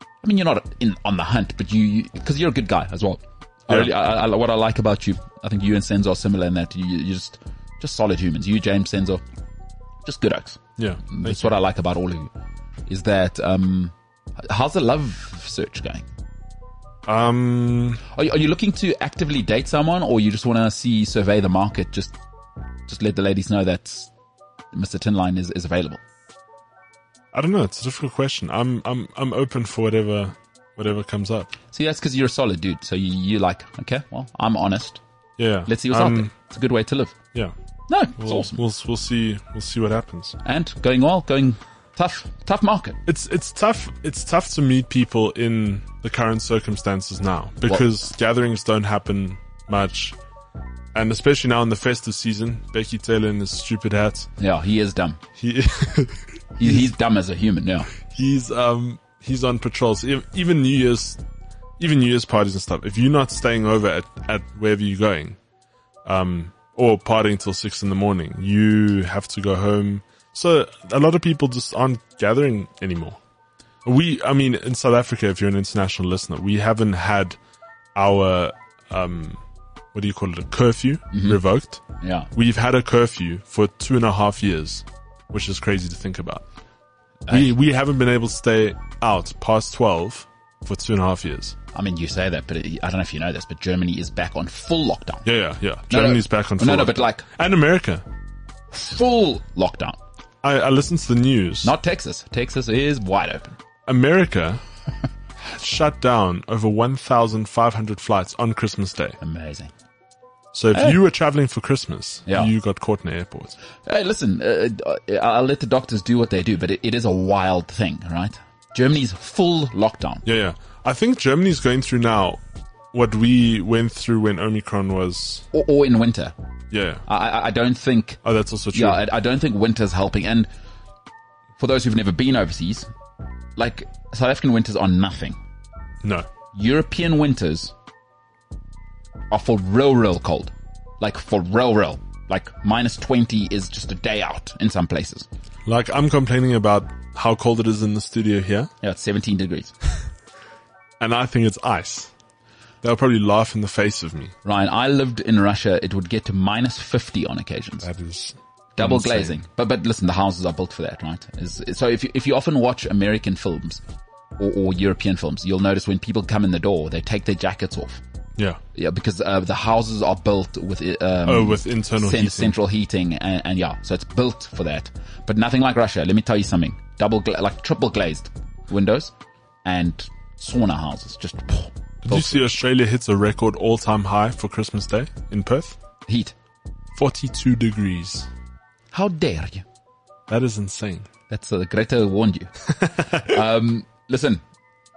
I mean, you're not in on the hunt, but you because you, are a good guy as well. I really, I, I, what I like about you, I think you and Senzo are similar in that you, you're just just solid humans. You, James, Senzo, just good oaks. yeah, That's you. what I like about all of you. Is that um, how's the love search going? Um, Are you, are you looking to actively date someone, or you just want to see survey the market? Just just let the ladies know that Mr. Tinline is, is available. I don't know. It's a difficult question. I'm I'm I'm open for whatever whatever comes up. See, that's because you're a solid dude. So you you like okay, well, I'm honest. Yeah. Let's see what's um, out there. It's a good way to live. Yeah. No, it's We'll, awesome. we'll we'll see we'll see what happens. And going well, going tough, tough market. It's it's tough it's tough to meet people in the current circumstances now because gatherings don't happen much. And especially now in the festive season, Bheki Cele in his stupid hat. Yeah, he is dumb. He He, he's dumb as a human. now. he's um he's on patrols. E- Even New Year's even New Year's parties and stuff. If you're not staying over at, at wherever you're going, um, or partying till six in the morning, you have to go home. So a lot of people just aren't gathering anymore. We, I mean, in South Africa, if you're an international listener, we haven't had our, um, what do you call it? A curfew revoked. Yeah. We've had a curfew for two and a half years, which is crazy to think about. We we haven't been able to stay out past twelve for two and a half years. I mean, you say that, but it, I don't know if you know this, but Germany is back on full lockdown. Yeah, yeah, yeah. No, no. Germany's back on. No, full no, lockdown. but like and America. full lockdown. I, I listened to the news. Not Texas. Texas is wide open. America shut down over 1,500 flights on Christmas Day. Amazing. So if Hey. you were traveling for Christmas, Yeah. you got caught in the airport. Hey, listen, uh, uh, I'll let the doctors do what they do, but it, it is a wild thing, right? Germany's full lockdown. Yeah, yeah. I think Germany's going through now what we went through when Omicron was. Or, or in winter. Yeah. I, I- I don't think Oh, that's also true. Yeah, I, I don't think winter's helping. And for those who've never been overseas, like South African winters are nothing. no. European winters are for real, real cold. Like for real, real. Like minus 20 is just a day out in some places. Like I'm complaining about how cold it is in the studio here, Yeah, it's 17 degrees. and I think it's ice. They'll probably laugh in the face of me. Ryan, I lived in Russia. It would get to minus 50 on occasions. That is Double insane. glazing. But, but listen, the houses are built for that, right? Is, so if you, if you often watch American films or, or European films, you'll notice when people come in the door, they take their jackets off. Yeah. Yeah, because uh, the houses are built with um, Oh, with internal cen- heating. central heating, and, and yeah, so it's built for that. But nothing like Russia. Let me tell you something: double, gla- like triple glazed windows and sauna houses. Just Did you see Australia hits a record all-time high for Christmas Day in Perth? heat. 42 degrees. How dare you? That is insane. That's uh, Greta warned you. um, listen,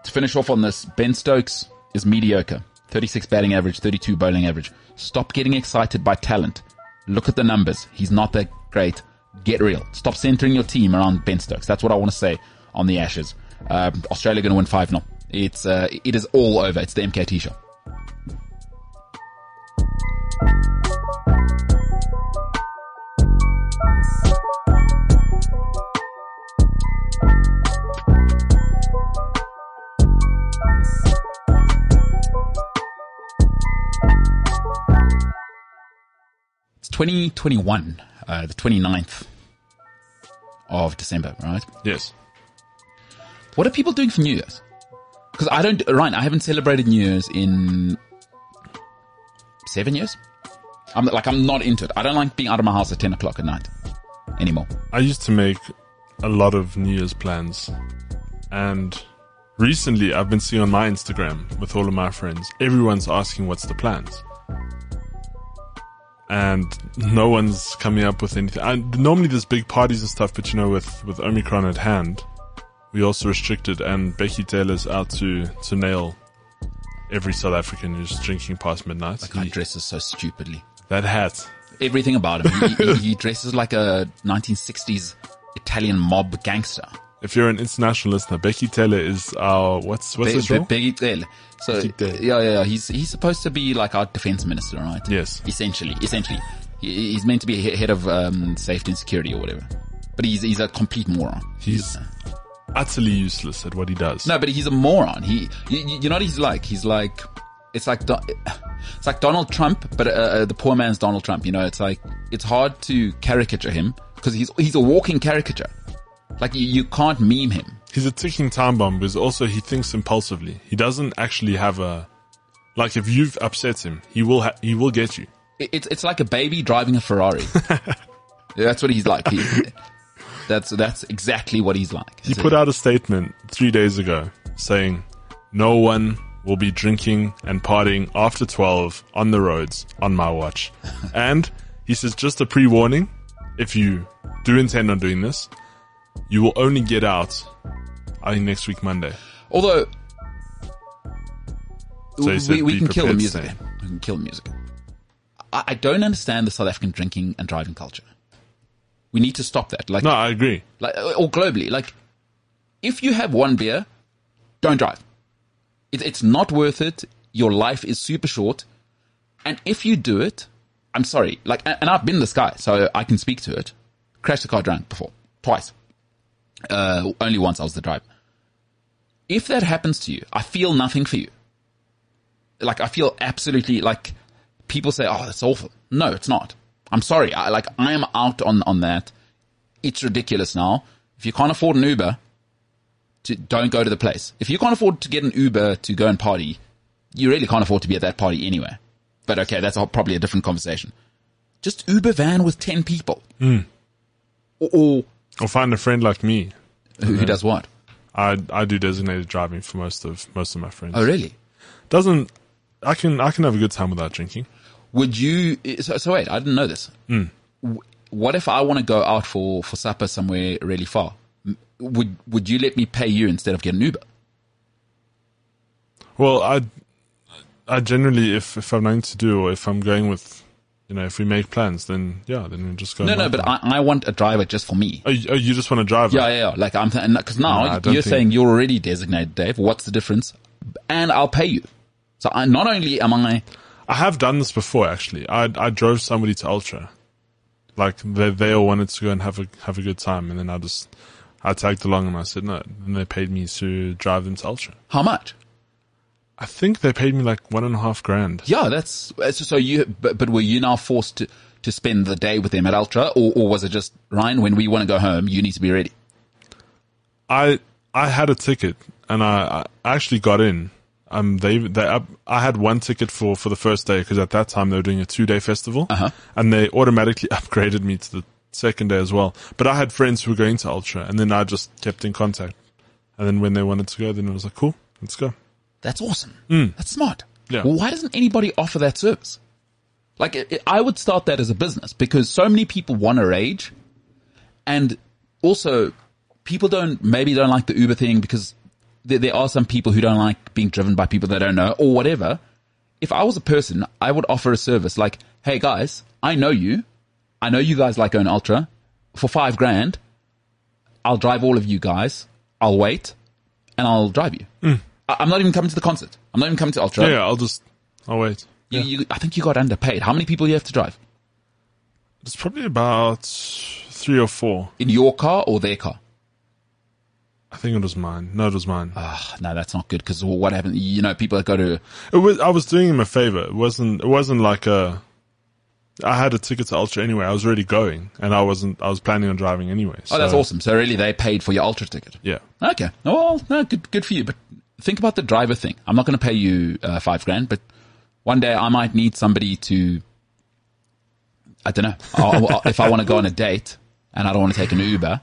to finish off on this, Ben Stokes is mediocre. 36 batting average, 32 bowling average. Stop getting excited by talent. Look at the numbers. He's not that great. Get real. Stop centering your team around Ben Stokes. That's what I want to say on the Ashes. Um, Australia going to win 5 0. It's, uh, it is all over. It's the MKT show. 2021, uh, the 29th of December, right? Yes. What are people doing for New Year's? Because I don't, Ryan, I haven't celebrated New Year's in seven years. I'm like, I'm not into it. I don't like being out of my house at 10 o'clock at night anymore. I used to make a lot of New Year's plans. And recently I've been seeing on my Instagram with all of my friends, everyone's asking what's the plans. And no one's coming up with anything. I, normally there's big parties and stuff, but you know, with, with Omicron at hand, we also restricted and Bheki Cele's out to, to nail every South African who's drinking past midnight. Guy He- dresses so stupidly. that hat. Everything about him. He, he, he dresses like a 1960s Italian mob gangster. If you're an international listener, Bheki Cele is our, what's, what's Be- his Be- Bheki Cele. So yeah, yeah, yeah. He's he's supposed to be like our defense minister, right? Yes. Essentially, essentially, he, he's meant to be he- head of um, safety and security or whatever. But he's he's a complete moron. He's utterly useless at what he does. No, but he's a moron. He, you, you know what he's like? He's like, it's like, Do- it's like Donald Trump, but uh, uh, the poor man's Donald Trump. You know, it's like it's hard to caricature him because he's he's a walking caricature. Like you, you can't meme him. He's a ticking time bomb because also he thinks impulsively. He doesn't actually have a, like if you've upset him, he will, ha- he will get you. It's it's like a baby driving a Ferrari. that's what he's like. He, that's that's exactly what he's like. He put out a statement three days ago saying, no one will be drinking and partying after 12 on the roads on my watch. and he says, just a pre-warning, if you do intend on doing this, you will only get out, I think next week, Monday. Although So said we, we can kill the music. We can kill the music. I, I don't understand the South African drinking and driving culture. We need to stop that. Like, No, I agree. like uh, or globally. Like, if you have one beer, don't drive. It, it's not worth it. Your life is super short, and if you do it, I'm sorry. Like, and and I've been this guy, so I can speak to it. Crashed the car drunk before, twice. Uh, only once I was the driver. If that happens to you, I feel nothing for you. Like, I feel absolutely like people say, "Oh, that's awful." No, it's not. I'm sorry. I like I am out on on that. It's ridiculous now. If you can't afford an Uber, to, don't go to the place. If you can't afford to get an Uber to go and party, you really can't afford to be at that party anyway. But okay, that's a, probably a different conversation. Just Uber van with 10 people. Or, or Or find a friend like me. who, who does what? I I do designated driving for most of most of my friends. Oh, really? Doesn't I can I can have a good time without drinking. Would you, so, so wait, I didn't know this. Hmm. W- What if I want to go out for, for supper somewhere really far? Would, would you let me pay you instead of getting Uber? Well, I I generally if if I'm going to do or if I'm going with you know if we make plans then yeah then we just go. No, no, but. I, I want a driver just for me. Oh, you, oh, you just want to drive? Yeah, yeah, yeah. Like I'm, because now No, you're saying you're already designated, Dave. What's the difference? And I'll pay you. So I, not only am I, I have done this before actually. I I drove somebody to Ultra, like they they all wanted to go and have a have a good time, and then I just I tagged along and I said no, and they paid me to drive them to Ultra. how much? I think they paid me like one and a half grand. Yeah, that's, so, you, but, but were you now forced to, to spend the day with them at Ultra or, or was it just, Ryan, when we want to go home, you need to be ready? I I had a ticket and I, I actually got in. Um, they they I, I had one ticket for for the first day because at that time they were doing a two day festival, Uh-huh. and they automatically upgraded me to the second day as well. But I had friends who were going to Ultra, and then I just kept in contact. And then when they wanted to go, then it was like, cool, let's go. That's awesome. Hmm. That's smart. Yeah. Well, why doesn't anybody offer that service? Like, it, it- I would start that as a business because so many people want to rage. And also, people don't, maybe don't like the Uber thing because there, there are some people who don't like being driven by people they don't know or whatever. If I was a person, I would offer a service like, Hey guys, I know you. I know you guys like own ultra for five grand. I'll drive all of you guys. I'll wait and I'll drive you. I- I'm not even coming to the concert. I'm not even coming to Ultra. Yeah, yeah, I'll just I'll wait. You, you, I think you got underpaid. How many people do you have to drive It's probably about three or four. in your car or their car? I think it was mine. No, it was mine. Ah, no, that's not good because what happened? You know, people that go to It was. I was doing him a favor. It wasn't. It wasn't like a. I had a ticket to Ultra anyway. I was already going, and I wasn't. I was planning on driving anyway. oh, that's awesome. So really, they paid for your Ultra ticket. Yeah. Okay. Oh, well, no, good, good for you. But think about the driver thing. I'm not going to pay you uh, five grand, but one day I might need somebody to. I don't know. I'll, I'll- if I want to go on a date and I don't want to take an Uber,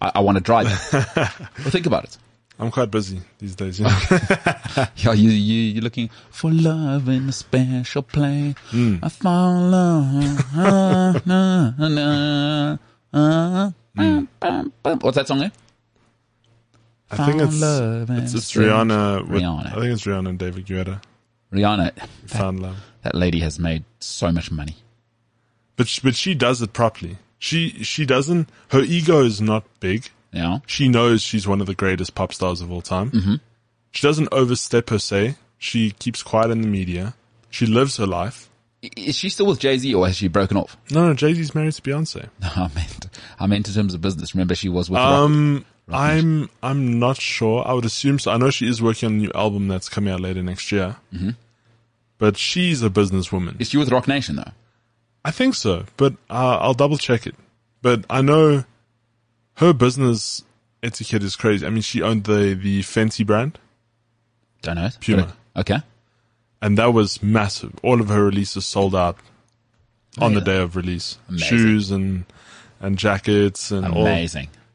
I, I want to drive. well, think about it. I'm quite busy these days. You know? Yeah, you, you, you're looking for love in a special place. I found love. Ah, na, na, ah, bum. What's that song there? I think it's love it's, it's Rihanna. With, Rihanna. I think it's Rihanna and David Guetta. Rihanna. Found love. That lady has made so much money. But she, but she does it properly. She she doesn't. Her ego is not big. Know? She knows she's one of the greatest pop stars of all time. Mm-hmm. She doesn't overstep her say. She keeps quiet in the media. She lives her life. Is she still with Jay Z or has she broken off? No, no, Jay Z's married to Beyonce. I meant, I meant in terms of business. Remember, she was with. Um, I'm I'm not sure. I would assume so. I know she is working on a new album that's coming out later next year. Mm-hmm. But she's a businesswoman. Is she with Roc Nation though? I think so, but uh, I'll double check it. But I know her business etiquette is crazy. I mean, she owned the the Fenty brand, Don't know. Puma. Okay. and that was massive. All of her releases sold out on the day of release. Amazing. Shoes and and jackets and all.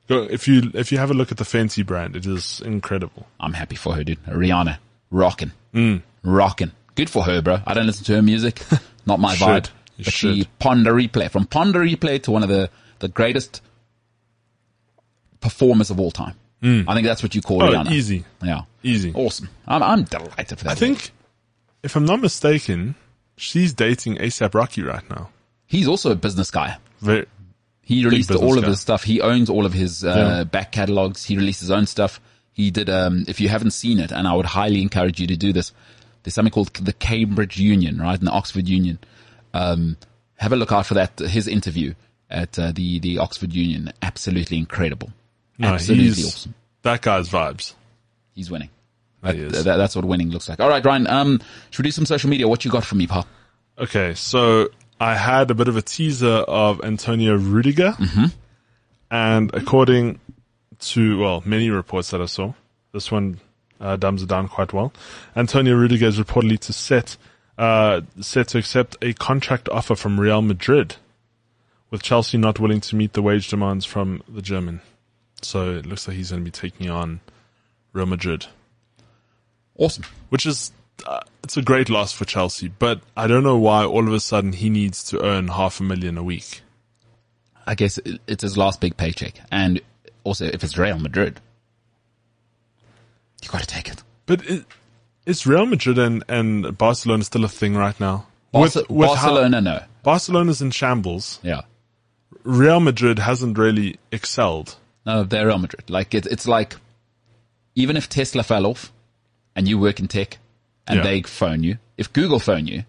Go, if you if you have a look at the Fenty brand, it is incredible. I'm happy for her, dude. Rihanna, rocking, Mm. rocking. Good for her, bro. I don't listen to her music, not my You vibe. You but she should. Pon de Replay from Pon de Replay to one of the the greatest performers of all time. I think that's what you call Oh, Rihanna. easy, Yeah, easy. awesome. I'm I'm delighted for that. I think, if I'm not mistaken, she's dating ASAP Rocky right now. he's also a business guy. Very, He released all of guy. his stuff. He owns all of his uh, Yeah. back catalogs. He released his own stuff. He did. Um, if you haven't seen it, and I would highly encourage you to do this. There's something called the Cambridge Union, right, and the Oxford Union. Um, have a look out for that. His interview at uh, the the Oxford Union, absolutely incredible. no, absolutely he's awesome. that guy's vibes. He's winning. That he is. That- that's what winning looks like. All right, Ryan. Um, should we do some social media? What you got for me, pal? Okay, so I had a bit of a teaser of Antonio Rudiger, Mm-hmm. and according to, well, many reports that I saw. This one uh, dumbs it down quite well. Antonio Rudiger is reportedly to set, uh, set to accept a contract offer from Real Madrid, with Chelsea not willing to meet the wage demands from the German. So it looks like he's going to be taking on Real Madrid, Awesome. which is, uh, it's a great loss for Chelsea, but I don't know why all of a sudden he needs to earn half a million a week. I guess it's his last big paycheck. And also, if it's Real Madrid, you got to take it. But it, is Real Madrid and, and Barcelona still a thing right now? Barca- With- with how- Barcelona, no. Barcelona's in shambles. Yeah. Real Madrid hasn't really excelled. No, they're Real Madrid. Like it, it's like even if Tesla fell off and you work in tech and Yeah. they phone you, if Google phone you,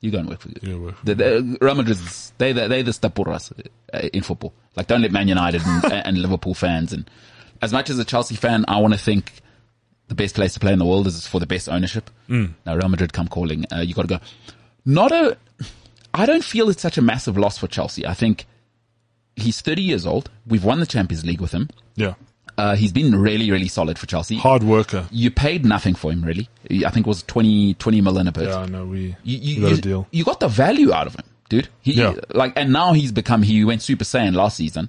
you go and work for Google. Work for The, the, Real Madrid's they they they the stapuras uh, in football. Like don't let Man United and, and Liverpool fans and as much as a Chelsea fan, I want to think the best place to play in the world is for the best ownership. Mm. Now Real Madrid come calling, uh, you got to go. Not a. I don't feel it's such a massive loss for Chelsea. I think he's 30 years old. We've won the Champions League with him. Yeah. Uh, he's been really, really solid for Chelsea. Hard worker. You paid nothing for him, really. I think it was 20, 20 million a bit. Yeah, I know. We, You, you, got you, a deal. you got the value out of him, dude. He, Yeah. like, and now he's become, he went Super Saiyan last season.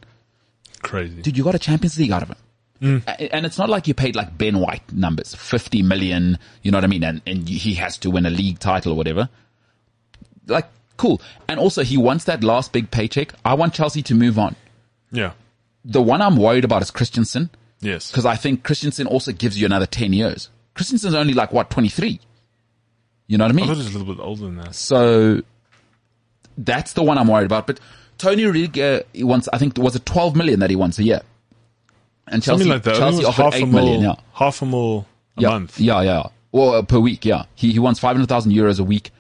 Crazy. Dude, you got a Champions League out of him. Mm. And it's not like you paid like Ben White numbers, 50 million, you know what I mean? And, and he has to win a league title or whatever. Like, cool. And also he wants that last big paycheck. I want Chelsea to move on. Yeah. The one I'm worried about is Christensen. Yes. because I think Christensen also gives you another 10 years. Christensen's only like, what, 23? You know what I I mean? thought he was a little bit older than that. So that's the one I'm worried about. But Tony Rudiger he wants, I think, was it 12 million that he wants a year? And Chelsea, Something like that. Chelsea offered half 8 a million, mil, yeah. half a mil a yeah, month. Yeah, yeah. Or uh, per week, yeah. He, he wants 500,000 euros a week.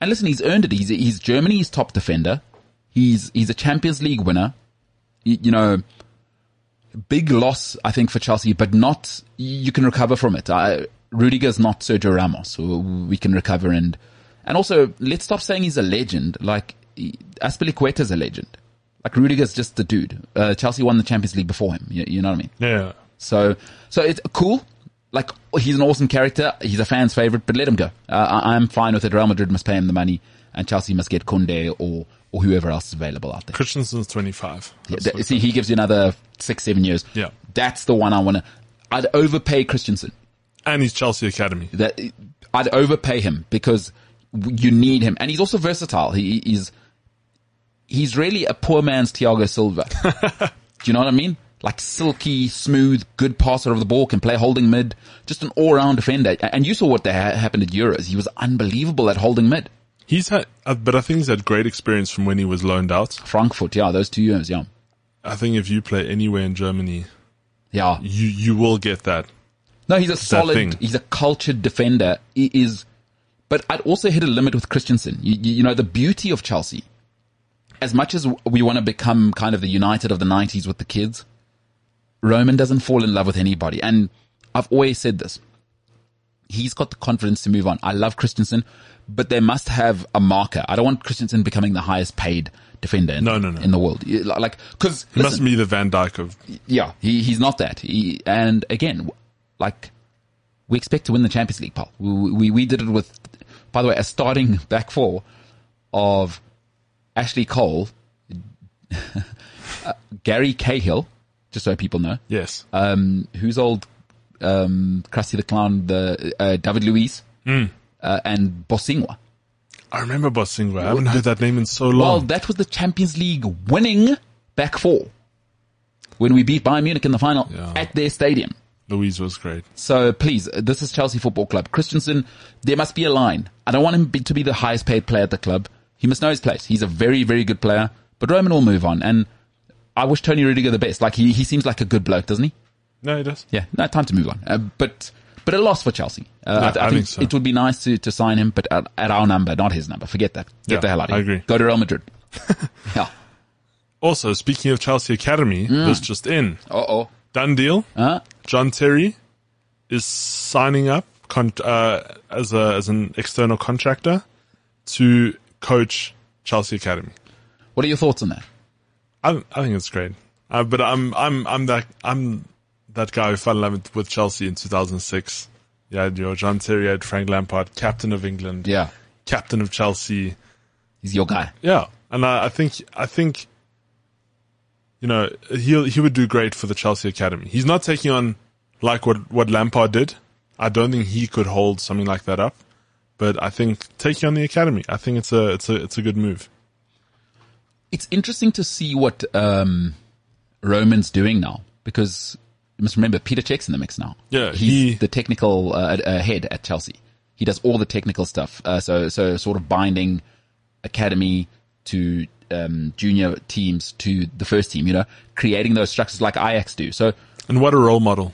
And listen, he's earned it. He's, he's Germany's top defender. He's, he's a Champions League winner. You know, big loss, I think, for Chelsea, but not, you can recover from it. I, Rudiger's not Sergio Ramos. So we can recover and, and also let's stop saying he's a legend. Like, Azpilicueta's a legend. Like Rudiger's just the dude. Uh, Chelsea won the Champions League before him. You, you know what I mean? Yeah. So, so it's cool. Like, he's an awesome character. He's a fan's favorite, but let him go. Uh, I, I'm fine with it. Real Madrid must pay him the money and Chelsea must get Kunde or, or whoever else is available out there. Christensen's 25. Yeah, That's th- what- see, he gives you another six, seven years. Yeah. That's the one I want to, I'd overpay Christensen. and he's Chelsea Academy. That, I'd overpay him because you need him. And he's also versatile. He, he's, he's really a poor man's Thiago Silva. Do you know what I mean? Like silky, smooth, good passer of the ball, can play holding mid, just an all-round defender. And you saw what that ha- happened at Euros. He was unbelievable at holding mid. He's had, uh, but I think he's had great experience from when he was loaned out. Frankfurt, yeah, those two years, yeah. I think if you play anywhere in Germany, Yeah. you, you will get that. No, he's a solid, he's a cultured defender. He is, but I'd also hit a limit with Christensen. You, you, you know, the beauty of Chelsea, as much as we want to become kind of the United of the 90s with the kids, Roman doesn't fall in love with anybody. And I've always said this. He's got the confidence to move on. I love Christensen, but they must have a marker. I don't want Christensen becoming the highest paid defender in, No, no, no. in the world. Like, cause He listen, must be the Van Dijk of, yeah, he, he's not that. He, and again, like, we expect to win the Champions League, Paul. We, we, we did it with, by the way, a starting back four of Ashley Cole, uh, Gary Cahill, just so people know, yes. um, who's old, um, Krusty the Clown, the, uh, David Luiz, Hmm. Uh, and Bosingwa. I remember Bosingwa. I haven't heard that name in so long. Well, that was the Champions League winning back four when we beat Bayern Munich in the final Yeah. at their stadium. Luiz was great. So please, uh, this is Chelsea Football Club. Christensen, there must be a line. I don't want him be, to be the highest paid player at the club. He must know his place. He's a very, very good player, but Roman will move on. And I wish Tony Rudiger the best. Like he, he seems like a good bloke, doesn't he? No, he does. Yeah, no, time to move on. Uh, but, but a loss for Chelsea. Uh, Yeah, I, I, I think, think so. it would be nice to, to sign him, but at, at our number, not his number. Forget that. Get Yeah, the hell out of here. I agree. Go to Real Madrid. yeah. Also, speaking of Chelsea Academy, this just in. Uh oh. Done deal. Huh? John Terry is signing up con- uh, as a as an external contractor to coach Chelsea Academy. What are your thoughts on that? I I think it's great. Uh, but I'm I'm I'm that I'm that guy who fell in love with- Chelsea in 2006. Yeah, your John Terry, had Frank Lampard, captain of England, Yeah. captain of Chelsea. He's your guy. Yeah, and I, I think I think you know he he would do great for the Chelsea academy. He's not taking on like what what Lampard did. I don't think he could hold something like that up. But I think taking on the academy, I think it's a it's a it's a good move. It's interesting to see what um, Roman's doing now because you must remember Peter Cech's in the mix now. Yeah, he's he- the technical uh, head at Chelsea. He does all the technical stuff. Uh, so so sort of binding academy to um, junior teams to the first team. You know, creating those structures like Ajax do. So And what a role model!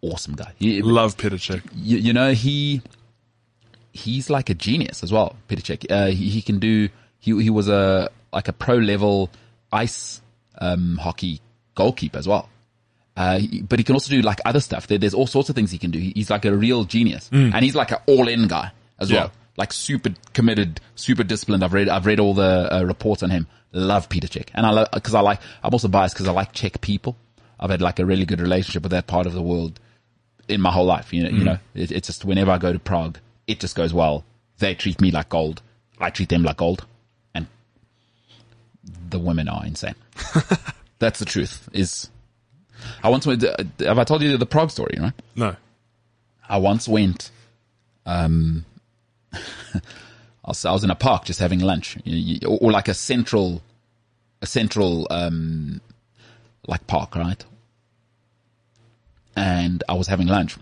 awesome guy. He, Love Peter Cech. you, you know he he's like a genius as well Peter Cech. Uh, he, he can do he he was a like a pro level ice um, hockey goalkeeper as well uh, but he can also do like other stuff there, there's all sorts of things he can do he's like a real genius and he's like an all-in guy as well Yeah. like super committed super disciplined I've read I've read all the uh, reports on him love Peter Cech and I love because I like I'm also biased because I like Czech people I've had like a really good relationship with that part of the world in my whole life. You know, you know, it, it's just whenever I go to Prague, it just goes well. They treat me like gold. I treat them like gold, and the women are insane. That's the truth. Is I once went. Have I told you the Prague story? Right. No, I once went. Um, I was, I was in a park just having lunch, or, or like a central, a central, um, like park, right? And I was having lunch.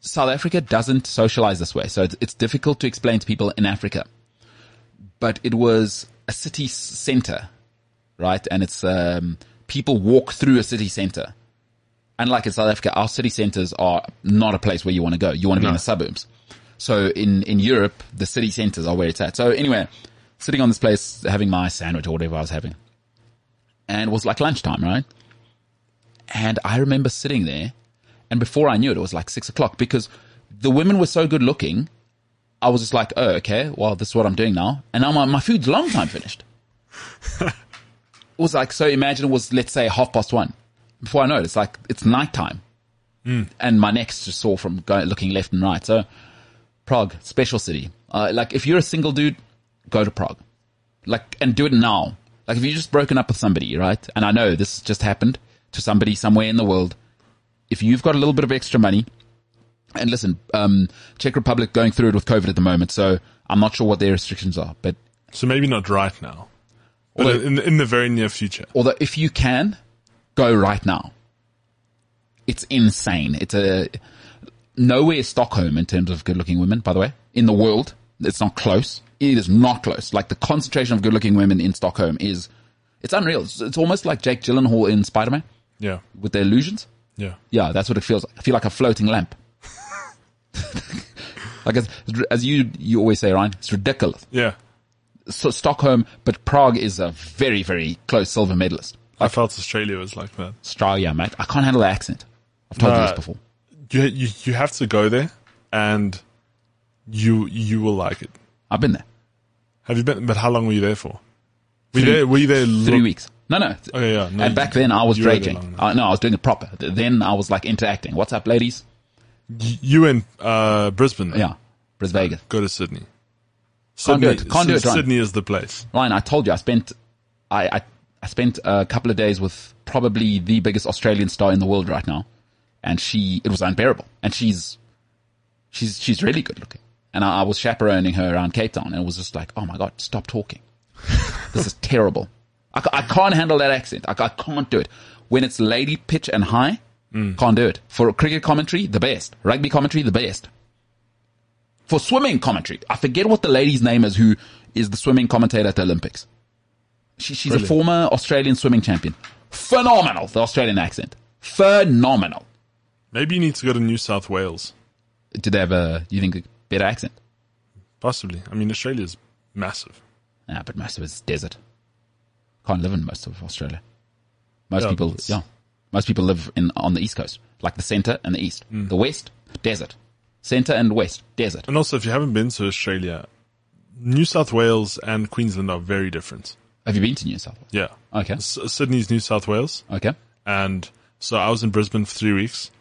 South Africa doesn't socialize this way, so it's, it's difficult to explain to people in Africa. But it was a city center, right? And it's um, people walk through a city center unlike in South Africa, our city centers are not a place where you want to go. You want to be in the suburbs. So in, in Europe, the city centers are where it's at. So anyway, sitting on this place, having my sandwich or whatever I was having. And it was like lunchtime, right? And I remember sitting there and before I knew it, it was like six o'clock because the women were so good looking. I was just like, oh, okay, well, this is what I'm doing now. And now my, my food's long time finished. it was like, so imagine it was, let's say half past one. Before I know it, it's like, it's nighttime. And my neck's just sore from going, looking left and right. So Prague, special city. Uh, like if you're a single dude, go to Prague. Like, and do it now. Like if you're just broken up with somebody, right? And I know this just happened to somebody somewhere in the world. If you've got a little bit of extra money, and listen, um, Czech Republic going through it with COVID at the moment, so I'm not sure what their restrictions are, but so maybe not right now, Although- in in the very near future. although if you can, go right now. It's insane. It's a nowhere is Stockholm in terms of good looking women, by the way, in the world. It's not close. It is not close. Like the concentration of good looking women in Stockholm is, it's unreal. It's, it's almost like Jake Gyllenhaal in Spider-Man Yeah, with the illusions. yeah. Yeah, that's what it feels like. I feel like a floating lamp. like as, as you, you always say, Ryan, it's ridiculous. Yeah, So Stockholm, but Prague is a very, very close silver medalist. I felt Australia was like that. Australia, mate. I can't handle the accent. I've told you this before. You you you have to go there, and you you will like it. I've been there. Have you been? But how long were you there for? Were you there? Were you there? Three look- weeks. No, no. Okay, yeah. No, and back then I was you were there dredging. long enough. Uh, no, I was doing it proper. Then I was like interacting. What's up, ladies? You in uh, Brisbane? Yeah. Bris Vegas. Go to Sydney. Sydney, it. Can't do it, Ryan. Sydney is the place. Ryan, I told you I spent, I, I, I spent a couple of days with probably the biggest Australian star in the world right now. And she, it was unbearable. And she's, she's, she's really good looking. And I, I was chaperoning her around Cape Town and it was just like, oh my God, stop talking. this is terrible. I, I can't handle that accent. I, I can't do it. When it's lady pitch and high, mm. can't do it. For cricket commentary, the best. Rugby commentary, the best. For swimming commentary, I forget what the lady's name is who is the swimming commentator at the Olympics. She, she's a former Australian swimming champion. Phenomenal, the Australian accent. Phenomenal. Maybe you need to go to New South Wales. Do they have a, you think, a better accent? Possibly. I mean, Australia's massive. Yeah, but most of it's desert. Can't live in most of Australia. Most Yeah, people, yeah. Most people live in, on the east coast, like the center and the east. Mm. The west, desert. Center and west, desert. And also, if you haven't been to Australia, New South Wales and Queensland are very different. Have you been to New South Wales? Yeah. Okay. S- Sydney's New South Wales. Okay. and so I was in Brisbane for three weeks,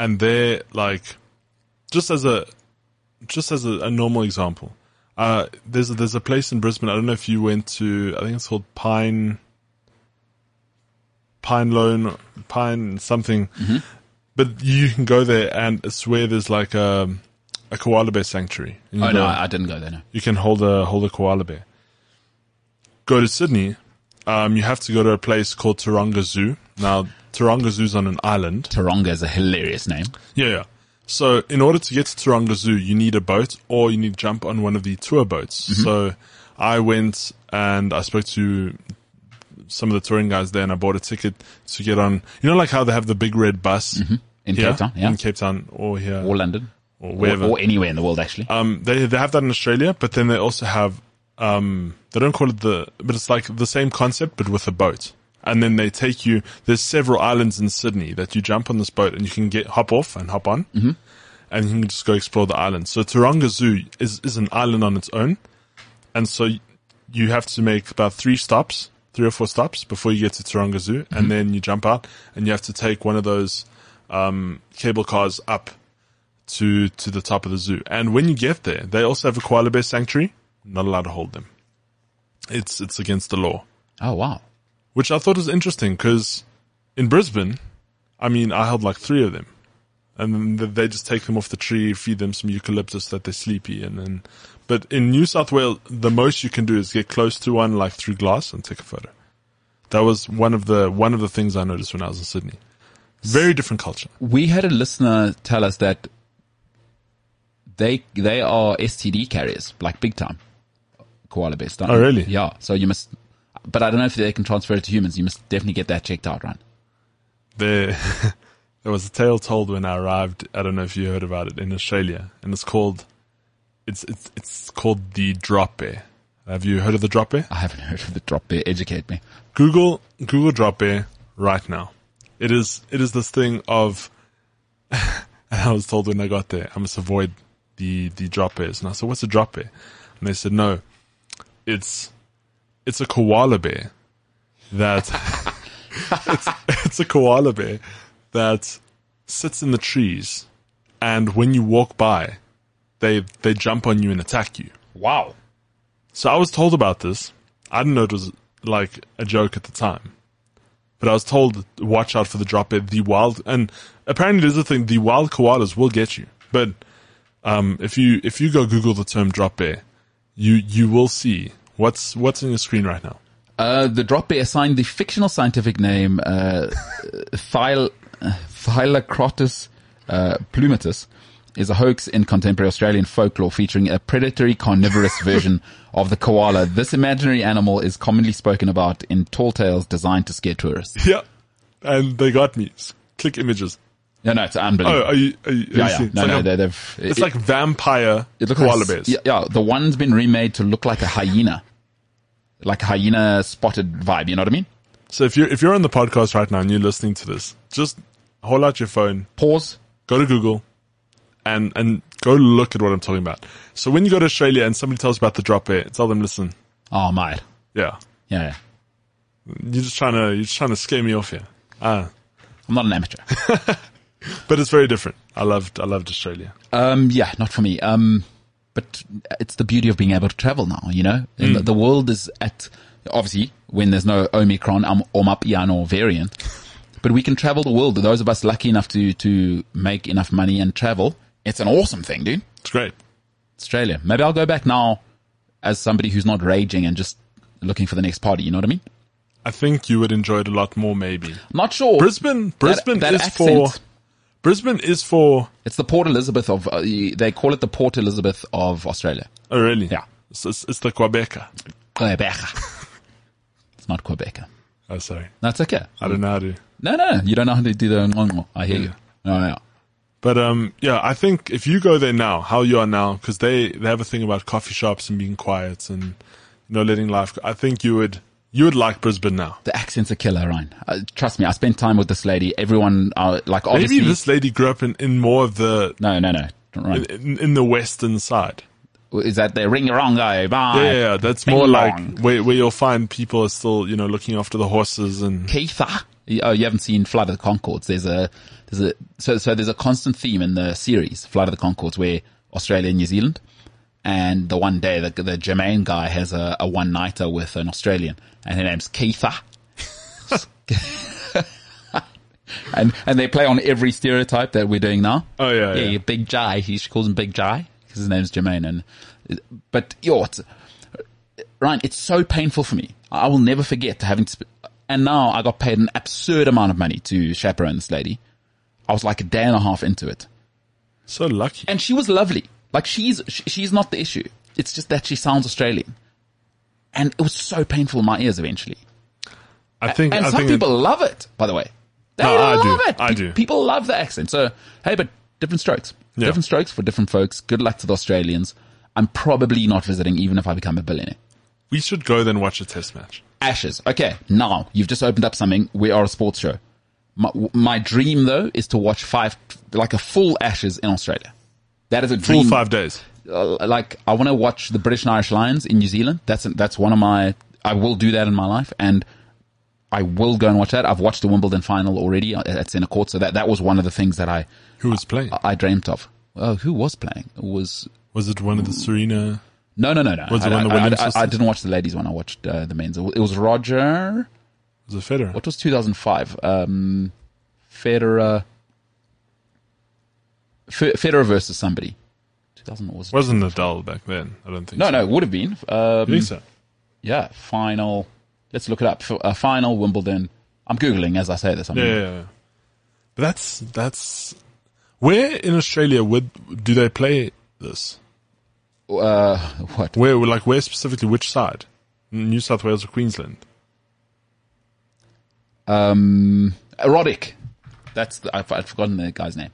and there, like, just as a, just as a, a normal example, uh, there's a, there's a place in Brisbane. I don't know if you went to. I think it's called Pine, Pine Lone, Pine something, but you can go there, and it's where there's like a, a koala bear sanctuary. Oh no, I didn't go there. No. you can hold a hold a koala bear. Go to Sydney, um, you have to go to a place called Taronga Zoo. Now, Taronga Zoo's on an island. Taronga is a hilarious name. Yeah, yeah. So, in order to get to Taronga Zoo, you need a boat or you need to jump on one of the tour boats. So, I went and I spoke to some of the touring guys there and I bought a ticket to get on. You know, like how they have the big red bus In here Cape Town, yeah. in Cape Town or here or London. or Or, wherever. or anywhere in the world, actually. Um, they they have that in Australia, but then they also have um, they don't call it the, but it's like the same concept, but with a boat. And then they take you. There's several islands in Sydney that you jump on this boat and you can get hop off and hop on, mm-hmm. and you can just go explore the island. So Taronga Zoo is is an island on its own, and so you have to make about three stops, three or four stops before you get to Taronga Zoo, and then you jump out and you have to take one of those um, cable cars up to to the top of the zoo. And when you get there, they also have a koala bear sanctuary. Not allowed to hold them. It's it's against the law, oh wow. which I thought was interesting because in Brisbane, I mean, I held like three of them, and then they just take them off the tree, feed them some eucalyptus that they're sleepy, and then. But in New South Wales, the most you can do is get close to one, like through glass, and take a photo. That was one of the one of the things I noticed when I was in Sydney. Very different culture. We had a listener tell us that they they are STD carriers, like big time. Koala bears. don't Oh, really? Yeah. So you must, but I don't know if they can transfer it to humans. You must definitely get that checked out, right? there there was a tale told when I arrived. I don't know if you heard about it in Australia, and it's called it's it's it's called the drop bear. Have you heard of the drop bear? I haven't heard of the drop bear. Educate me. Google Google drop bear right now. It is it is this thing of. and I was told when I got there, I must avoid the the drop bears, and I said, "What's a drop bear?" And they said, "No, it's it's a koala bear that it's, it's a koala bear that sits in the trees, and when you walk by, they they jump on you and attack you." Wow. So I was told about this. I didn't know it was like a joke at the time. But I was told, watch out for the drop bear, the wild, and apparently there's a thing, the wild koalas will get you. But, um, if you, if you go Google the term drop bear, you, you will see what's, what's in your screen right now. Uh, the drop bear assigned the fictional scientific name uh, Thylarctos uh, plummetus is a hoax in contemporary Australian folklore featuring a predatory carnivorous version of the koala. This imaginary animal is commonly spoken about in tall tales designed to scare tourists. Yeah. And they got me. Click images. No, no, it's Oh, unbelievable. are you, are you, are yeah, yeah. No, it's no, like, they, a, they've. it's it- like vampire it looks koala like, bears. Yeah, yeah, the one's been remade to look like a hyena, like a hyena spotted vibe. You know what I mean? So if you're, if you're on the podcast right now and you're listening to this, just hold out your phone, Pause. go to Google and, and go look at what I'm talking about. So when you go to Australia and somebody tells you about the drop bear, tell them, listen, Oh, mate. yeah, Yeah, yeah. you're just trying to, you're just trying to scare me off here. Ah, I'm not an amateur. but it's very different. I loved, I loved Australia. Um, yeah, not for me. Um, but it's the beauty of being able to travel now, you know? And The, the world is at, obviously, when there's no Omicron, um, or variant, but we can travel the world. Those of us lucky enough to, to make enough money and travel, it's an awesome thing, dude. It's great. Australia. Maybe I'll go back now as somebody who's not raging and just looking for the next party. You know what I mean? I think you would enjoy it a lot more, maybe. Not sure. Brisbane, Brisbane that is accent- for, Brisbane is for, It's the Port Elizabeth of, uh, they call it the Port Elizabeth of Australia. oh really? Yeah. It's, it's, it's the Quebecer. Quebec. it's not Quebec. Oh, sorry. That's okay. I don't know how to. No, no, you don't know how to do the. I hear you. Oh, yeah. But um, yeah, I think if you go there now, how you are now, because they they have a thing about coffee shops and being quiet and you know letting life. I think you would you would like Brisbane now. The accent's a killer, Ryan. Uh, trust me, I spent time with this lady. Everyone, uh, like, obviously. Maybe this lady grew up in, in more of the no, no, no. Ryan. in, in the western side. Is that the ring wrong guy? Bye. Yeah, yeah, that's Bing more bong. like where, where you'll find people are still, you know, looking after the horses and Keitha. Oh, you haven't seen Flight of the Conchords. There's a, there's a, so, so there's a constant theme in the series, Flight of the Conchords, where Australia and New Zealand. And the one day, the, the Jemaine guy has a, a one nighter with an Australian and her name's Keitha. and, and they play on every stereotype that we're doing now. Oh, yeah, yeah. Big Jai. He she calls him Big Jai because his name's Jemaine. And, but yo, it's, Ryan, it's so painful for me. I will never forget having to, and now I got paid an absurd amount of money to chaperone this lady. I was like a day and a half into it. so lucky. And she was lovely. Like she's, she's not the issue. It's just that she sounds Australian. And it was so painful in my ears eventually. I think, And I some think it- people love it, by the way. They No, I love do. it. I Pe- do. People love the accent. So, hey, but different strokes. Yeah. Different strokes for different folks. Good luck to the Australians. I'm probably not visiting even if I become a billionaire. we should go then watch a test match. Ashes. Okay, now you've just opened up something. We are a sports show. My, my dream though is to watch five, like a full Ashes in Australia. That is a dream. Full five days. Uh, like I want to watch the British and Irish Lions in New Zealand. That's that's one of my. I will do that in my life, and I will go and watch that. I've watched the Wimbledon final already at at Centre Court, so that that was one of the things that I Who was playing? I dreamt of. Oh, who was playing? It was Was it one of the Serena? no, no, no, no. Was it I, one of the I- I- I, I didn't watch the ladies one. I watched uh, the men's. It It was Roger. Was it Federer? What was 2005? Um, Federer. Fe- Federer versus somebody. 2000 was it? Wasn't Nadal back then? I don't think. No, so. no, it would have been. Um, I think so. Yeah, final. Let's look it up. F- Uh, final Wimbledon. I'm googling as I say this. I Yeah, yeah, yeah. But that's that's where in Australia would do they play this? Uh, what? Where like where specifically? Which side? New South Wales or Queensland? Um, Roddick. That's the, I've, I've forgotten the guy's name.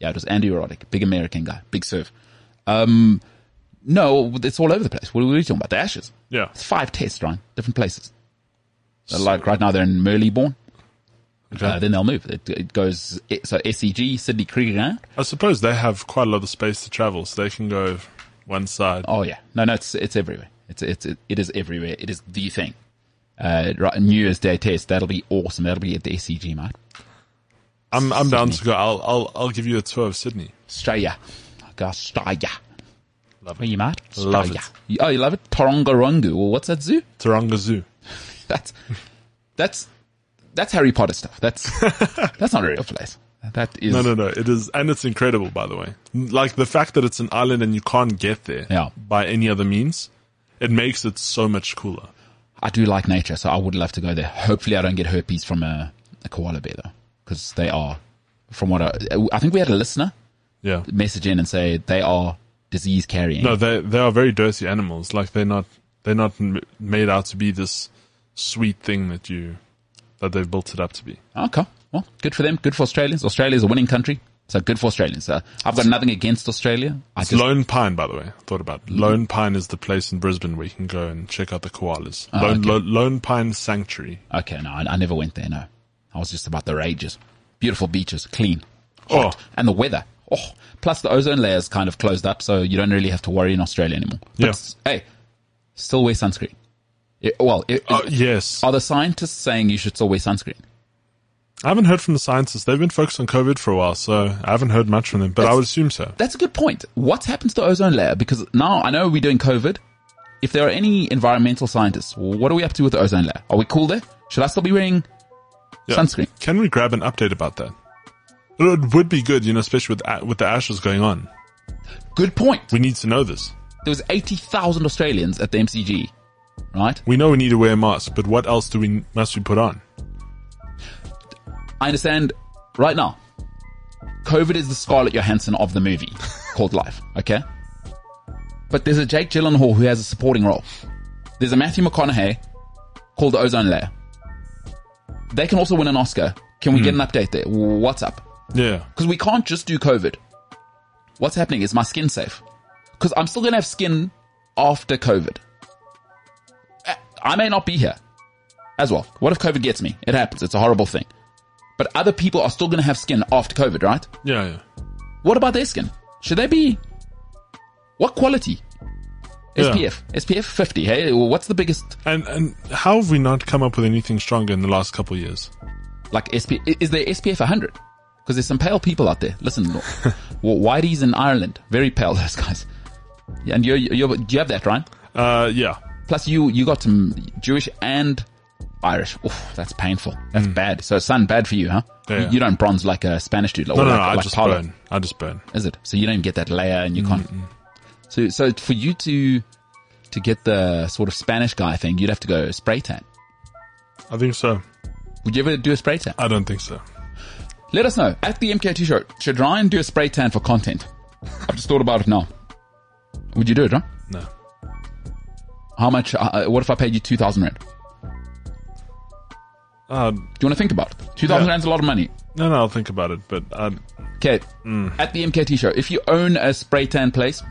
Yeah, it was Andy Roddick, big American guy, big serve. Um, no, it's all over the place. What are we talking about? The Ashes. Yeah. It's five tests, right? Different places. Uh, like right now they're in Melbourne. Okay. Uh, then they'll move. It, it goes, so SCG, Sydney Cricket Ground. I suppose they have quite a lot of space to travel, so they can go one side. Oh yeah, no, no, it's it's everywhere. It's it's it, it is everywhere. It is the thing. Uh, right, New Year's Day test. That'll be awesome. That'll be at the SCG, mate. I'm I'm down to go. I'll I'll I'll give you a tour of Sydney. Australia, go Australia. Love Where you, mad? Love Australia. You- Oh, you love it? Tarongarongo. Well, what's that zoo? Taronga Zoo. That's that's that's Harry Potter stuff. That's that's not a real place. That is No, no, no. It is, and it's incredible, by the way. Like the fact that it's an island and you can't get there Yeah. by any other means, it makes it so much cooler. I do like nature, so I would love to go there. Hopefully, I don't get herpes from a, a koala bear though, because they are. From what I, I think we had a listener Yeah. message in and say they are disease carrying. No, they they are very dirty animals. Like they're not they're not m- made out to be this sweet thing that you that they've built it up to be. Okay. Well, good for them. Good for Australians. Australia's a winning country. So good for Australians. Uh, I've got nothing against Australia. I It's just, Lone Pine, by the way. I thought about it. Lone Pine is the place in Brisbane where you can go and check out the koalas. Oh, Lone, okay. Lo- Lone Pine Sanctuary. okay, no, I, I never went there. No, I was just about the rages. Beautiful beaches, clean, hot, Oh. and the weather. Oh, plus the ozone layer is kind of closed up, so you don't really have to worry in Australia anymore. But Yeah. hey, still wear sunscreen. It- well, it, Oh, yes. are the scientists saying you should still wear sunscreen? I haven't heard from the scientists. They've been focused on COVID for a while, so I haven't heard much from them, but I would assume so. That's a good point. What's happened to the ozone layer? Because now I know we're doing COVID. If there are any environmental scientists, what are we up to with the ozone layer? Are we cool there? Should I still be wearing Yeah. sunscreen? Can we grab an update about that? It would be good, you know, especially with with the ashes going on. Good point. We need to know this. There was 80,000 Australians at the MCG, right? We know we need to wear a mask, but what else do we must we put on? I understand right now. COVID is the Scarlett Johansson of the movie called Life, okay? But there's a Jake Gyllenhaal who has a supporting role. There's a Matthew McConaughey called The Ozone Layer. They can also win an Oscar. Can we get hmm. an update there? What's up? Yeah. Because we can't just do COVID. What's happening? Is my skin safe? Because I'm still going to have skin after COVID. I may not be here as well. What if COVID gets me? It happens. It's a horrible thing. But other people are still going to have skin after COVID, right? Yeah, yeah. What about their skin? Should they be? What quality? Yeah. SPF. SPF 50. Hey, what's the biggest, And and how have we not come up with anything stronger in the last couple of years? like SP, is there SPF 100? Because there's some pale people out there. Listen, well, Whitey's in Ireland. Very pale, those guys. Yeah, And you're, you're, do you have that, right? Uh, yeah. Plus you, you got some Jewish and Irish. Oof, that's painful. That's bad. So sun, bad for you, huh? Yeah. You, don't bronze like a Spanish dude. Or No, no, like, no. I like just Paulo. burn. I just burn. Is it? So you don't get that layer and you Mm-hmm. can't. So, so for you to, to get the sort of Spanish guy thing, you'd have to go spray tan. I think so. Would you ever do a spray tan? I don't think so. Let us know at the MKT show. Should Ryan do a spray tan for content? I've just thought about it now. Would you do it, Ryan? No. How much? Uh, uh, what if I paid you two thousand rand? Uh, Do you want to think about it? Two thousand Yeah. rand's a lot of money. no, no. I'll think about it. But uh, Okay, at the MKT show, if you own a spray tan place,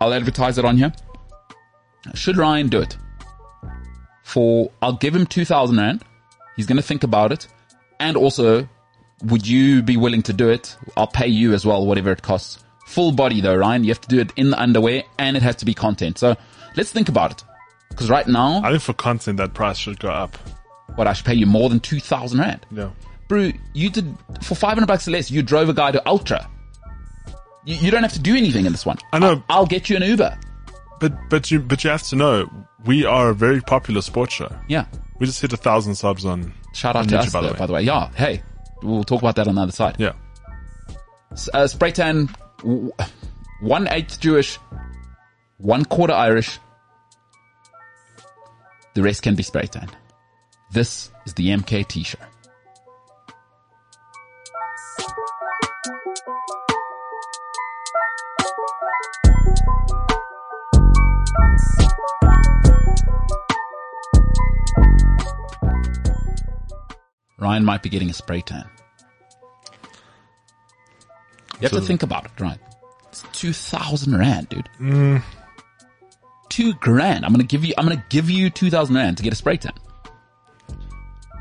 I'll advertise it on here. Should Ryan do it? For I'll give him two thousand rand. He's going to think about it, and also, would you be willing to do it? I'll pay you as well, whatever it costs. Full body though, Ryan. You have to do it in the underwear, and it has to be content. So let's think about it. Because right now, I think for content that price should go up. What I should pay you more than two thousand rand. Yeah. Bro, you did for five hundred bucks or less. You drove a guy to Ultra. You, you don't have to do anything in this one. I know. I'll, I'll get you an Uber. But but you but you have to know we are a very popular sports show. Yeah. We just hit a thousand subs on. Shout out on to YouTube, us, though, by the way. Yeah. Hey, we'll talk about that on the other side. Yeah. Uh, spray tan, one eighth Jewish, one quarter Irish. The rest can be spray tan. This is the MKT show. Ryan might be getting a spray tan. You have to think about it, right? It's two thousand rand, dude. Mm. Two grand. I'm gonna give you. I'm gonna give you two thousand rand to get a spray tan,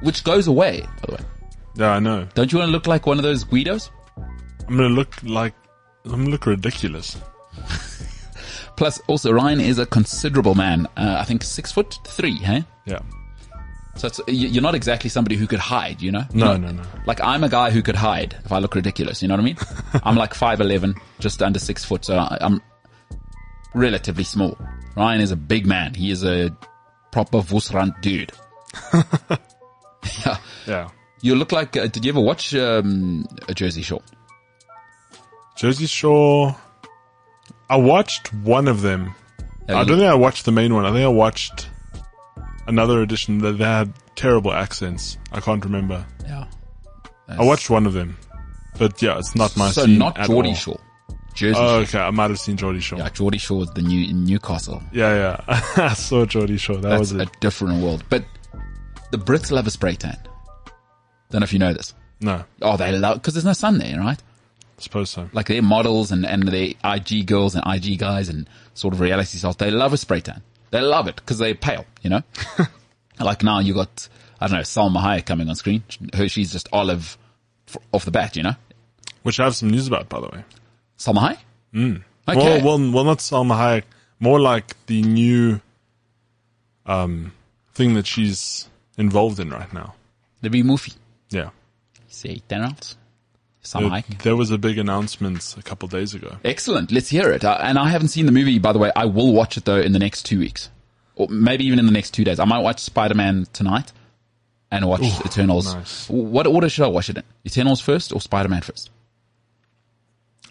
which goes away. By the way, Yeah, I know. don't you want to look like one of those Guidos? I'm gonna look like I'm gonna look ridiculous. Plus, also Ryan is a considerable man. Uh, I think six foot three. Hey, Yeah. so it's, you- you're not exactly somebody who could hide. You know? No, You're no, not- no. Like I'm a guy who could hide if I look ridiculous. You know what I mean? I'm like five eleven, just under six foot, so I'm relatively small. Ryan is a big man. He is a proper Wesrand dude. yeah. You look like. Uh, did you ever watch um, a Jersey Shore? Jersey Shore. I watched one of them. I don't think I watched the main one. I think I watched another edition that they had terrible accents. I can't remember. Yeah. I watched one of them, but yeah, it's not my So not Geordie all. Shore. Jersey Oh, Shore. okay. I might have seen Geordie Shore. Yeah, Geordie Shore is the new in Newcastle. yeah. Yeah. I saw Geordie Shore. That That's was a different world. But the Brits love a spray tan. Don't know if you know this. No, Oh, they love because there's no sun there, right? I suppose so. Like their models and and their IG girls and IG guys and sort of reality stars, they love a spray tan. They love it because they're pale, you know. like now you got I don't know Salma Hayek coming on screen. Her she's just olive f- off the bat, you know. Which I have some news about, by the way. Salma Hayek. Mm. Okay. Well, well, well, not Salma Hayek. More like the new um thing that she's involved in right now. the be Mufi. Yeah. Say ten rounds. Salma There, was a big announcement a couple days ago. Excellent. Let's hear it. Uh, and I haven't seen the movie, by the way. I will watch it though in the next two weeks, or maybe even in the next two days. I might watch Spider Man tonight and watch Eternals. nice. What order should I watch it in? Eternals first or Spider Man first?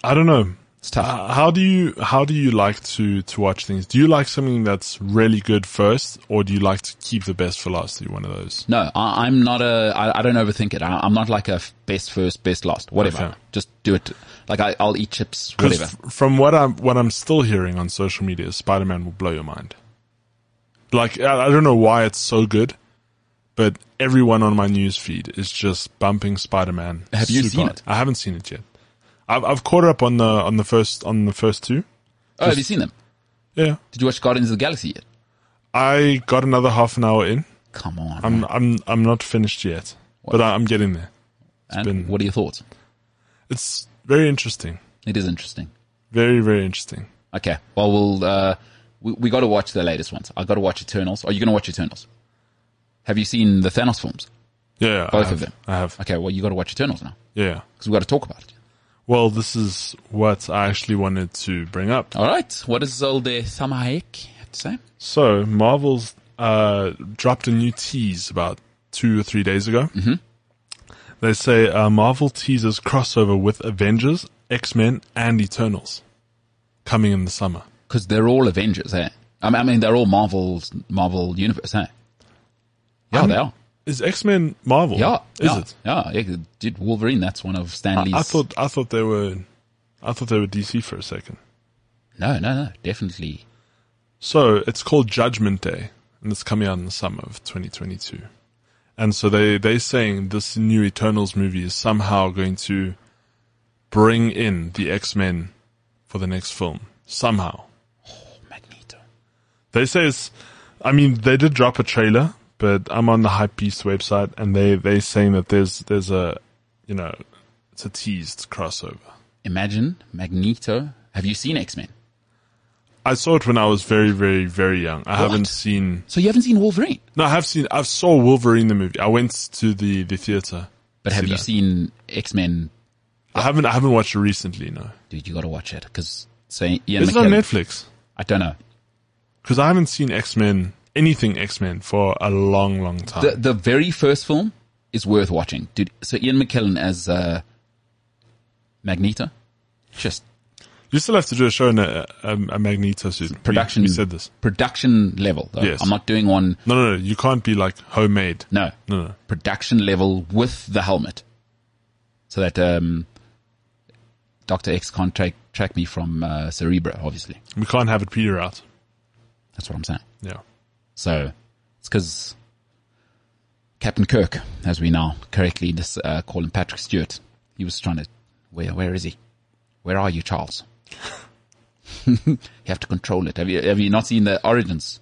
I don't know. It's tough. Uh, how do you how do you like to to watch things? Do you like something that's really good first, or do you like to keep the best for last? Are you one of those? no, I, I'm not a. I, I don't overthink it. I, I'm not like a best first, best last. Whatever. Okay. Just do it. Like I, I'll eat chips. Whatever. f- from what I'm what I'm still hearing on social media, Spider Man will blow your mind. Like I, I don't know why it's so good, but everyone on my news feed is just bumping Spider Man. Have you seen it? I haven't seen it yet. I've I've caught up on the on the first on the first two. oh, have you seen them? Yeah, Did you watch Guardians of the Galaxy yet? I got another half an hour in. Come on. I'm I'm I'm not finished yet, but I, I'm getting there. and been- what are your thoughts? It's very interesting. It is interesting. Very very interesting. Okay. Well, we'll uh, we, we got to watch the latest ones. I got to watch Eternals. Are you going to watch Eternals? Have you seen the Thanos films? Yeah, Both of them. I have. Okay, well, you got to watch Eternals now Yeah. because we got to talk about it. Well, this is what I actually wanted to bring up. All right. What does old uh, Salma Hayek have to say? So, Marvel's uh, dropped a new tease about two or three days ago. Mm-hmm. They say uh, Marvel teases crossover with Avengers, X Men, and Eternals coming in the summer. Because they're all Avengers, eh? I mean, I mean, they're all Marvel's Marvel universe, eh? Yeah, I'm- they are. Is X Men Marvel? Yeah, is yeah, it? Yeah, yeah. Did Wolverine? That's one of Stan Lee's. I, I thought I thought they were I thought they were DC for a second. No, no, no. Definitely. So it's called Judgment Day, and it's coming out in the summer of 2022. And so they they're saying this new Eternals movie is somehow going to bring in the X Men for the next film somehow. Oh, Magneto. They say it's. I mean, they did drop a trailer, but I'm on the Hypebeast website, and they they saying that there's there's a, you know, it's a teased crossover. Imagine Magneto. Have you seen X Men? I saw it when I was very very very young. I haven't seen. So you haven't seen Wolverine, No, I have seen. I saw Wolverine the movie. I went to the the theater. but have you that. seen X Men? I haven't. I haven't watched it recently. No, Dude, you got to watch it because say Ian is it on Netflix? I don't know. Because I haven't seen X Men anything X Men for a long long time. The the very first film is worth watching, dude. So Ian McKellen as uh, Magneto, just you still have to do a show in a, a, a Magneto suit. Production. We, said this. production level. Though. Yes. I'm not doing one. No, no, no. You can't be like homemade. No, No, no. production level with the helmet, so that um, Doctor X can't track track me from uh, Cerebro. Obviously, We can't have it peter out. that's what I'm saying. Yeah. So it's because Captain Kirk, as we now correctly dis- uh, call him, Patrick Stewart, he was trying to. Where where is he? Where are you, Charles? you have to control it. Have you have you not seen the origins?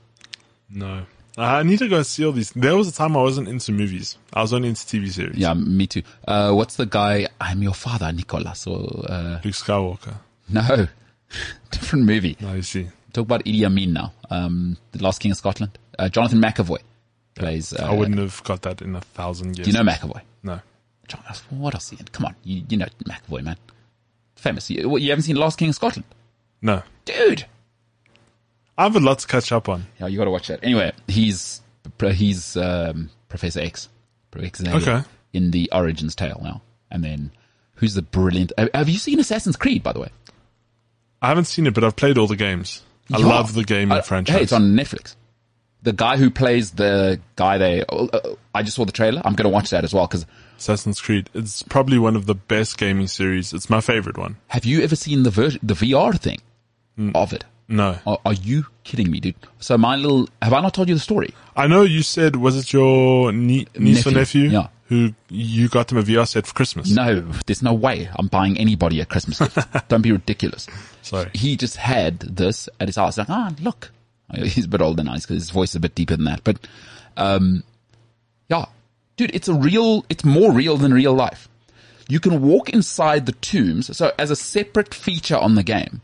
No. I need to go see all these. There was a time I wasn't into movies. I was only into TV series. Yeah, me too. Uh, what's the guy? I'm your father, Nicholas. Or uh, Luke Skywalker. no, different movie. You see. Talk about Idi Amin now. Um, the Last King of Scotland. Uh, Jonathan McAvoy plays. Uh, I wouldn't have got that in a thousand years. Do you know McAvoy? No. John, what else? Ian? Come on, you, you know McAvoy, man. Famous. You, what, you haven't seen Last King of Scotland, No. dude? I have a lot to catch up on. Yeah, you got to watch that. Anyway, he's he's um, Professor X, Professor Xavier Okay. in the Origins tale now. And then who's the brilliant? Have have you seen Assassin's Creed, by the way? I haven't seen it, but I've played all the games. I Yeah. love the game Uh, franchise. Hey, it's on Netflix. The guy who plays the guy they, uh, I just saw the trailer. I'm going to watch that as well because Assassin's Creed. It's probably one of the best gaming series. It's my favorite one. have you ever seen the ver- the VR thing Mm. of it? No. Are, are you kidding me, dude? So my little, have I not told you the story? I know you said, was it your nie- niece or Nephew, nephew? yeah. Who you got them a VR set for Christmas? No, there's no way I'm buying anybody a Christmas gift. Don't be ridiculous. Sorry. He just had this at his house. Like, ah, look. He's a bit older now because his voice is a bit deeper than that. But, um, yeah, dude, it's a real, it's more real than real life. You can walk inside the tombs. So as a separate feature on the game,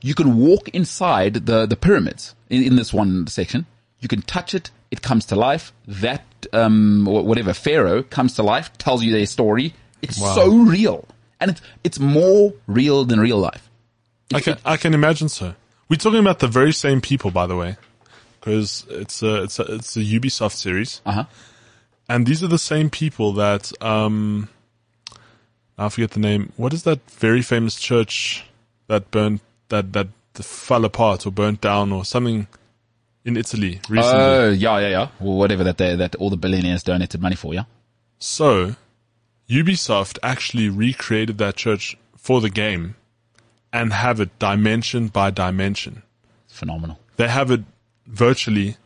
you can walk inside the, the pyramids in, in this one section. You can touch it. It comes to life. That, um, whatever pharaoh comes to life, tells you their story. It's Wow. so real. And it's, it's more real than real life. I can, I can imagine so. We're talking about the very same people, by the way, because it's a, it's a, it's a Ubisoft series. Uh huh. And these are the same people that, um, I forget the name. What is that very famous church that burned, that, that fell apart or burnt down or something in Italy recently? Oh, yeah, yeah, yeah. Well, whatever that they, that all the billionaires donated money for, yeah? So, Ubisoft actually recreated that church for the game and have it dimension by dimension. Phenomenal. They have it virtually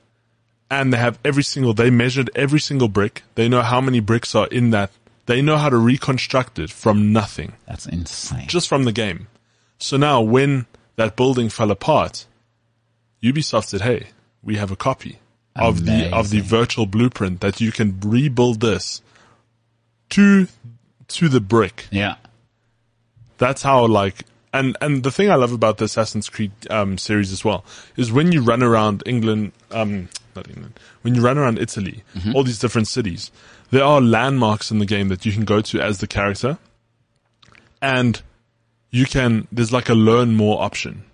and they have every single, they measured every single brick. They know how many bricks are in that. They know how to reconstruct it from nothing, That's insane. just from the game. So now when that building fell apart, Ubisoft said, Hey, we have a copy of the, of the virtual blueprint that you can rebuild this to, to the brick. yeah. That's how like And and the thing I love about the Assassin's Creed um, series as well is when you run around England, um, not England, when you run around Italy, all these different cities, there are landmarks in the game that you can go to as the character, and you can. There's like a learn more option,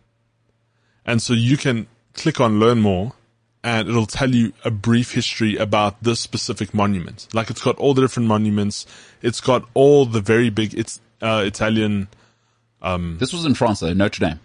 and so you can click on learn more, and it'll tell you a brief history about this specific monument. Like it's got all the different monuments. It's got all the very big. It's uh, Italian. Um, this was in France, though. Notre Dame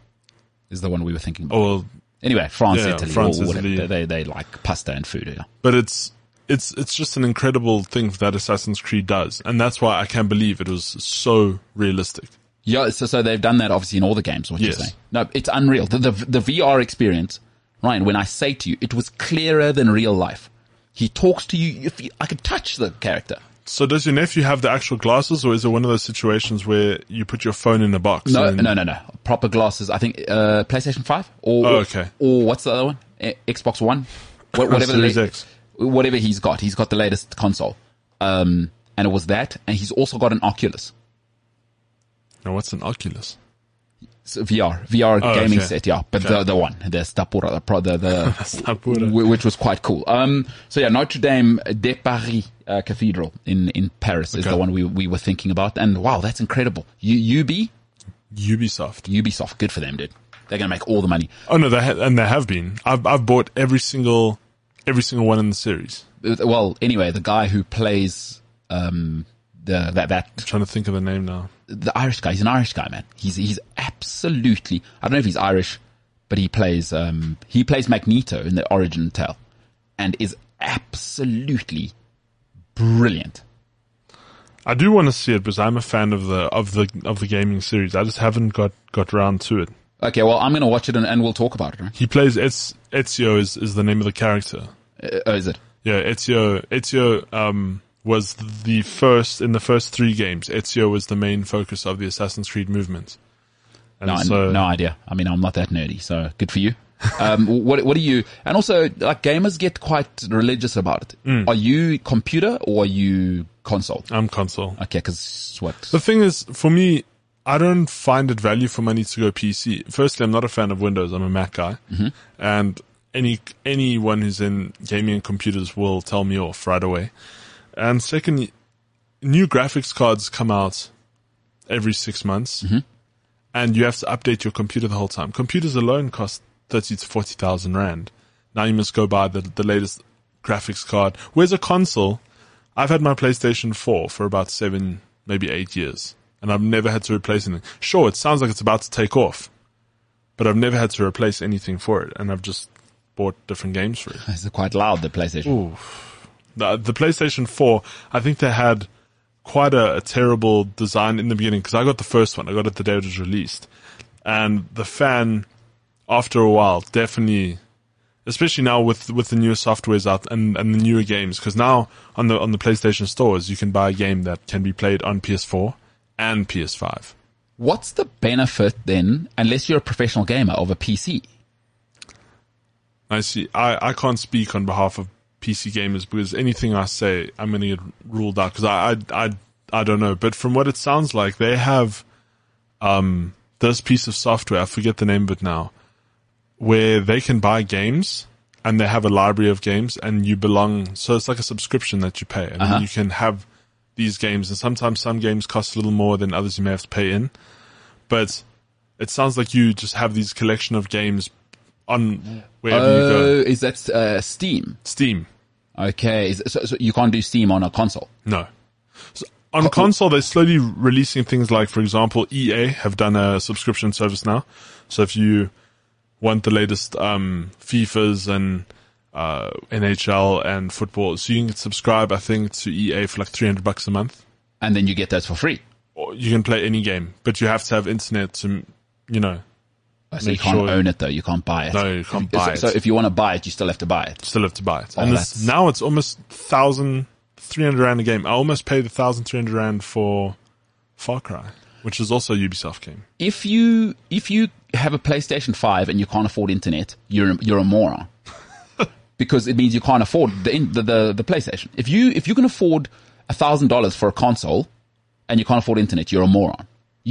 is the one we were thinking about. Oh, Anyway, France, Yeah, Italy, France, or whatever. Italy. They, they like pasta and food. Yeah. but it's it's it's just an incredible thing that Assassin's Creed does, and that's why I can't believe it was so realistic. Yeah, so, so they've done that obviously in all the games, what Yes. you're saying. No, it's unreal. The, the, the VR experience, Ryan, when I say to you, it was clearer than real life. He talks to you, if you I could touch the character. So does your nephew have the actual glasses, or is it one of those situations where you put your phone in a box? No, no, no, no. Proper glasses. I think, uh, PlayStation 5 or, Oh, okay. or what's the other one? Eh, Xbox One? Wha- Whatever the la- X. whatever he's got. He's got the latest console. Um, and it was that. And he's also got an Oculus. Now, what's an Oculus? So VR, VR Oh, gaming okay. set, yeah, but Okay. the the one, the Stapura, the pro- the, the Stapura. wh- which was quite cool. Um, so yeah, Notre Dame de Paris uh, Cathedral in in Paris is the one we we were thinking about, and wow, that's incredible. U- UB, Ubisoft. Ubisoft, good for them, dude. They're gonna make all the money. Oh no, they ha- and they have been. I've I've bought every single every single one in the series. Uh, Well, anyway, the guy who plays um the that that I'm trying to think of the name now. the Irish guy. He's an Irish guy, man. He's he's absolutely. I don't know if he's Irish, but he plays um he plays Magneto in the Origin tale, and is absolutely brilliant. I do want to see it because I'm a fan of the of the of the gaming series. I just haven't got got round to it. Okay, well I'm gonna watch it and, and we'll talk about it. Right? He plays Ez- Ezio is is the name of the character. Uh, oh, is it? Yeah, Ezio Ezio um was the first in the first three games. Ezio was the main focus of the Assassin's Creed movement. And No, so no idea. I mean, I'm not that nerdy, so good for you. Um, what what do you? And also, like gamers get quite religious about it. Mm. Are you computer or are you console? I'm console. Okay, because what? The thing is, for me, I don't find it value for money to go PC. Firstly, I'm not a fan of Windows. I'm a Mac guy, and any anyone who's in gaming and computers will tell me off right away. And secondly, new graphics cards come out every six months, mm-hmm. and you have to update your computer the whole time. Computers alone cost thirty to forty thousand rand. Now you must go buy the the latest graphics card. Where's a console? I've had my PlayStation 4 for about seven, maybe eight years, and I've never had to replace anything. Sure, it sounds like it's about to take off, but I've never had to replace anything for it, and I've just bought different games for it. It's quite loud. The PlayStation. The, the PlayStation 4, I think they had quite a, a terrible design in the beginning because I got the first one. I got it the day it was released. And the fan, after a while, definitely, especially now with, with the newer softwares out and, and the newer games, because now on the, on the PlayStation stores, you can buy a game that can be played on PS4 and PS5. What's the benefit then, unless you're a professional gamer, of a PC? I see. I, I can't speak on behalf of PC gamers because anything I say, I'm going to get ruled out because I, I, I, I don't know. But from what it sounds like, they have, um, this piece of software, I forget the name of it now, where they can buy games and they have a library of games and you belong. So it's like a subscription that you pay and then you can have these games. And sometimes some games cost a little more than others you may have to pay in. But it sounds like you just have these collection of games on wherever you go. Oh, is that uh, Steam? Steam. Okay, so, so you can't do Steam on a console. No. So on console, they're slowly releasing things like, for example, EA have done a subscription service now. So if you want the latest um, FIFAs and uh, NHL and football, so you can subscribe, I think, to EA for like 300 bucks a month. And then you get that for free. Or you can play any game, but you have to have internet to, you know, Oh, So you can't sure- own it though. You can't buy it. No, you can't buy so, it. So if you want to buy it, you still have to buy it. still have to buy it. Oh, and this, now it's almost thousand three hundred rand a game. I almost paid the thousand three hundred rand for Far Cry, which is also a Ubisoft game. If you if you have a PlayStation Five and you can't afford internet, you're you're a moron. because it means you can't afford the, the the the PlayStation. If you if you can afford a thousand dollars for a console and you can't afford internet, you're a moron.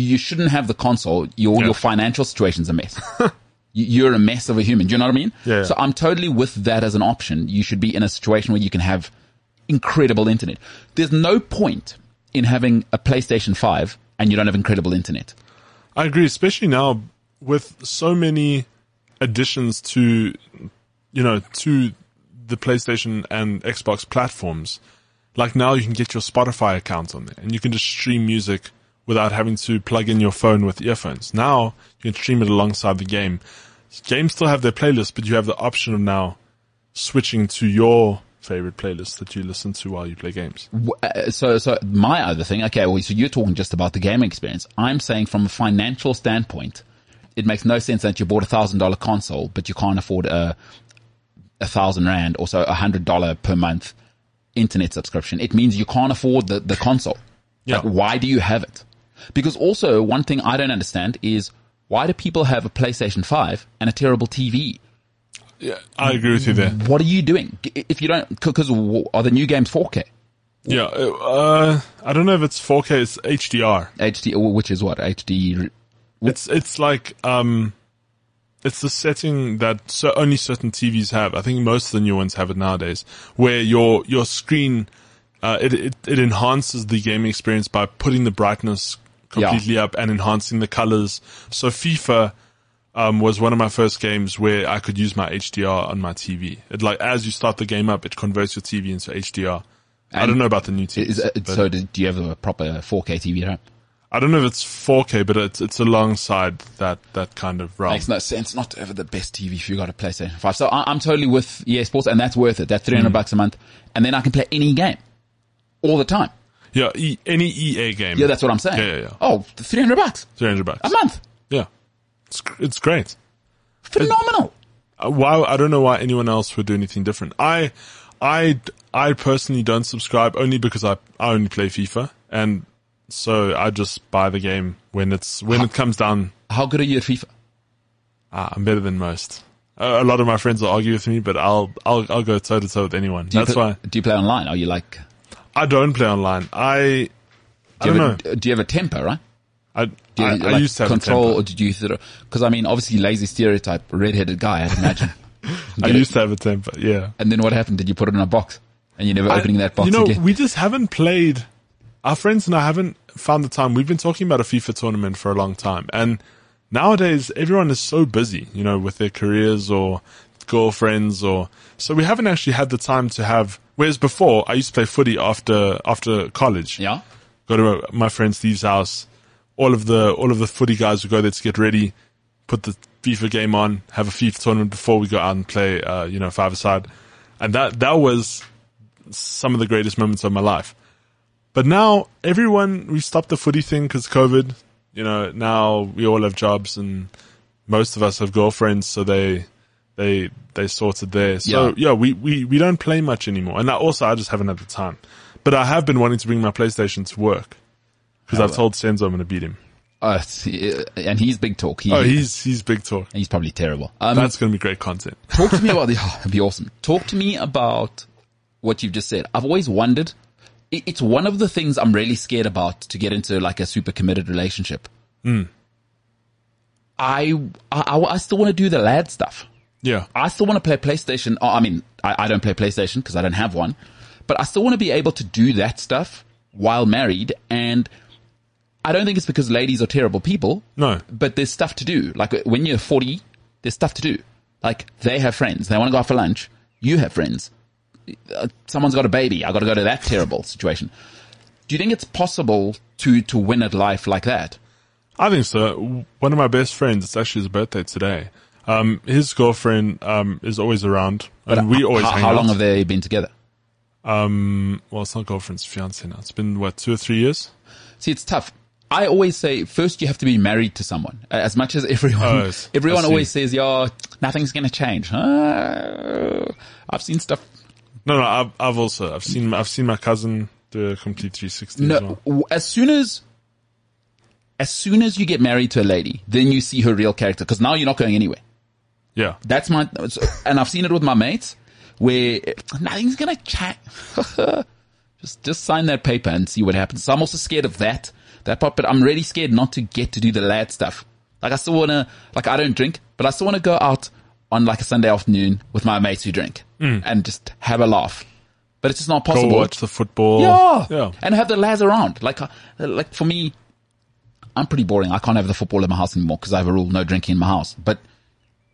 You, shouldn't have the console. Your, Yeah. your financial situation's a mess. You- You're a mess of a human. Do you know what I mean? Yeah. So I'm totally with that as an option. You should be in a situation where you can have incredible internet. There's no point in having a PlayStation 5 and you don't have incredible internet. I agree, especially now with so many additions to, you know, to the PlayStation and Xbox platforms. Like now you can get your Spotify account on there and you can just stream music without having to plug in your phone with earphones. Now you can stream it alongside the game. Games still have their playlist, but you have the option of now switching to your favorite playlist that you listen to while you play games. Uh, So, so my other thing, okay, well, so you're talking just about the gaming experience. I'm saying from a financial standpoint, it makes no sense that you bought a thousand dollar console, but you can't afford a, a thousand rand or so a hundred dollar per month internet subscription. It means you can't afford the, the console. Yeah. Like, why do you have it? Because also one thing I don't understand is why do people have a PlayStation 5 and a terrible TV? Yeah, I agree with you there. What are you doing? If you don't, because are the new games 4K? Yeah, uh, I don't know if it's 4K, it's HDR. HD, which is what? HD It's it's like um, it's the setting that so only certain TVs have. I think most of the new ones have it nowadays, where your your screen uh, it, it it enhances the gaming experience by putting the brightness completely up and enhancing the colors. So FIFA um, was one of my first games where I could use my HDR on my TV. It like as you start the game up, it converts your TV into HDR. I don't know about the new TVs. Is, uh, so do, do you have a proper 4K TV at home? I don't know if it's 4K, but it's it's alongside that that kind of realm. Makes no sense not to have the best TV if you got a PlayStation 5. So I, I'm totally with EA Sports and that's worth it. That's Mm. 300 bucks a month. And then I can play any game. All the time. Yeah, e, any EA game. Yeah, that's what I'm saying. Yeah, yeah, yeah. Oh, 300 bucks 300 bucks. a month. Yeah. It's, it's great. Phenomenal. Uh, Why, I don't know why anyone else would do anything different. I, I, I personally don't subscribe only because I, I only play FIFA and so I just buy the game when it's, when it comes down. How good are you at FIFA? Ah, I'm better than most. Uh, a lot of my friends will argue with me, but I'll, I'll, I'll go toe to toe with anyone. That's why Do you play online? Are you like, I don't play online. I, I do you, don't know. have a, uh, do you have a temper, right? I, Do you, I, I like, used to have control, a temper. or did you throw, cause I mean, obviously lazy stereotype, red-headed guy, I'd imagine. I Get it? used to have a temper. Yeah. and then what happened? Did you put it in a box? And you're never I- opening that box you know, again? we just haven't played. Our friends and I haven't found the time. We've been talking about a FIFA tournament for a long time, and nowadays everyone is so busy, you know, with their careers or girlfriends, or so we haven't actually had the time to have. Whereas before, I used to play footy after after college. yeah? Go to my friend Steve's house. All of the all of the footy guys would go there to get ready, put the FIFA game on, have a FIFA tournament before we go out and play, uh, you know, five aside, and that that was some of the greatest moments of my life. But now everyone, we stopped the footy thing because COVID. You know, now we all have jobs and most of us have girlfriends, so they they they sorted there. So Yeah. yeah, we, we we don't play much anymore. And I, also, I just haven't had the time. But I have been wanting to bring my PlayStation to work because I've told Senzo I'm going to beat him. Uh, and he's big talk. He, Oh, he's he's big talk. he's probably terrible. Um, That's going to be great content. talk to me about the, oh, it'd be awesome. Talk to me about what you've just said. I've always wondered, it, it's one of the things I'm really scared about to get into like a super committed relationship. I, I, I still want to do the lad stuff. Yeah, I still want to play PlayStation. Oh, I mean, I, I don't play PlayStation because I don't have one, but I still want to be able to do that stuff while married. And I don't think it's because ladies are terrible people. No. but there's stuff to do. Like when you're 40, there's stuff to do. Like they have friends. They want to go out for lunch. You have friends. Uh, someone's got a baby. I got to go to that terrible situation. Do you think it's possible to, to win at life like that? I think so. One of my best friends, it's actually his birthday today. Um, his girlfriend um is always around, and we always how, hang how out. long have they been together? Um, well, it's not girlfriend's fiance now. It's been what two or three years. See, it's tough. I always say first you have to be married to someone. As much as everyone, Oh, everyone always says, "Yeah, nothing's going to change." Uh, I've seen stuff. No, no, I've, I've also I've seen I've seen my cousin do a complete 360 as No, well. as soon as, as soon as you get married to a lady, then you see her real character. Because now you're not going anywhere. Yeah, That's my, and I've seen it with my mates where nothing's going to change. just, just sign that paper and see what happens. So I'm also scared of that. that part, but I'm really scared not to get to do the lad stuff. Like I still want to, like I don't drink, but I still want to go out on like a Sunday afternoon with my mates who drink and just have a laugh. But it's just not possible. Go watch the football. Yeah. Yeah. And have the lads around. Like, uh, like for me, I'm pretty boring. I can't have the football in my house anymore because I have a rule, no drinking in my house. But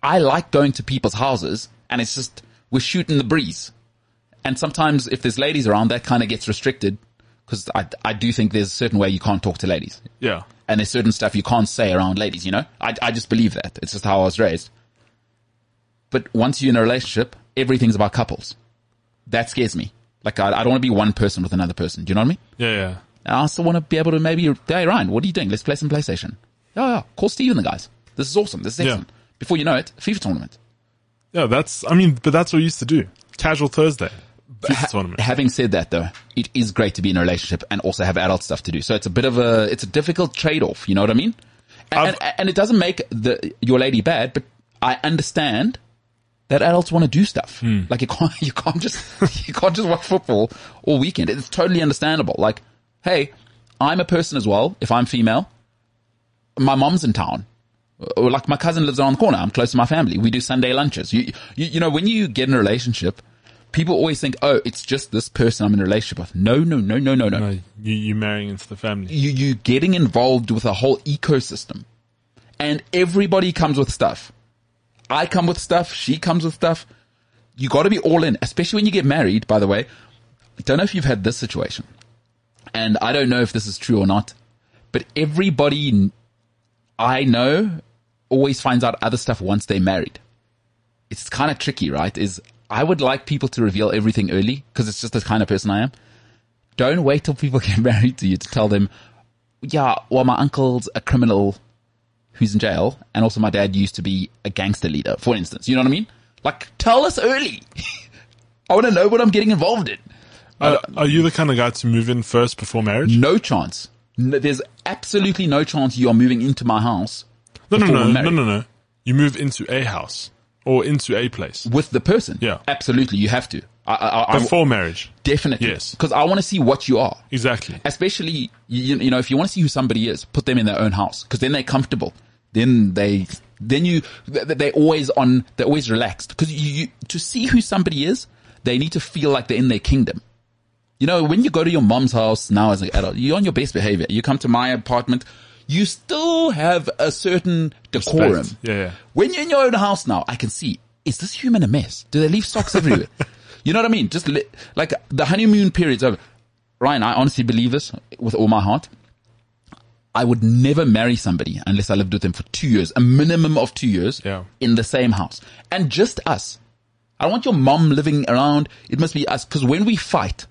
I like going to people's houses and it's just, we're shooting the breeze. And sometimes if there's ladies around, that kind of gets restricted because I, I do think there's a certain way you can't talk to ladies. Yeah. And there's certain stuff you can't say around ladies, you know? I, I just believe that. It's just how I was raised. But once you're in a relationship, everything's about couples. That scares me. Like, I, I don't want to be one person with another person. Do you know what I mean? Yeah. Yeah. And I also want to be able to maybe, hey, Ryan, what are you doing? Let's play some PlayStation. Yeah, yeah. Call Steve and the guys. This is awesome. This is Yeah. Before you know it, FIFA tournament. Yeah. That's, I mean, but that's what we used to do. Casual Thursday. FIFA Ha- tournament. Having said that though, it is great to be in a relationship and also have adult stuff to do. So it's a bit of a, it's a difficult trade-off. You know what I mean? And, and, and it doesn't make the, your lady bad, but I understand that adults want to do stuff. Hmm. Like you can't, you can't just, you can't just watch football all weekend. It's totally understandable. Like, hey, I'm a person as well. If I'm female, my mom's in town. Or like my cousin lives around the corner. I'm close to my family. We do Sunday lunches. You, you, you know, when you get in a relationship, people always think, oh, it's just this person I'm in a relationship with. No, no, no, no, no, no. No, you, you marrying into the family. You, you getting involved with a whole ecosystem and everybody comes with stuff. I come with stuff. She comes with stuff. You got to be all in, especially when you get married, by the way. I don't know if you've had this situation and I don't know if this is true or not, but everybody I know always finds out other stuff once they're married. It's kind of tricky, right? Is I would like people to reveal everything early because it's just the kind of person I am. Don't wait till people get married to you to tell them, yeah, well, my uncle's a criminal who's in jail and also my dad used to be a gangster leader, for instance. You know what I mean? Like, tell us early. I want to know what I'm getting involved in. Are, are you the kind of guy to move in first before marriage? No chance. No, there's absolutely no chance you are moving into my house No, no, no, no, no, no. You move into a house or into a place with the person. Yeah. absolutely. You have to. I, I, I, before marriage. definitely. Yes. because I want to see what you are. Exactly. Especially, you, you know, if you want to see who somebody is, put them in their own house because then they're comfortable. Then they, then you, they- they're always on, they're always relaxed because you, you, to see who somebody is, they need to feel like they're in their kingdom. You know, when you go to your mom's house now as an adult, you're on your best behavior. You come to my apartment, you still have a certain decorum. Yeah, yeah. When you're in your own house now, I can see, is this human a mess? Do they leave socks everywhere? you know what I mean? Just li- like the honeymoon period's over. Ryan, I honestly believe this with all my heart. I would never marry somebody unless I lived with them for two years, a minimum of two years Yeah. in the same house. And just us. I don't want your mom living around. It must be us. Cause when we fight,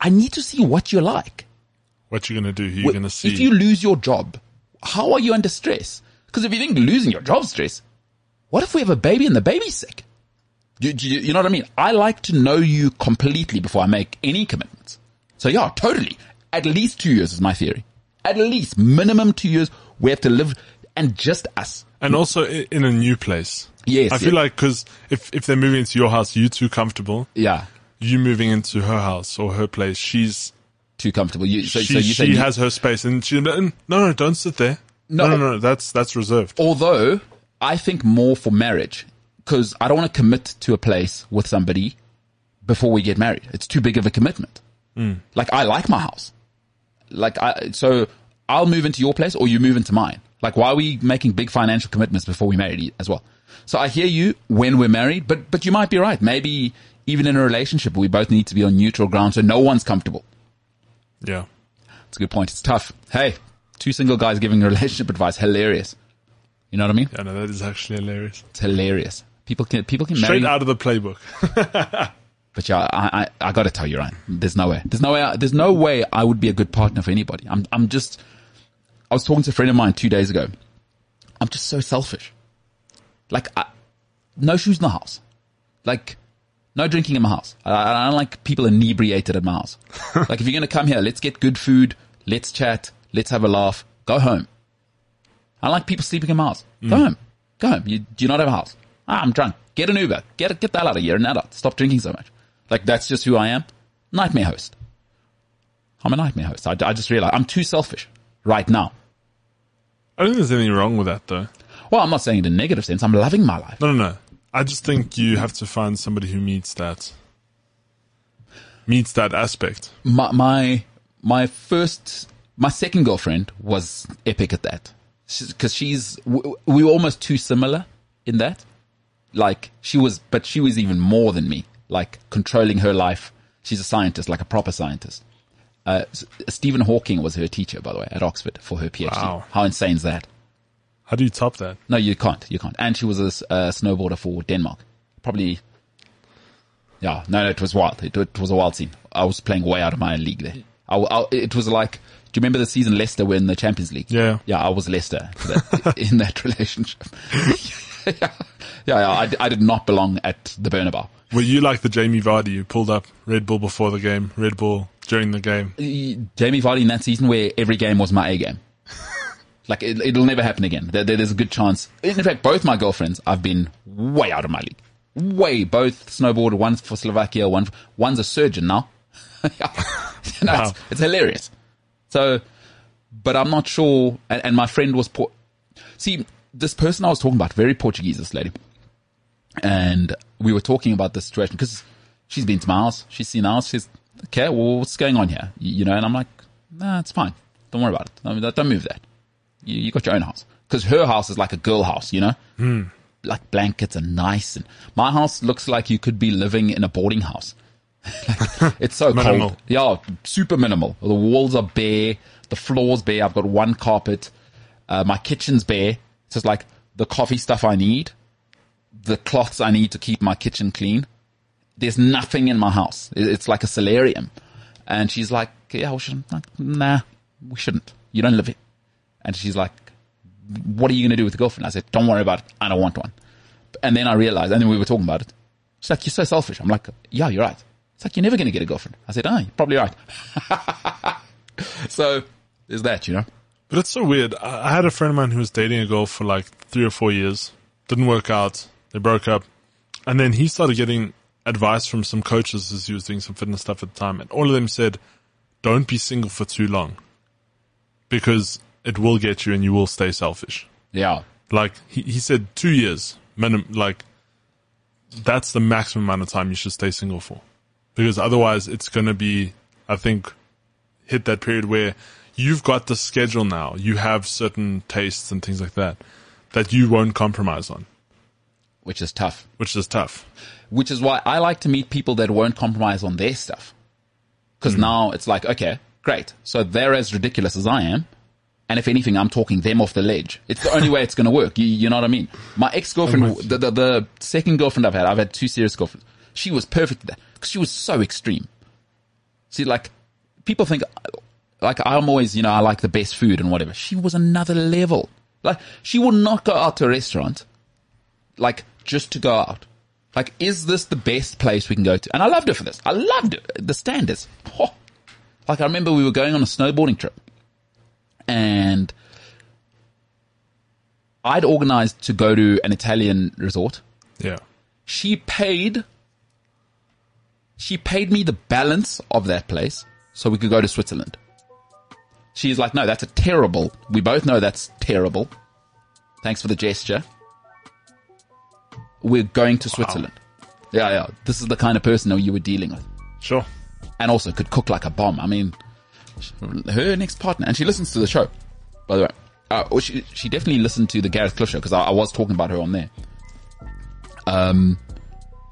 I need to see what you're like. What you're going to do, who you're going to see. If you lose your job, how are you under stress? Because if you think losing your job stress, what if we have a baby and the baby's sick? Do you, you know what I mean? I like to know you completely before I make any commitments. So yeah, totally. At least two years is my theory. At least minimum two years. We have to live and just us. and also in a new place. Yes, I feel like because if, if they're moving into your house, you're too comfortable. Yeah. You moving into her house or her place, she's Too comfortable. You, so, she, so you she you- has her space, and she no no don't sit there. No. No, no, no, that's that's reserved. although I think more for marriage because I don't want to commit to a place with somebody before we get married. It's too big of a commitment. Hmm. Like I like my house. Like I, so I'll move into your place or you move into mine. Like why are we making big financial commitments before we married as well? So I hear you when we're married, but, but you might be right. Maybe even in a relationship, we both need to be on neutral ground so no one's comfortable. Yeah, It's a good point. It's tough. Hey, two single guys giving relationship advice. Hilarious. You know what I mean? yeah, no, that is actually hilarious. It's hilarious. People can people can Straight marry, out of the playbook. but yeah, I I, I got to tell you, Ryan. There's no way. There's no way. I, there's no way I would be a good partner for anybody. I'm I'm just. I was talking to a friend of mine two days ago. I'm just so selfish. Like, I, no shoes in the house. Like, no drinking in my house. I, I don't like people inebriated at my house. like, if you're gonna come here, let's get good food. Let's chat. Let's have a laugh. Go home. I like people sleeping in my house. Go home. Go home. You, do you not have a house? Ah, I'm drunk. Get an Uber. Get, get the hell out of here. You're an adult. Stop drinking so much. Like, that's just who I am. Nightmare host. I'm a nightmare host. I, I just realize I'm too selfish. right now. I don't think there's anything wrong with that though. Well, I'm not saying it in a negative sense. I'm loving my life. No, no, no. I just think you have to find somebody who meets that meets that aspect. My my my first, my second girlfriend was epic at that because she's we were almost too similar in that. Like she was, but she was even more than me. Like controlling her life. She's a scientist, like a proper scientist. Uh, Stephen Hawking was her teacher, by the way, at Oxford for her PhD. Wow. How insane is that? How do you top that? No, you can't. You can't. And she was a, snowboarder for Denmark. Probably. Yeah, no, no, it was wild. It, it was a wild scene. I was playing way out of my league there. I, I- it was like, do you remember the season Leicester were in the Champions League? Yeah. Yeah, I was Leicester that, in that relationship. yeah, yeah, yeah I, I did not belong at the Bernabeu. Were you like the Jamie Vardy who pulled up Red Bull before the game, Red Bull during the game? Jamie Vardy in that season where every game was my A game. Like it, it'll never happen again. There, there- there's a good chance. In fact, both my girlfriends, I've been way out of my league. Way. Both snowboarded. One's for Slovakia. One, one's a surgeon now. You Wow. it's, it's hilarious. So, but I'm not sure. And, and my friend was poor. see this person I was talking about, very Portuguese, this lady, and we were talking about the situation because she's been to my house, she's seen ours. She's okay. Well, what's going on here? You, know, and I'm like, nah, it's fine. Don't worry about it. Don't, don't move that. You, you got your own house because her house is like a girl house, you know, like blankets are nice, and my house looks like you could be living in a boarding house. like, it's so Minimal. cold. Yeah, super minimal. The walls are bare. The floor's bare. I've got one carpet. Uh, my kitchen's bare. It's just like the coffee stuff I need, the cloths I need to keep my kitchen clean. There's nothing in my house. It's like a solarium. And she's like, yeah, we shouldn't. Like, nah, we shouldn't. You don't live here. And she's like, what are you going to do with the girlfriend? I said, don't worry about it. I don't want one. And then I realized, and then we were talking about it. She's like, you're so selfish. I'm like, yeah, you're right. It's like, you're never going to get a girlfriend. I said, oh, you're probably right. so there's that, you know? But it's so weird. I had a friend of mine who was dating a girl for like three or four years. Didn't work out. They broke up. And then he started getting advice from some coaches as he was doing some fitness stuff at the time. And all of them said, don't be single for too long because it will get you and you will stay selfish. Yeah. Like he, he said two years minimum, like that's the maximum amount of time you should stay single for because otherwise it's going to be, I think, hit that period where you've got the schedule now. You have certain tastes and things like that that you won't compromise on, Which is tough. which is tough. which is why I like to meet people that won't compromise on their stuff. Because mm. now it's like, okay, great. So they're as ridiculous as I am. And if anything, I'm talking them off the ledge. It's the only way it's going to work. You, you know what I mean? My ex-girlfriend, oh the, the, the second girlfriend I've had, I've had two serious girlfriends. She was perfect at that because she was so extreme. See, like, people think, like, I'm always, you know, I like the best food and whatever. She was another level. Like, she would not go out to a restaurant like just to go out. Like, is this the best place we can go to? And I loved her for this. I loved it. The standards. Oh. Like I remember we were going on a snowboarding trip and I'd organized to go to an Italian resort. Yeah. She paid, she paid me the balance of that place so we could go to Switzerland. She's like, no, that's a terrible. We both know that's terrible. Thanks for the gesture. We're going to Switzerland. Yeah, yeah. This is the kind of person that you were dealing with. Sure. And also could cook like a bomb. I mean, her next partner, and she listens to the show, by the way. Uh, she, she definitely listened to the Gareth Cliff show because I, I was talking about her on there. Um,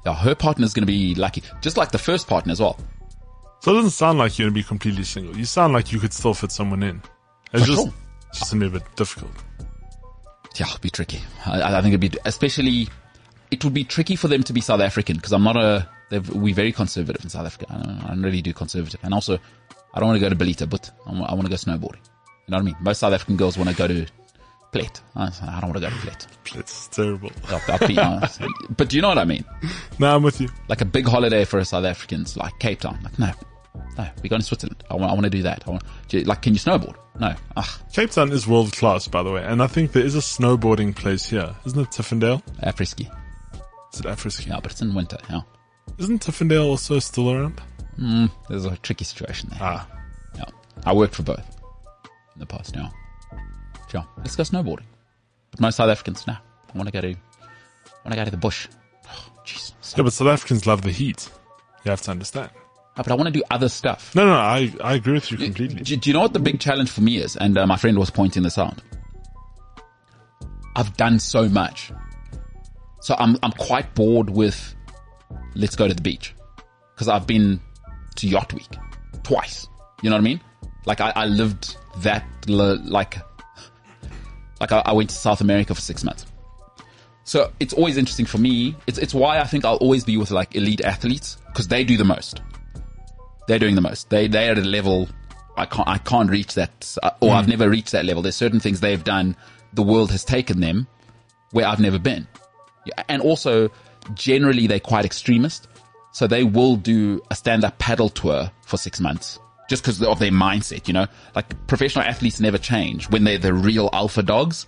yeah, her partner's going to be lucky, just like the first partner as well. So it doesn't sound like you're going to be completely single. You sound like you could still fit someone in. It's For just, sure. it's just a bit difficult. Yeah, it'd be tricky. I, I think it'd be, especially, it would be tricky for them to be South African because I'm not a, we're very conservative in South Africa. I don't, I don't really do conservative. And also, I don't want to go to Ballito, but I want, I want to go snowboarding. You know what I mean? Most South African girls want to go to Plet. I, I don't want to go to Plet. It's terrible. I'll, I'll be honest. But do you know what I mean? No, I'm with you. Like a big holiday for us South Africans, like Cape Town. Like, no, no, we're going to Switzerland. I want, I want to do that. I want, do you- like, can you snowboard? No. Ugh, Cape Town is world class, by the way, and I think there is a snowboarding place here, isn't it? Tiffindell? Afriski. Is it Afriski? Yeah, but it's in winter. Yeah. Isn't Tiffindell also still around? There's a tricky situation there. Ah, Yeah. I worked for both. in the past. Yeah, sure. Let's go snowboarding. But most South Africans, nah. I want to go to, I want to go to the bush. Oh, jeez. Yeah, but South Africans love the heat. You have to understand. Oh, but I want to do other stuff. No, no, I, I agree with you completely. Do, do you know what the big challenge for me is? And uh, my friend was pointing this out. I've done so much. So I'm, I'm quite bored with let's go to the beach. Cause I've been to yacht week twice. You know what I mean? Like I, I lived that, like, like I, I went to South America for six months. So it's always interesting for me. It's, it's why I think I'll always be with like elite athletes because they do the most. They're doing the most. They, they're at a level I can't, I can't reach that, uh, or I've never reached that level. There's certain things they've done. The world has taken them where I've never been. And also, generally, they're quite extremist. So they will do a stand-up paddle tour for six months just because of their mindset, you know? Like professional athletes never change when they're the real alpha dogs.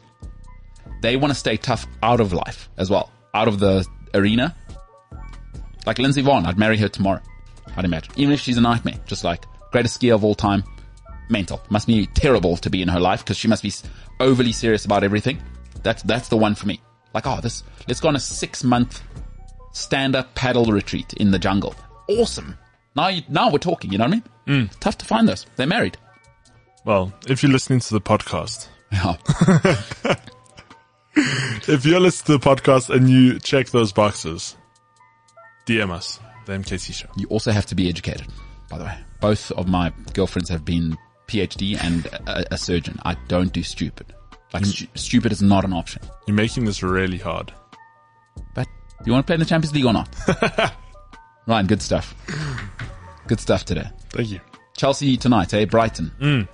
They want to stay tough out of life as well, out of the arena. Like Lindsey Vonn, I'd marry her tomorrow. I'd imagine. Even if she's a nightmare, just like greatest skier of all time. Mental. Must be terrible to be in her life because she must be overly serious about everything. That's, that's the one for me. Like, oh, this, let's go on a six month stand up paddle retreat in the jungle. Awesome. Now, you, now we're talking, you know what I mean? Mm. Tough to find those. They're married. Well, if you're listening to the podcast, Yeah. if you're listening to the podcast and you check those boxes, DM us, the MKT show. You also have to be educated, by the way. Both of my girlfriends have been PhD and a, a surgeon. I don't do stupid. Like, stu- stupid is not an option. You're making this really hard. But you want to play in the Champions League or not? Ryan, good stuff. Good stuff today. Thank you. Chelsea tonight, eh? Brighton.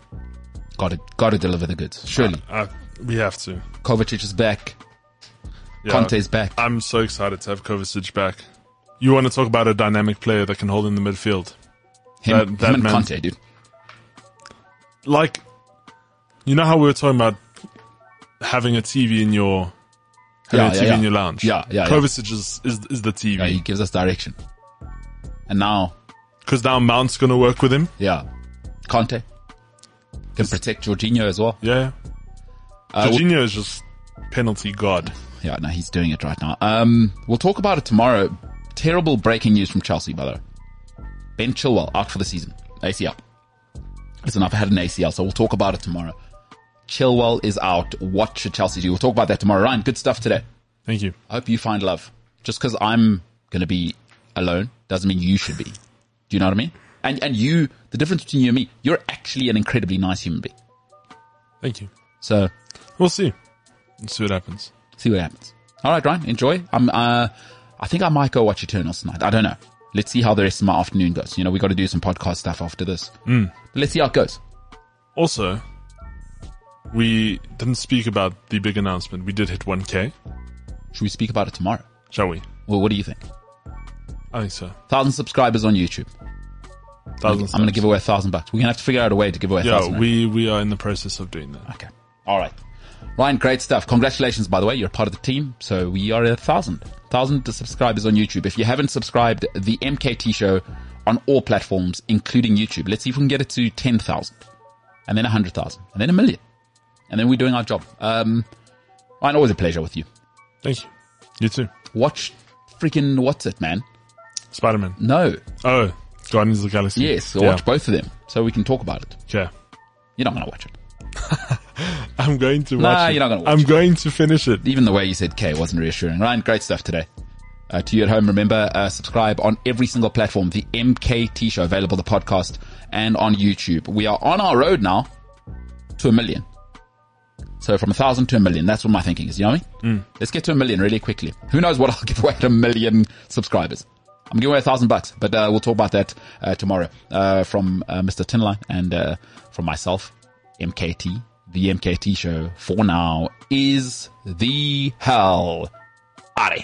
Got to, got to deliver the goods. Surely. Uh, we have to. Kovacic is back. Yeah. Kanté's back. I'm so excited to have Kovacic back. You want to talk about a dynamic player that can hold in the midfield? Him, that- that him and man- Kanté, dude. Like, you know how we were talking about having a TV in your Yeah, TV yeah. in your lounge. Yeah, yeah. Kovacic is, is is the TV. Yeah, he gives us direction. And now, because now Mount's gonna work with him. yeah, Kanté can protect Jorginho as well. Yeah, Uh, Jorginho is just penalty god. Yeah, no, he's doing it right now. Um, we'll talk about it tomorrow. Terrible breaking news from Chelsea, by the way. Ben Chilwell out for the season. ACL. Listen, I've had an ACL, so we'll talk about it tomorrow. Chilwell is out. What should Chelsea do? We'll talk about that tomorrow. Ryan, good stuff today. Thank you. I hope you find love. Just because I'm going to be alone doesn't mean you should be. Do you know what I mean? And, and you, the difference between you and me, you're actually an incredibly nice human being. Thank you. So We'll see. Let's see what happens. see what happens. All right, Ryan, enjoy. I'm, uh, I think I might go watch Eternals tonight. I don't know. Let's see how the rest of my afternoon goes. You know, we got to do some podcast stuff after this. Mm. But let's see how it goes. Also, we didn't speak about the big announcement. We did hit 1K, Should we speak about it tomorrow? shall we? Well, what do you think? I think so. Thousand subscribers on YouTube. Thousand I'm going to give away a thousand bucks. We're going to have to figure out a way to give away a Yeah, thousand. we we are in the process of doing that. Okay. All right. Ryan, great stuff. Congratulations, by the way. You're part of the team. So we are at a thousand. Thousand subscribers on YouTube. If you haven't subscribed, the MKT show on all platforms, including YouTube. Let's see if we can get it to 10,000 and then 100,000 and then a million. And then we're doing our job. Um, Ryan, always a pleasure with you. Thank you. You too. Watch freaking, what's it, man? Spider Man. No. Oh, Guardians of the Galaxy. Yes. So Yeah. watch both of them so we can talk about it. Okay. You're not going to watch it. I'm going to watch Nah, it. you're not gonna watch I'm it. going to finish it. even the way you said K wasn't reassuring. Ryan, great stuff today. Uh, to you at home, remember, uh, subscribe on every single platform, the MKT show, available the podcast and on YouTube. We are on our road now to a million. So from a thousand to a million, that's what my thinking is. You know what I mean? Let's get to a million really quickly. Who knows what I'll give away at a million subscribers? I'm giving away a thousand bucks, but, uh, we'll talk about that, uh, tomorrow, uh, from, uh, Mr. Tinline and, uh, from myself, MKT. The MKT show for now is the hell. Are.